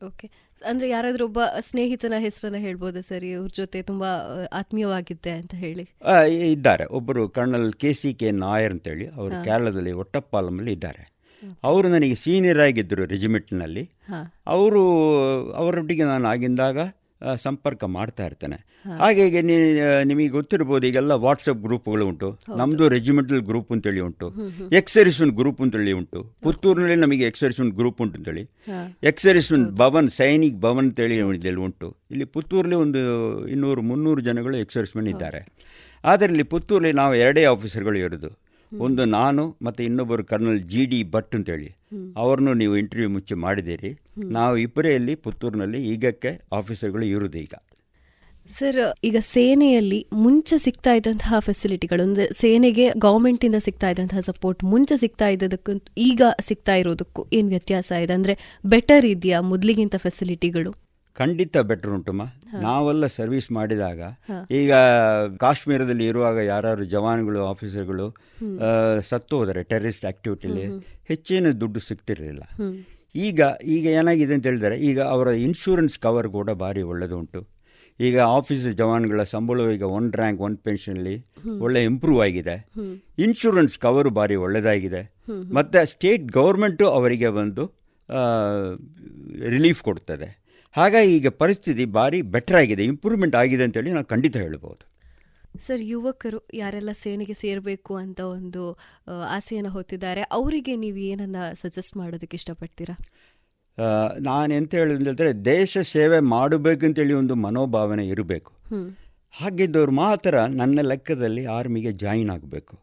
[SPEAKER 11] ಓಕೆ ಅಂದರೆ ಯಾರಾದರೂ ಒಬ್ಬ ಸ್ನೇಹಿತನ ಹೆಸರನ್ನ ಹೇಳ್ಬೋದಾ ಸರ್? ಇವ್ರ ಜೊತೆ ತುಂಬ ಆತ್ಮೀಯವಾಗಿದ್ದೆ ಅಂತ ಹೇಳಿ.
[SPEAKER 12] ಇದ್ದಾರೆ. ಒಬ್ಬರು colonel K C K Nair ಅಂತೇಳಿ ಅವರು ಕೇರಳದಲ್ಲಿ ಒಟ್ಟಪ್ಪಾಲಮಲ್ಲಿ ಇದ್ದಾರೆ. ಅವರು ನನಗೆ ಸೀನಿಯರ್ ಆಗಿದ್ದರು ರೆಜಿಮೆಂಟ್ನಲ್ಲಿ ಅವರು ಅವರೊಟ್ಟಿಗೆ ನಾನು ಆಗಿಂದಾಗ ಸಂಪರ್ಕ ಮಾಡ್ತಾ ಇರ್ತೇನೆ. ಹಾಗೆ ನಿಮಗೆ ಗೊತ್ತಿರ್ಬೋದು ಈಗೆಲ್ಲ ವಾಟ್ಸಪ್ ಗ್ರೂಪ್ಗಳು ಉಂಟು. ನಮ್ಮದು ರೆಜಿಮೆಂಟಲ್ ಗ್ರೂಪ್ ಅಂತೇಳಿ ಉಂಟು. ಎಕ್ಸರಿಸ್ಮೆಂಟ್ ಗ್ರೂಪ್ ಅಂತೇಳಿ ಉಂಟು. ಪುತ್ತೂರಿನಲ್ಲಿ ನಮಗೆ ಎಕ್ಸರಿಸ್ಮೆಂಟ್ ಗ್ರೂಪ್ ಉಂಟು ಅಂತೇಳಿ. ಎಕ್ಸರಿಸ್ಮೆಂಟ್ ಭವನ್ ಸೈನಿಕ್ ಭವನ್ ಅಂತೇಳಿ ಇದೆಲ್ಲ ಉಂಟು. ಇಲ್ಲಿ ಪುತ್ತೂರಲ್ಲಿ ಒಂದು ಇನ್ನೂರು ಮುನ್ನೂರು ಜನಗಳು ಎಕ್ಸರಿಸ್ಮೆಂಟ್ ಇದ್ದಾರೆ. ಆದರೆ ಇಲ್ಲಿ ಪುತ್ತೂರಲ್ಲಿ ನಾವು ಎರಡೇ ಆಫೀಸರ್ಗಳು ಇರೋದು. ಒಂದು ನಾನು ಮತ್ತು ಇನ್ನೊಬ್ಬರು ಕರ್ನಲ್ ಜಿ ಡಿ ಭಟ್ ಅಂತೇಳಿ. ಅವ್ರನ್ನೂ ನೀವು ಇಂಟರ್ವ್ಯೂ ಮುಚ್ಚಿ ಮಾಡಿದ್ದೀರಿ. ನಾವು ಇಬ್ಬರೇ ಇಲ್ಲಿ ಪುತ್ತೂರಿನಲ್ಲಿ ಈಗಕ್ಕೆ ಆಫೀಸರ್ಗಳು ಇರುವುದು ಈಗ.
[SPEAKER 11] ಸರ್ ಈಗ ಸೇನೆಯಲ್ಲಿ ಮುಂಚೆ ಸಿಗ್ತಾ ಇದ್ದಂತಹ ಫೆಸಿಲಿಟಿಗಳು ಅಂದರೆ ಸೇನೆಗೆ ಗೌರ್ಮೆಂಟಿಂದ ಸಿಗ್ತಾ ಇದ್ದಂತಹ ಸಪೋರ್ಟ್ ಮುಂಚೆ ಸಿಗ್ತಾ ಇದ್ದದಕ್ಕೂ ಈಗ ಸಿಗ್ತಾ ಇರೋದಕ್ಕೂ ಏನು ವ್ಯತ್ಯಾಸ ಇದೆ? ಅಂದರೆ ಬೆಟರ್ ಇದೆಯಾ ಮೊದಲಿಗಿಂತ ಫೆಸಿಲಿಟಿಗಳು
[SPEAKER 12] ಖಂಡಿತ ಬೆಟರ್ ಉಂಟುಮ್ಮ ನಾವೆಲ್ಲ ಸರ್ವಿಸ್ ಮಾಡಿದಾಗ ಈಗ ಕಾಶ್ಮೀರದಲ್ಲಿ ಇರುವಾಗ ಯಾರು ಜವಾನ್ಗಳು ಆಫೀಸರ್ಗಳು ಸತ್ತು ಹೋದರೆ ಟೆರರಿಸ್ಟ್ ಆಕ್ಟಿವಿಟಿಲಿ ಹೆಚ್ಚಿನ ದುಡ್ಡು ಸಿಗ್ತಿರಲಿಲ್ಲ. ಈಗ ಈಗ ಏನಾಗಿದೆ ಅಂತ ಹೇಳಿದರೆ ಈಗ ಅವರ ಇನ್ಶೂರೆನ್ಸ್ ಕವರ್ ಕೂಡ ಭಾರಿ ಒಳ್ಳೆಯದು ಉಂಟು. ಈಗ ಆಫೀಸ್ ಜವಾನ್ಗಳ ಸಂಬಳ ಈಗ ಒನ್ ರ್ಯಾಂಕ್ ಒನ್ ಪೆನ್ಷನ್ಲಿ ಒಳ್ಳೆ ಇಂಪ್ರೂವ್ ಆಗಿದೆ. ಇನ್ಶೂರೆನ್ಸ್ ಕವರ್ ಭಾರಿ ಒಳ್ಳೆಯದಾಗಿದೆ ಮತ್ತು ಸ್ಟೇಟ್ ಗೌರ್ಮೆಂಟು ಅವರಿಗೆ ಒಂದು ರಿಲೀಫ್ ಕೊಡ್ತದೆ. ಹಾಗಾಗಿ ಈಗ ಪರಿಸ್ಥಿತಿ ಭಾರಿ ಬೆಟರ್ ಆಗಿದೆ ಇಂಪ್ರೂವ್ಮೆಂಟ್ ಆಗಿದೆ ಅಂತೇಳಿ ನಾವು ಖಂಡಿತ ಹೇಳ್ಬೋದು.
[SPEAKER 11] ಸರ್ ಯುವಕರು ಯಾರೆಲ್ಲ ಸೇನೆಗೆ ಸೇರಬೇಕು ಅಂತ ಒಂದು ಆಸೆಯನ್ನು ಹೊತ್ತಿದ್ದಾರೆ ಅವರಿಗೆ ನೀವು ಏನನ್ನ ಸಜೆಸ್ಟ್ ಮಾಡೋದಕ್ಕೆ ಇಷ್ಟಪಡ್ತೀರಾ?
[SPEAKER 12] ನಾನು ಎಂತ ಹೇಳಿದ್ರೆ ದೇಶ ಸೇವೆ ಮಾಡಬೇಕು ಅಂತೇಳಿ ಒಂದು ಮನೋಭಾವನೆ ಇರಬೇಕು. ಹಾಗಿದ್ದವ್ರು ಮಾತ್ರ ನನ್ನ ಲೆಕ್ಕದಲ್ಲಿ ಆರ್ಮಿಗೆ ಜಾಯಿನ್ ಆಗಬೇಕು.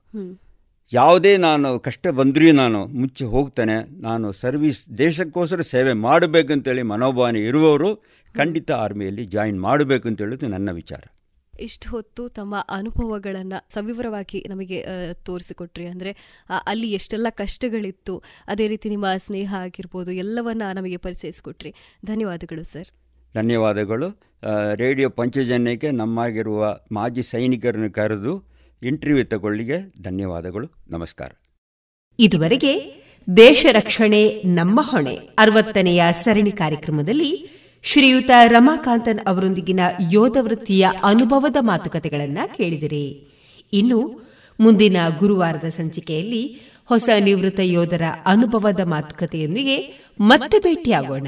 [SPEAKER 12] ಯಾವುದೇ ನಾನು ಕಷ್ಟ ಬಂದರೂ ನಾನು ಮುಚ್ಚಿ ಹೋಗ್ತೇನೆ. ನಾನು ಸರ್ವಿಸ್ ದೇಶಕ್ಕೋಸ್ಕರ ಸೇವೆ ಮಾಡಬೇಕಂತೇಳಿ ಮನೋಭಾವನೆ ಇರುವವರು ಖಂಡಿತ ಆರ್ಮಿಯಲ್ಲಿ ಜಾಯಿನ್ ಮಾಡಬೇಕು ಅಂತ ಹೇಳೋದು ನನ್ನ ವಿಚಾರ.
[SPEAKER 11] ಇಷ್ಟು ಹೊತ್ತು ತಮ್ಮ ಅನುಭವಗಳನ್ನು ಸವಿವರವಾಗಿ ನಮಗೆ ತೋರಿಸಿಕೊಟ್ರಿ. ಅಂದರೆ ಅಲ್ಲಿ ಎಷ್ಟೆಲ್ಲ ಕಷ್ಟಗಳಿತ್ತು ಅದೇ ರೀತಿ ನಿಮ್ಮ ಸ್ನೇಹ ಆಗಿರ್ಬೋದು ಎಲ್ಲವನ್ನ ನಮಗೆ ಪರಿಚಯಿಸಿಕೊಟ್ರಿ. ಧನ್ಯವಾದಗಳು ಸರ್.
[SPEAKER 12] ಧನ್ಯವಾದಗಳು. ರೇಡಿಯೋ ಪಂಚಜನ್ಯಕ್ಕೆ ನಮ್ಮಾಗಿರುವ ಮಾಜಿ ಸೈನಿಕರನ್ನು ಕರೆದು ಇಂಟರ್ವ್ಯೂ ತಗೊಳ್ಳಿಗೆ ಧನ್ಯವಾದಗಳು. ನಮಸ್ಕಾರ.
[SPEAKER 3] ಇದುವರೆಗೆ ದೇಶ ರಕ್ಷಣೆ ನಮ್ಮ ಹೊಣೆ ಅರವತ್ತನೆಯ ಸರಣಿ ಕಾರ್ಯಕ್ರಮದಲ್ಲಿ ಶ್ರೀಯುತ ರಮಾಕಾಂತನ್ ಅವರೊಂದಿಗಿನ ಯೋಧ ವೃತ್ತಿಯ ಅನುಭವದ ಮಾತುಕತೆಗಳನ್ನು ಕೇಳಿದಿರಿ. ಇನ್ನು ಮುಂದಿನ ಗುರುವಾರದ ಸಂಚಿಕೆಯಲ್ಲಿ ಹೊಸ ನಿವೃತ್ತ ಯೋಧರ ಅನುಭವದ ಮಾತುಕತೆಯೊಂದಿಗೆ ಮತ್ತೆ ಭೇಟಿಯಾಗೋಣ.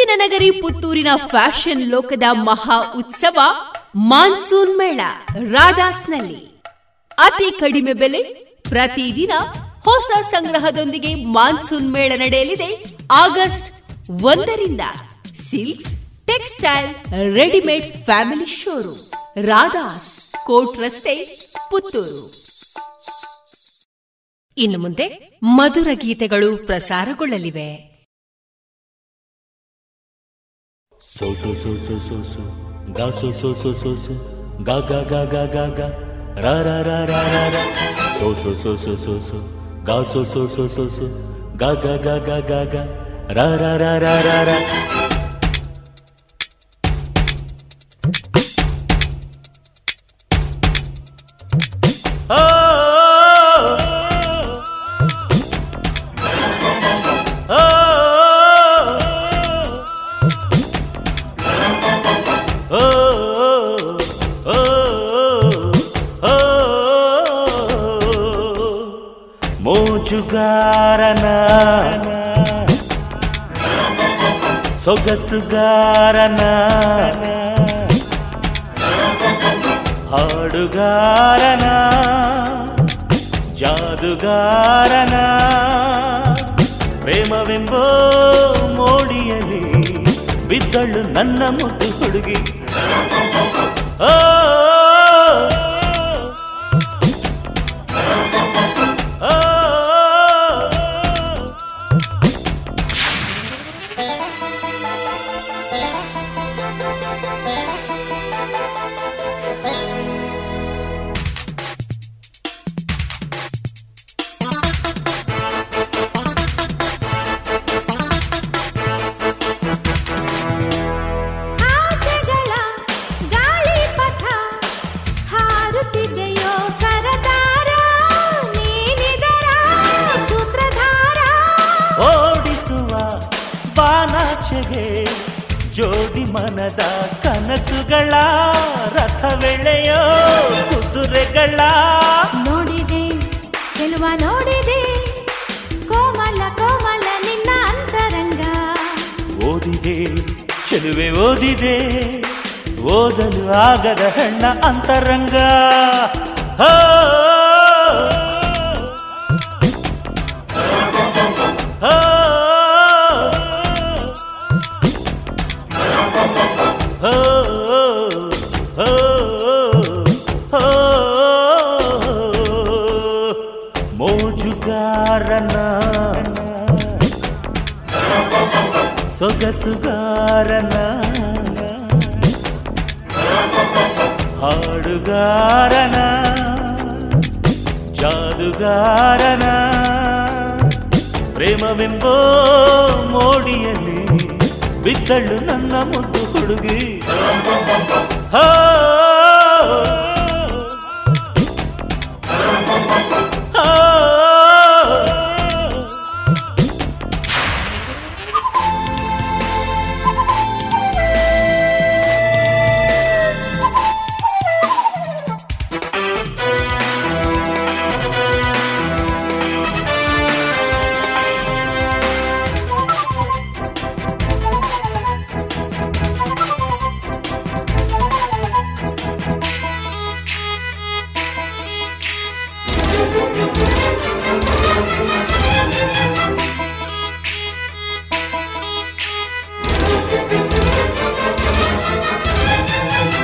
[SPEAKER 3] ಮುತ್ತಿನ ನಗರಿ ಪುತ್ತೂರಿನ ಫ್ಯಾಷನ್ ಲೋಕದ ಮಹಾ ಉತ್ಸವ ಮಾನ್ಸೂನ್ ಮೇಳ, ರಾಧಾಸ್ನಲ್ಲಿ. ಅತಿ ಕಡಿಮೆ ಬೆಲೆ, ಪ್ರತಿದಿನ ಹೊಸ ಸಂಗ್ರಹದೊಂದಿಗೆ ಮಾನ್ಸೂನ್ ಮೇಳ ನಡೆಯಲಿದೆ. ಆಗಸ್ಟ್ ಒಂದರಿಂದ silks, textile, readymade family showroom, Radha's, Kote ರಸ್ತೆ, ಪುತ್ತೂರು. ಇನ್ನು ಮುಂದೆ ಮಧುರ ಗೀತೆಗಳು ಪ್ರಸಾರಗೊಳ್ಳಲಿವೆ.
[SPEAKER 13] सो सो सो सो सो सो गा सो सो सो सो सो गा गा गा गा गा गा रा रा रा रा रा रा सो सो सो सो सो सो गा सो सो सो सो सो गा गा गा गा गा गा रा रा रा रा रा रा మనసుగారన ఆడుగారన జాదుగారన ಪ್ರೇಮವೆಂಬೋ ಮೋಡಿಯಲ್ಲಿ ಬಿದ್ದಳು ನನ್ನ ಮುದ್ದು ಹುಡುಗಿ ಓ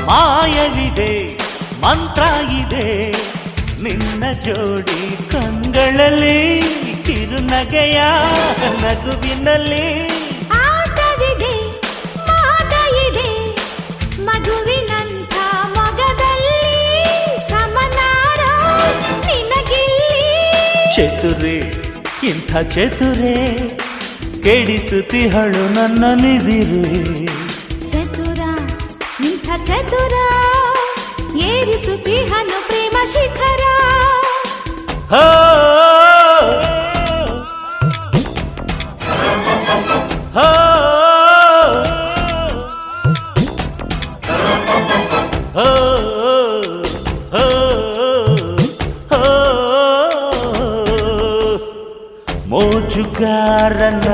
[SPEAKER 13] ಮಾಯವಿದೆ ಮಂತ್ರ ಇದೆ. ನಿನ್ನ ಜೋಡಿ ಕಂಗಳಲ್ಲಿ ಕಿರುನಗೆಯ ನಗುವಿನಲ್ಲಿ. ಚತುರೆ ಇಂಥ ಚತುರೆ ಕೆಡಿಸುತ್ತಿಹಳು ನನ್ನ ನಿದಿರೇ మోచుకారన్న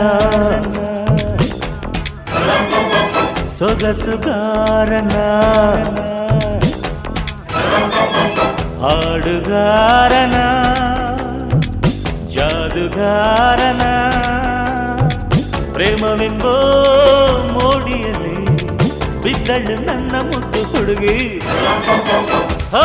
[SPEAKER 13] ஆடுகாரன ஜாதுகாரன ಪ್ರೇಮವೆಂಬೋ ಮೋಡಿಯಲ್ಲಿ ಬಿದ್ದಳು ನನ್ನ ಮುದ್ದು ಹುಡುಗಿ ಹೋ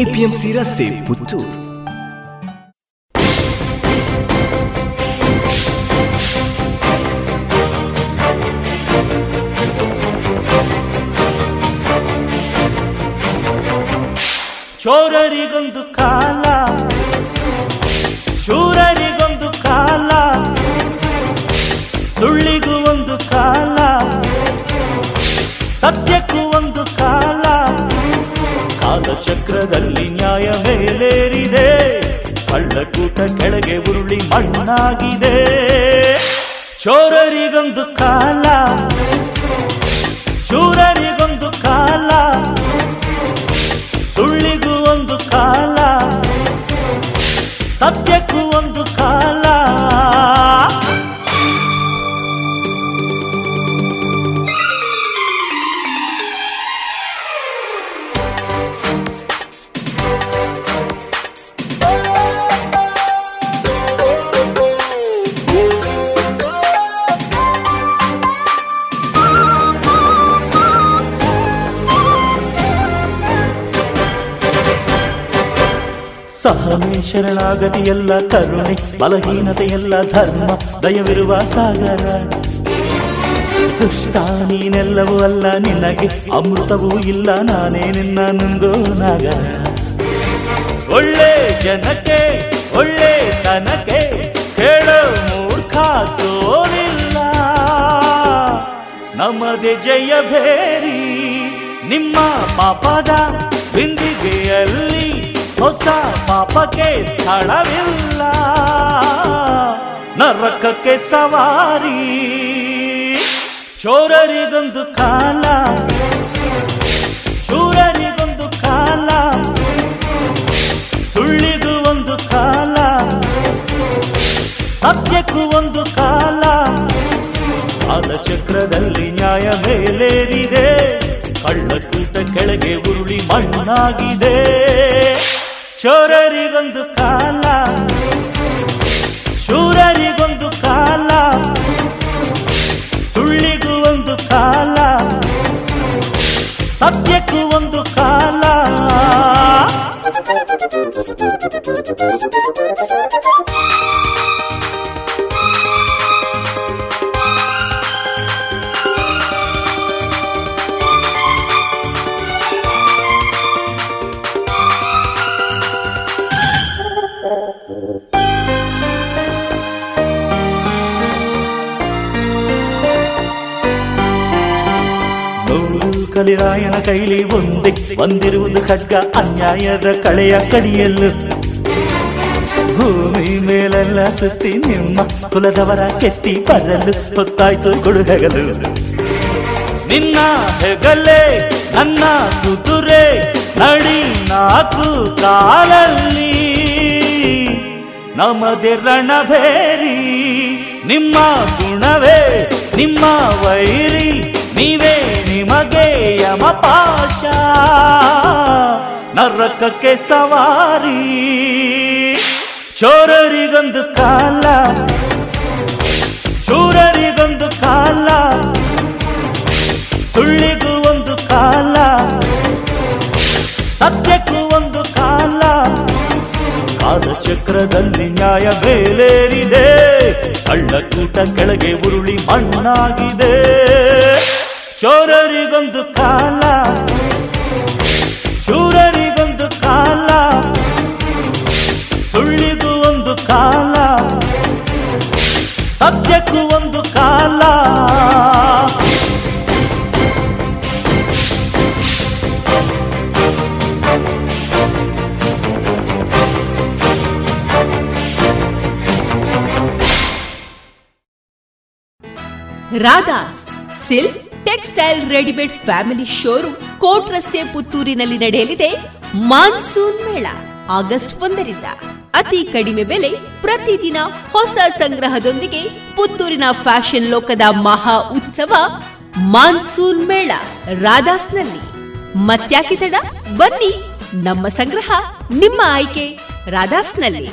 [SPEAKER 4] APMC ರಸ್ತೆ ಪುತ್ತೂರು.
[SPEAKER 13] ಚೋರರಿಗೊಂದು ಕಾಲ ಶೂರರಿಗೊಂದು ಕಾಲ ಸುಳ್ಳಿಗೂ ಒಂದು ಕಾಲ ಸತ್ಯಕ್ಕೂ ಒಂದು ಕಾಲ. ಕಾಲಚಕ್ರದಲ್ಲಿ ನ್ಯಾಯ ಮೇಲೇರಿದೆ. ಕಳ್ಳಕೂಟ ಕೆಳಗೆ ಉರುಳಿ ಮಣ್ಣಾಗಿದೆ. ಚೋರರಿಗೊಂದು ಕಾಲ, ಶೂರರಿಗೊಂದು ಕಾಲ, ಸುಳ್ಳಿಗೂ ಒಂದು ಕಾಲ, ಸತ್ಯಕ್ಕೂ ಒಂದು ಕಾಲ. ಸಹನೆ ಶರಣಾಗತಿಯೆಲ್ಲ ಕರುಣೆ, ಬಲಹೀನತೆಯೆಲ್ಲ ಧರ್ಮ, ದಯವಿರುವ ಸಾಗರ. ದುಷ್ಟ ನೀನೆಲ್ಲವೂ ಅಲ್ಲ ನಿನಗೆ, ಅಮೃತವೂ ಇಲ್ಲ ನಾನೇ ನಿನ್ನ ನಂದು ನಾಗರ. ಒಳ್ಳೆ ಜನಕ್ಕೆ, ಒಳ್ಳೆ ತನಕ್ಕೆ ಕೇಳೋ ಮೂರ್ಖ ಸೋಲಿಲ್ಲ. ನಮ್ಮದೆ ಜಯ ಭೇರಿ, ನಿಮ್ಮ ಪಾಪದ ಬಿಂದಿಗೆಯಲ್ಲಿ ಹೊಸ ಪಾಪಕ್ಕೆ ಸ್ಥಳವಿಲ್ಲ. ನರಕಕ್ಕೆ ಸವಾರಿ. ಚೋರರಿಗೊಂದು ಕಾಲ. ಶೂರರಿಗೊಂದು ಕಾಲ. ಸುಳ್ಳಿಗೂ ಒಂದು ಕಾಲ. ಸತ್ಯಕ್ಕೂ ಒಂದು ಕಾಲ. ಕಾಲಚಕ್ರದಲ್ಲಿ ನ್ಯಾಯ ಮೇಲೇರಿದೆ. ಕಳ್ಳಕೂಟ ಕೆಳಗೆ ಉರುಳಿ ಮಣ್ಣಾಗಿದೆ. ಚೋರರಿಗೊಂದು ಕಾಲ ಶೂರರಿಗೊಂದು ಕಾಲ ಸುಳ್ಳಿಗೂ ಒಂದು ಕಾಲ ಸತ್ಯಕ್ಕೂ ಒಂದು ಕಾಲ. ನೂರು ರಾಯನ ಕೈಲಿ ಒಂದೇ. ಬಂದಿರುವುದು ಖಡ್ಗ, ಅನ್ಯಾಯದ ಕಳೆಯ ಕಡಿಯಲು ಭೂಮಿ ಮೇಲೆಲ್ಲ ಸುತ್ತಿ ನಿಮ್ಮ ಕುಲದವರ ಕೆತ್ತಿ ಬರಲು ಹೊತ್ತಾಯ್ತು ಹೆಗಲು. ನಿನ್ನ ಹೆಗಲೇ, ನನ್ನ ಕುದುರೆ, ನಡಿ ನಾಕು ಕಾಲಲ್ಲಿ. ನಮದೆ ರಣಭೇರಿ, ನಿಮ್ಮ ಗುಣವೇ, ನಿಮ್ಮ ವೈರಿ, ನೀವೇ ನಿಮಗೆ ಯಮಪಾಶ ನರಕಕ್ಕೆ ಸವಾರಿ. ಚೋರರಿಗೊಂದು ಕಾಲ, ಶೂರರಿಗೊಂದು ಕಾಲ, ಸುಳ್ಳಿಗೂ ಒಂದು ಕಾಲ, ಸತ್ಯಕ್ಕೂ ಒಂದು ಕಾಲ. ಕಾಲಚಕ್ರದಲ್ಲಿ ನ್ಯಾಯ ಬೇಲೇರಿದೆ, ಕಳ್ಳಕೂಟ ಕೆಳಗೆ ಉರುಳಿ ಮಣ್ಣಾಗಿದೆ. ಚೋರರಿಗೊಂದು ಕಾಲ. ಶೂರರಿಗೊಂದು ಕಾಲ. ಸುಳ್ಳಿಗೂ ಒಂದು ಕಾಲ. ಸತ್ಯಕ್ಕೂ ಒಂದು ಕಾಲ.
[SPEAKER 3] Radha's silk textile readymade family showroom Kote ರಸ್ತೆ ಪುತ್ತೂರಿನಲ್ಲಿ ನಡೆಯಲಿದೆ ಮಾನ್ಸೂನ್ ಮೇಳ, ಆಗಸ್ಟ್ ಒಂದರಿಂದ. ಅತಿ ಕಡಿಮೆ ಬೆಲೆ ಪ್ರತಿದಿನ ಹೊಸ ಸಂಗ್ರಹದೊಂದಿಗೆ ಪುತ್ತೂರಿನ ಫ್ಯಾಷನ್ ಲೋಕದ ಮಹಾ ಉತ್ಸವ ಮಾನ್ಸೂನ್ ಮೇಳ, ರಾಧಾಸ್ನಲ್ಲಿ. ಮತ್ಯಾಕೆ ತಡ? ಬನ್ನಿ, ನಮ್ಮ ಸಂಗ್ರಹ, ನಿಮ್ಮ ಆಯ್ಕೆ, ರಾಧಾಸ್ನಲ್ಲಿ.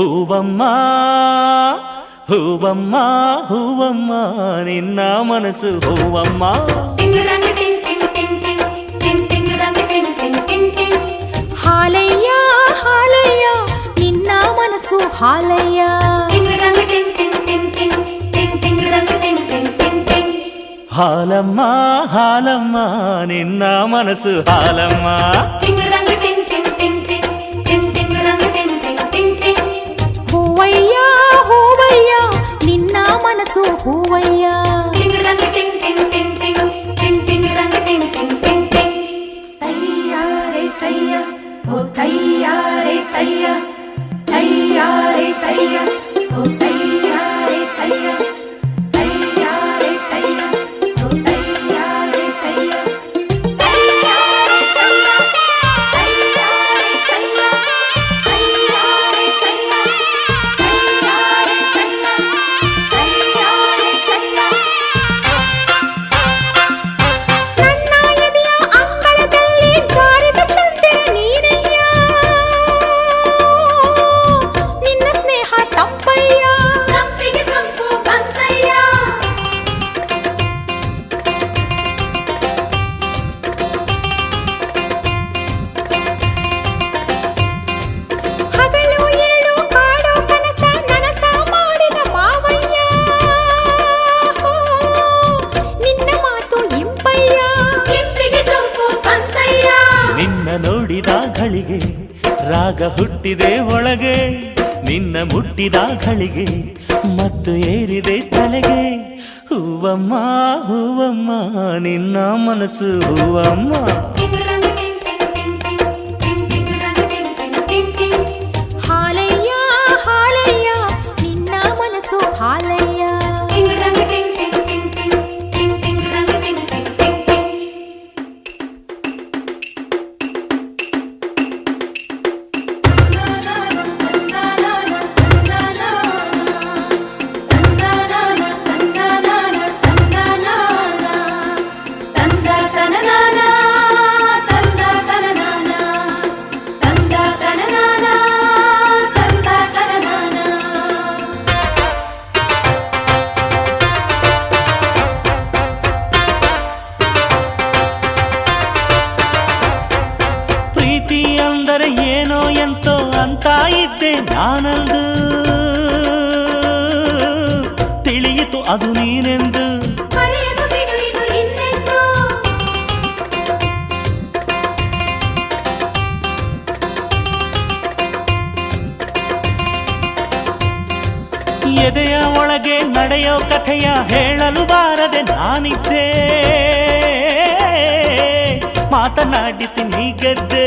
[SPEAKER 13] ಹೂವಮ್ಮ ಹೂವಮ್ಮ ಹೂವಮ್ಮ ನಿನ್ನ ಮನಸ್ಸು ಹೂವಮ್ಮ
[SPEAKER 14] ಹಾಲಯ್ಯ ಹಾಲಯ್ಯ ನಿನ್ನ ಮನಸ್ಸು ಹಾಲಯ್ಯ
[SPEAKER 13] ಹಾಲಮ್ಮ ಹಾಲಮ್ಮ ನಿನ್ನ ಮನಸ್ಸು ಹಾಲಮ್ಮ
[SPEAKER 14] మనసు పూవయ్యా
[SPEAKER 13] తయ్యారే తయ్యా ఓ తయ్యారే తయ్యా. 是不？ಮಾತನಾಡಿಸಿ ನೀ ಗೆದ್ದೆ.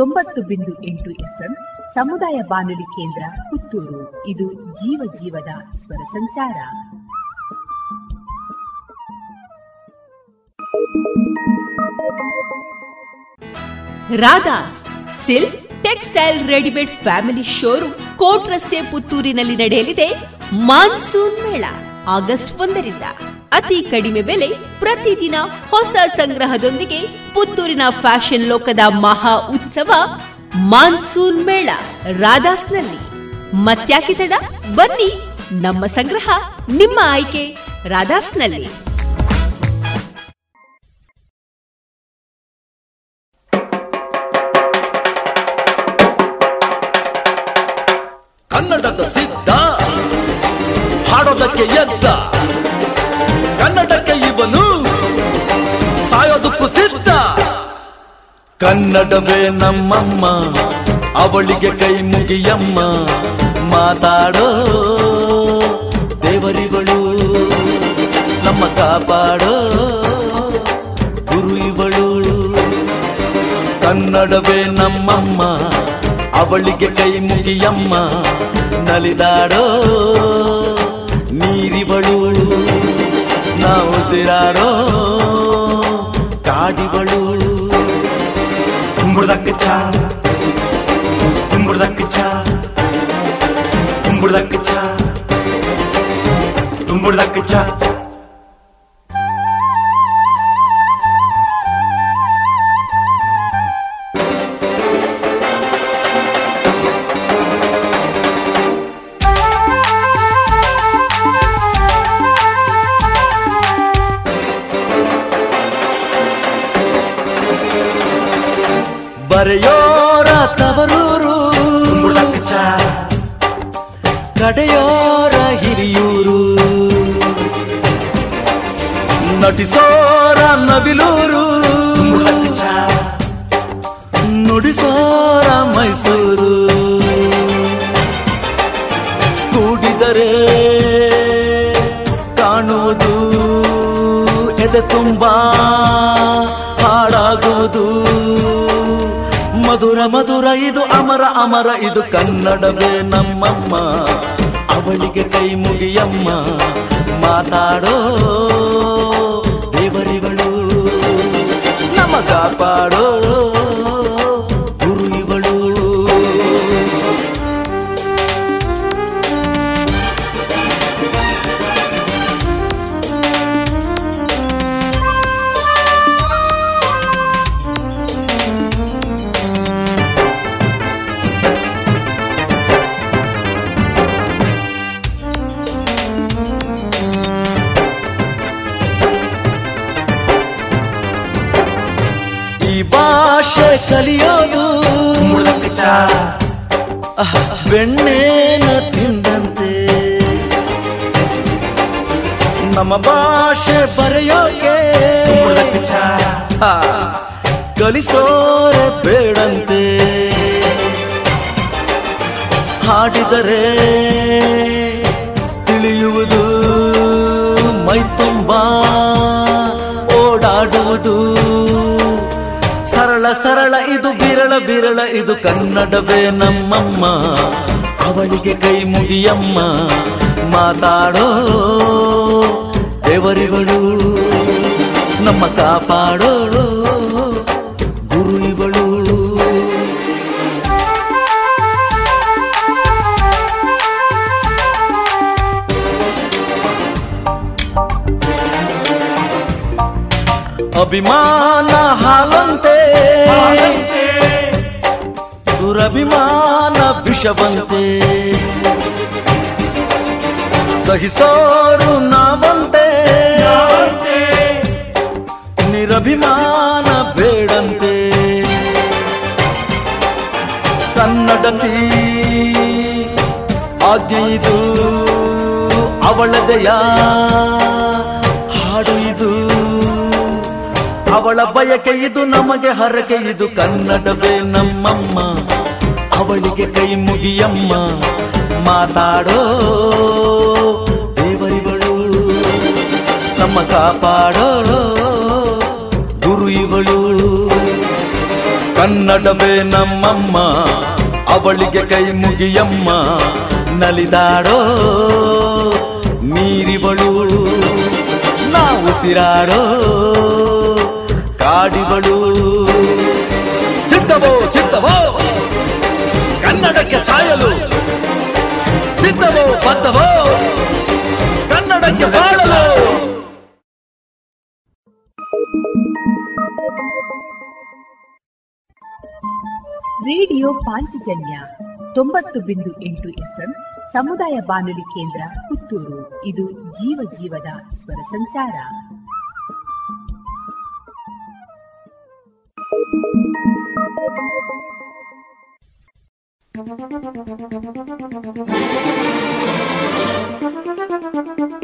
[SPEAKER 5] ತೊಂಬತ್ತು ಬಿಂದು ಎಂಟು ಎಫ್ಎಂ, ಸಮುದಾಯ ಬಾನುಲಿ ಕೇಂದ್ರ ಪುತ್ತೂರು. ಇದು ಜೀವ ಜೀವದ ಸ್ವರ ಸಂಚಾರ.
[SPEAKER 3] Radha's silk textile readymade family showroom Kote ರಸ್ತೆ ಪುತ್ತೂರಿನಲ್ಲಿ ನಡೆಯಲಿದೆ ಮಾನ್ಸೂನ್ ಮೇಳ, ಆಗಸ್ಟ್ ಒಂದರಿಂದ. ಅತಿ ಕಡಿಮೆ ಬೆಲೆ ಪ್ರತಿದಿನ ಹೊಸ ಸಂಗ್ರಹದೊಂದಿಗೆ ಪುತ್ತೂರಿನ ಫ್ಯಾಷನ್ ಲೋಕದ ಮಹಾ ಉತ್ಸವ ಮಾನ್ಸೂನ್ ಮೇಳ ರಾಧಾಸ್ನಲ್ಲಿ. ಮತ್ಯಾಕೆ ತಡ? ಬನ್ನಿ, ನಮ್ಮ ಸಂಗ್ರಹ ನಿಮ್ಮ ಆಯ್ಕೆ ರಾಧಾಸ್ನಲ್ಲಿ.
[SPEAKER 15] ಕನ್ನಡದ ಸಿದ್ಧ, ಹಾಡೋದಕ್ಕೆ ಎದ್ದ ಕನ್ನಡವೇ ನಮ್ಮಮ್ಮ, ಅವಳಿಗೆ ಕೈ ಮುಗಿಯಮ್ಮ. ಮಾತಾಡೋ ದೇವರಿಗಳು, ನಮ್ಮ ಕಾಪಾಡೋ ಗುರು ಇವಳು ಕನ್ನಡವೇ ನಮ್ಮಮ್ಮ, ಅವಳಿಗೆ ಕೈ ಮುಗಿಯಮ್ಮ. ನಲಿದಾಡೋ ನೀರಿವಳು, ನಾವು ಸಿರಾಡೋ kaçar Buradan kaçar Buradan kaçar Buradan ಮುಗಿಯಮ್ಮ ಹರಕೆ ಇದು ಕನ್ನಡವೇ ನಮ್ಮಮ್ಮ. ಅವಳಿಗೆ ಕೈ ಮುಗಿಯಮ್ಮ. ಮಾತಾಡೋ ದೇವರಿಗಳು ನಮ್ಮ ಕಾಪಾಡೋ ಗುರು ಇವಳು. ಕನ್ನಡವೇ ನಮ್ಮಮ್ಮ. ಅವಳಿಗೆ ಕೈ ಮುಗಿಯಮ್ಮ. ನಲಿದಾಡೋ ನೀರಿವಳು. ನಾವು ಉಸಿರಾಡೋ ಕಾಡಿವಳು. ಕನ್ನಡಕ್ಕೆ ಸಾಯಲು ಸಿದ್ಧವೋ ಬದ್ಧವೋ? ಕನ್ನಡಕ್ಕೆ ಬಾಳಲು?
[SPEAKER 13] ರೇಡಿಯೋ ಪಾಂಚಜನ್ಯ ತೊಂಬತ್ತು ಬಿಂದು ಎಂಟು ಎಫ್ಎಂ ಸಮುದಾಯ ಬಾನುಲಿ ಕೇಂದ್ರ ಪುತ್ತೂರು. ಇದು ಜೀವ ಜೀವದ ಸ್ವರ ಸಂಚಾರ. Thank you.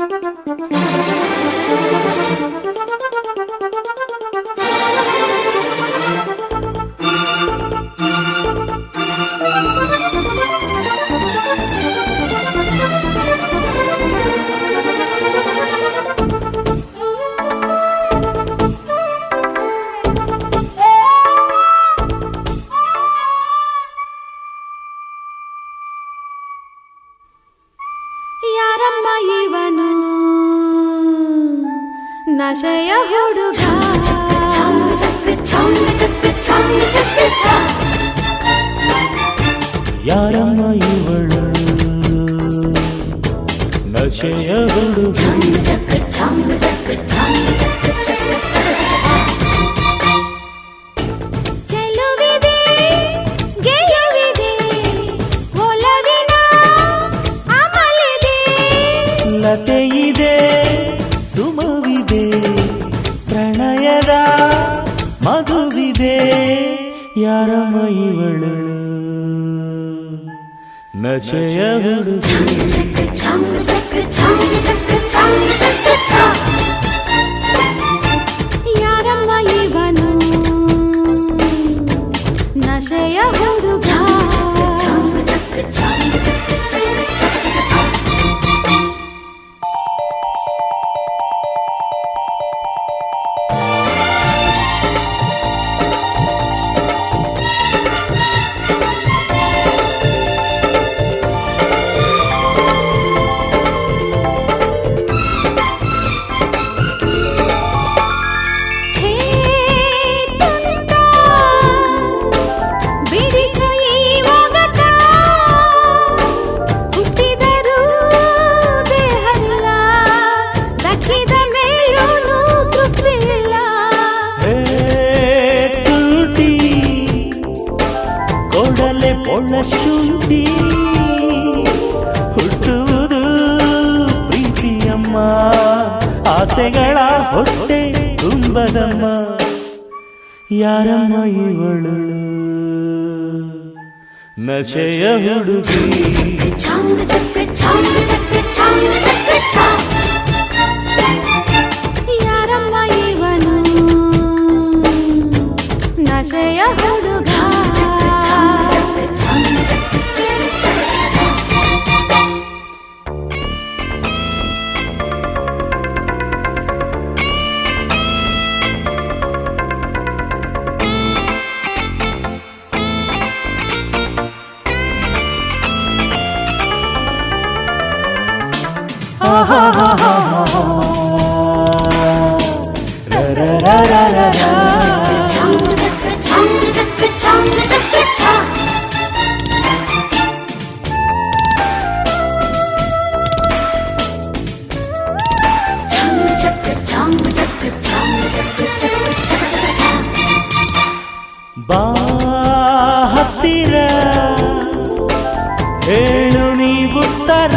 [SPEAKER 13] ಹೇಳು ನೀವುತ್ತರ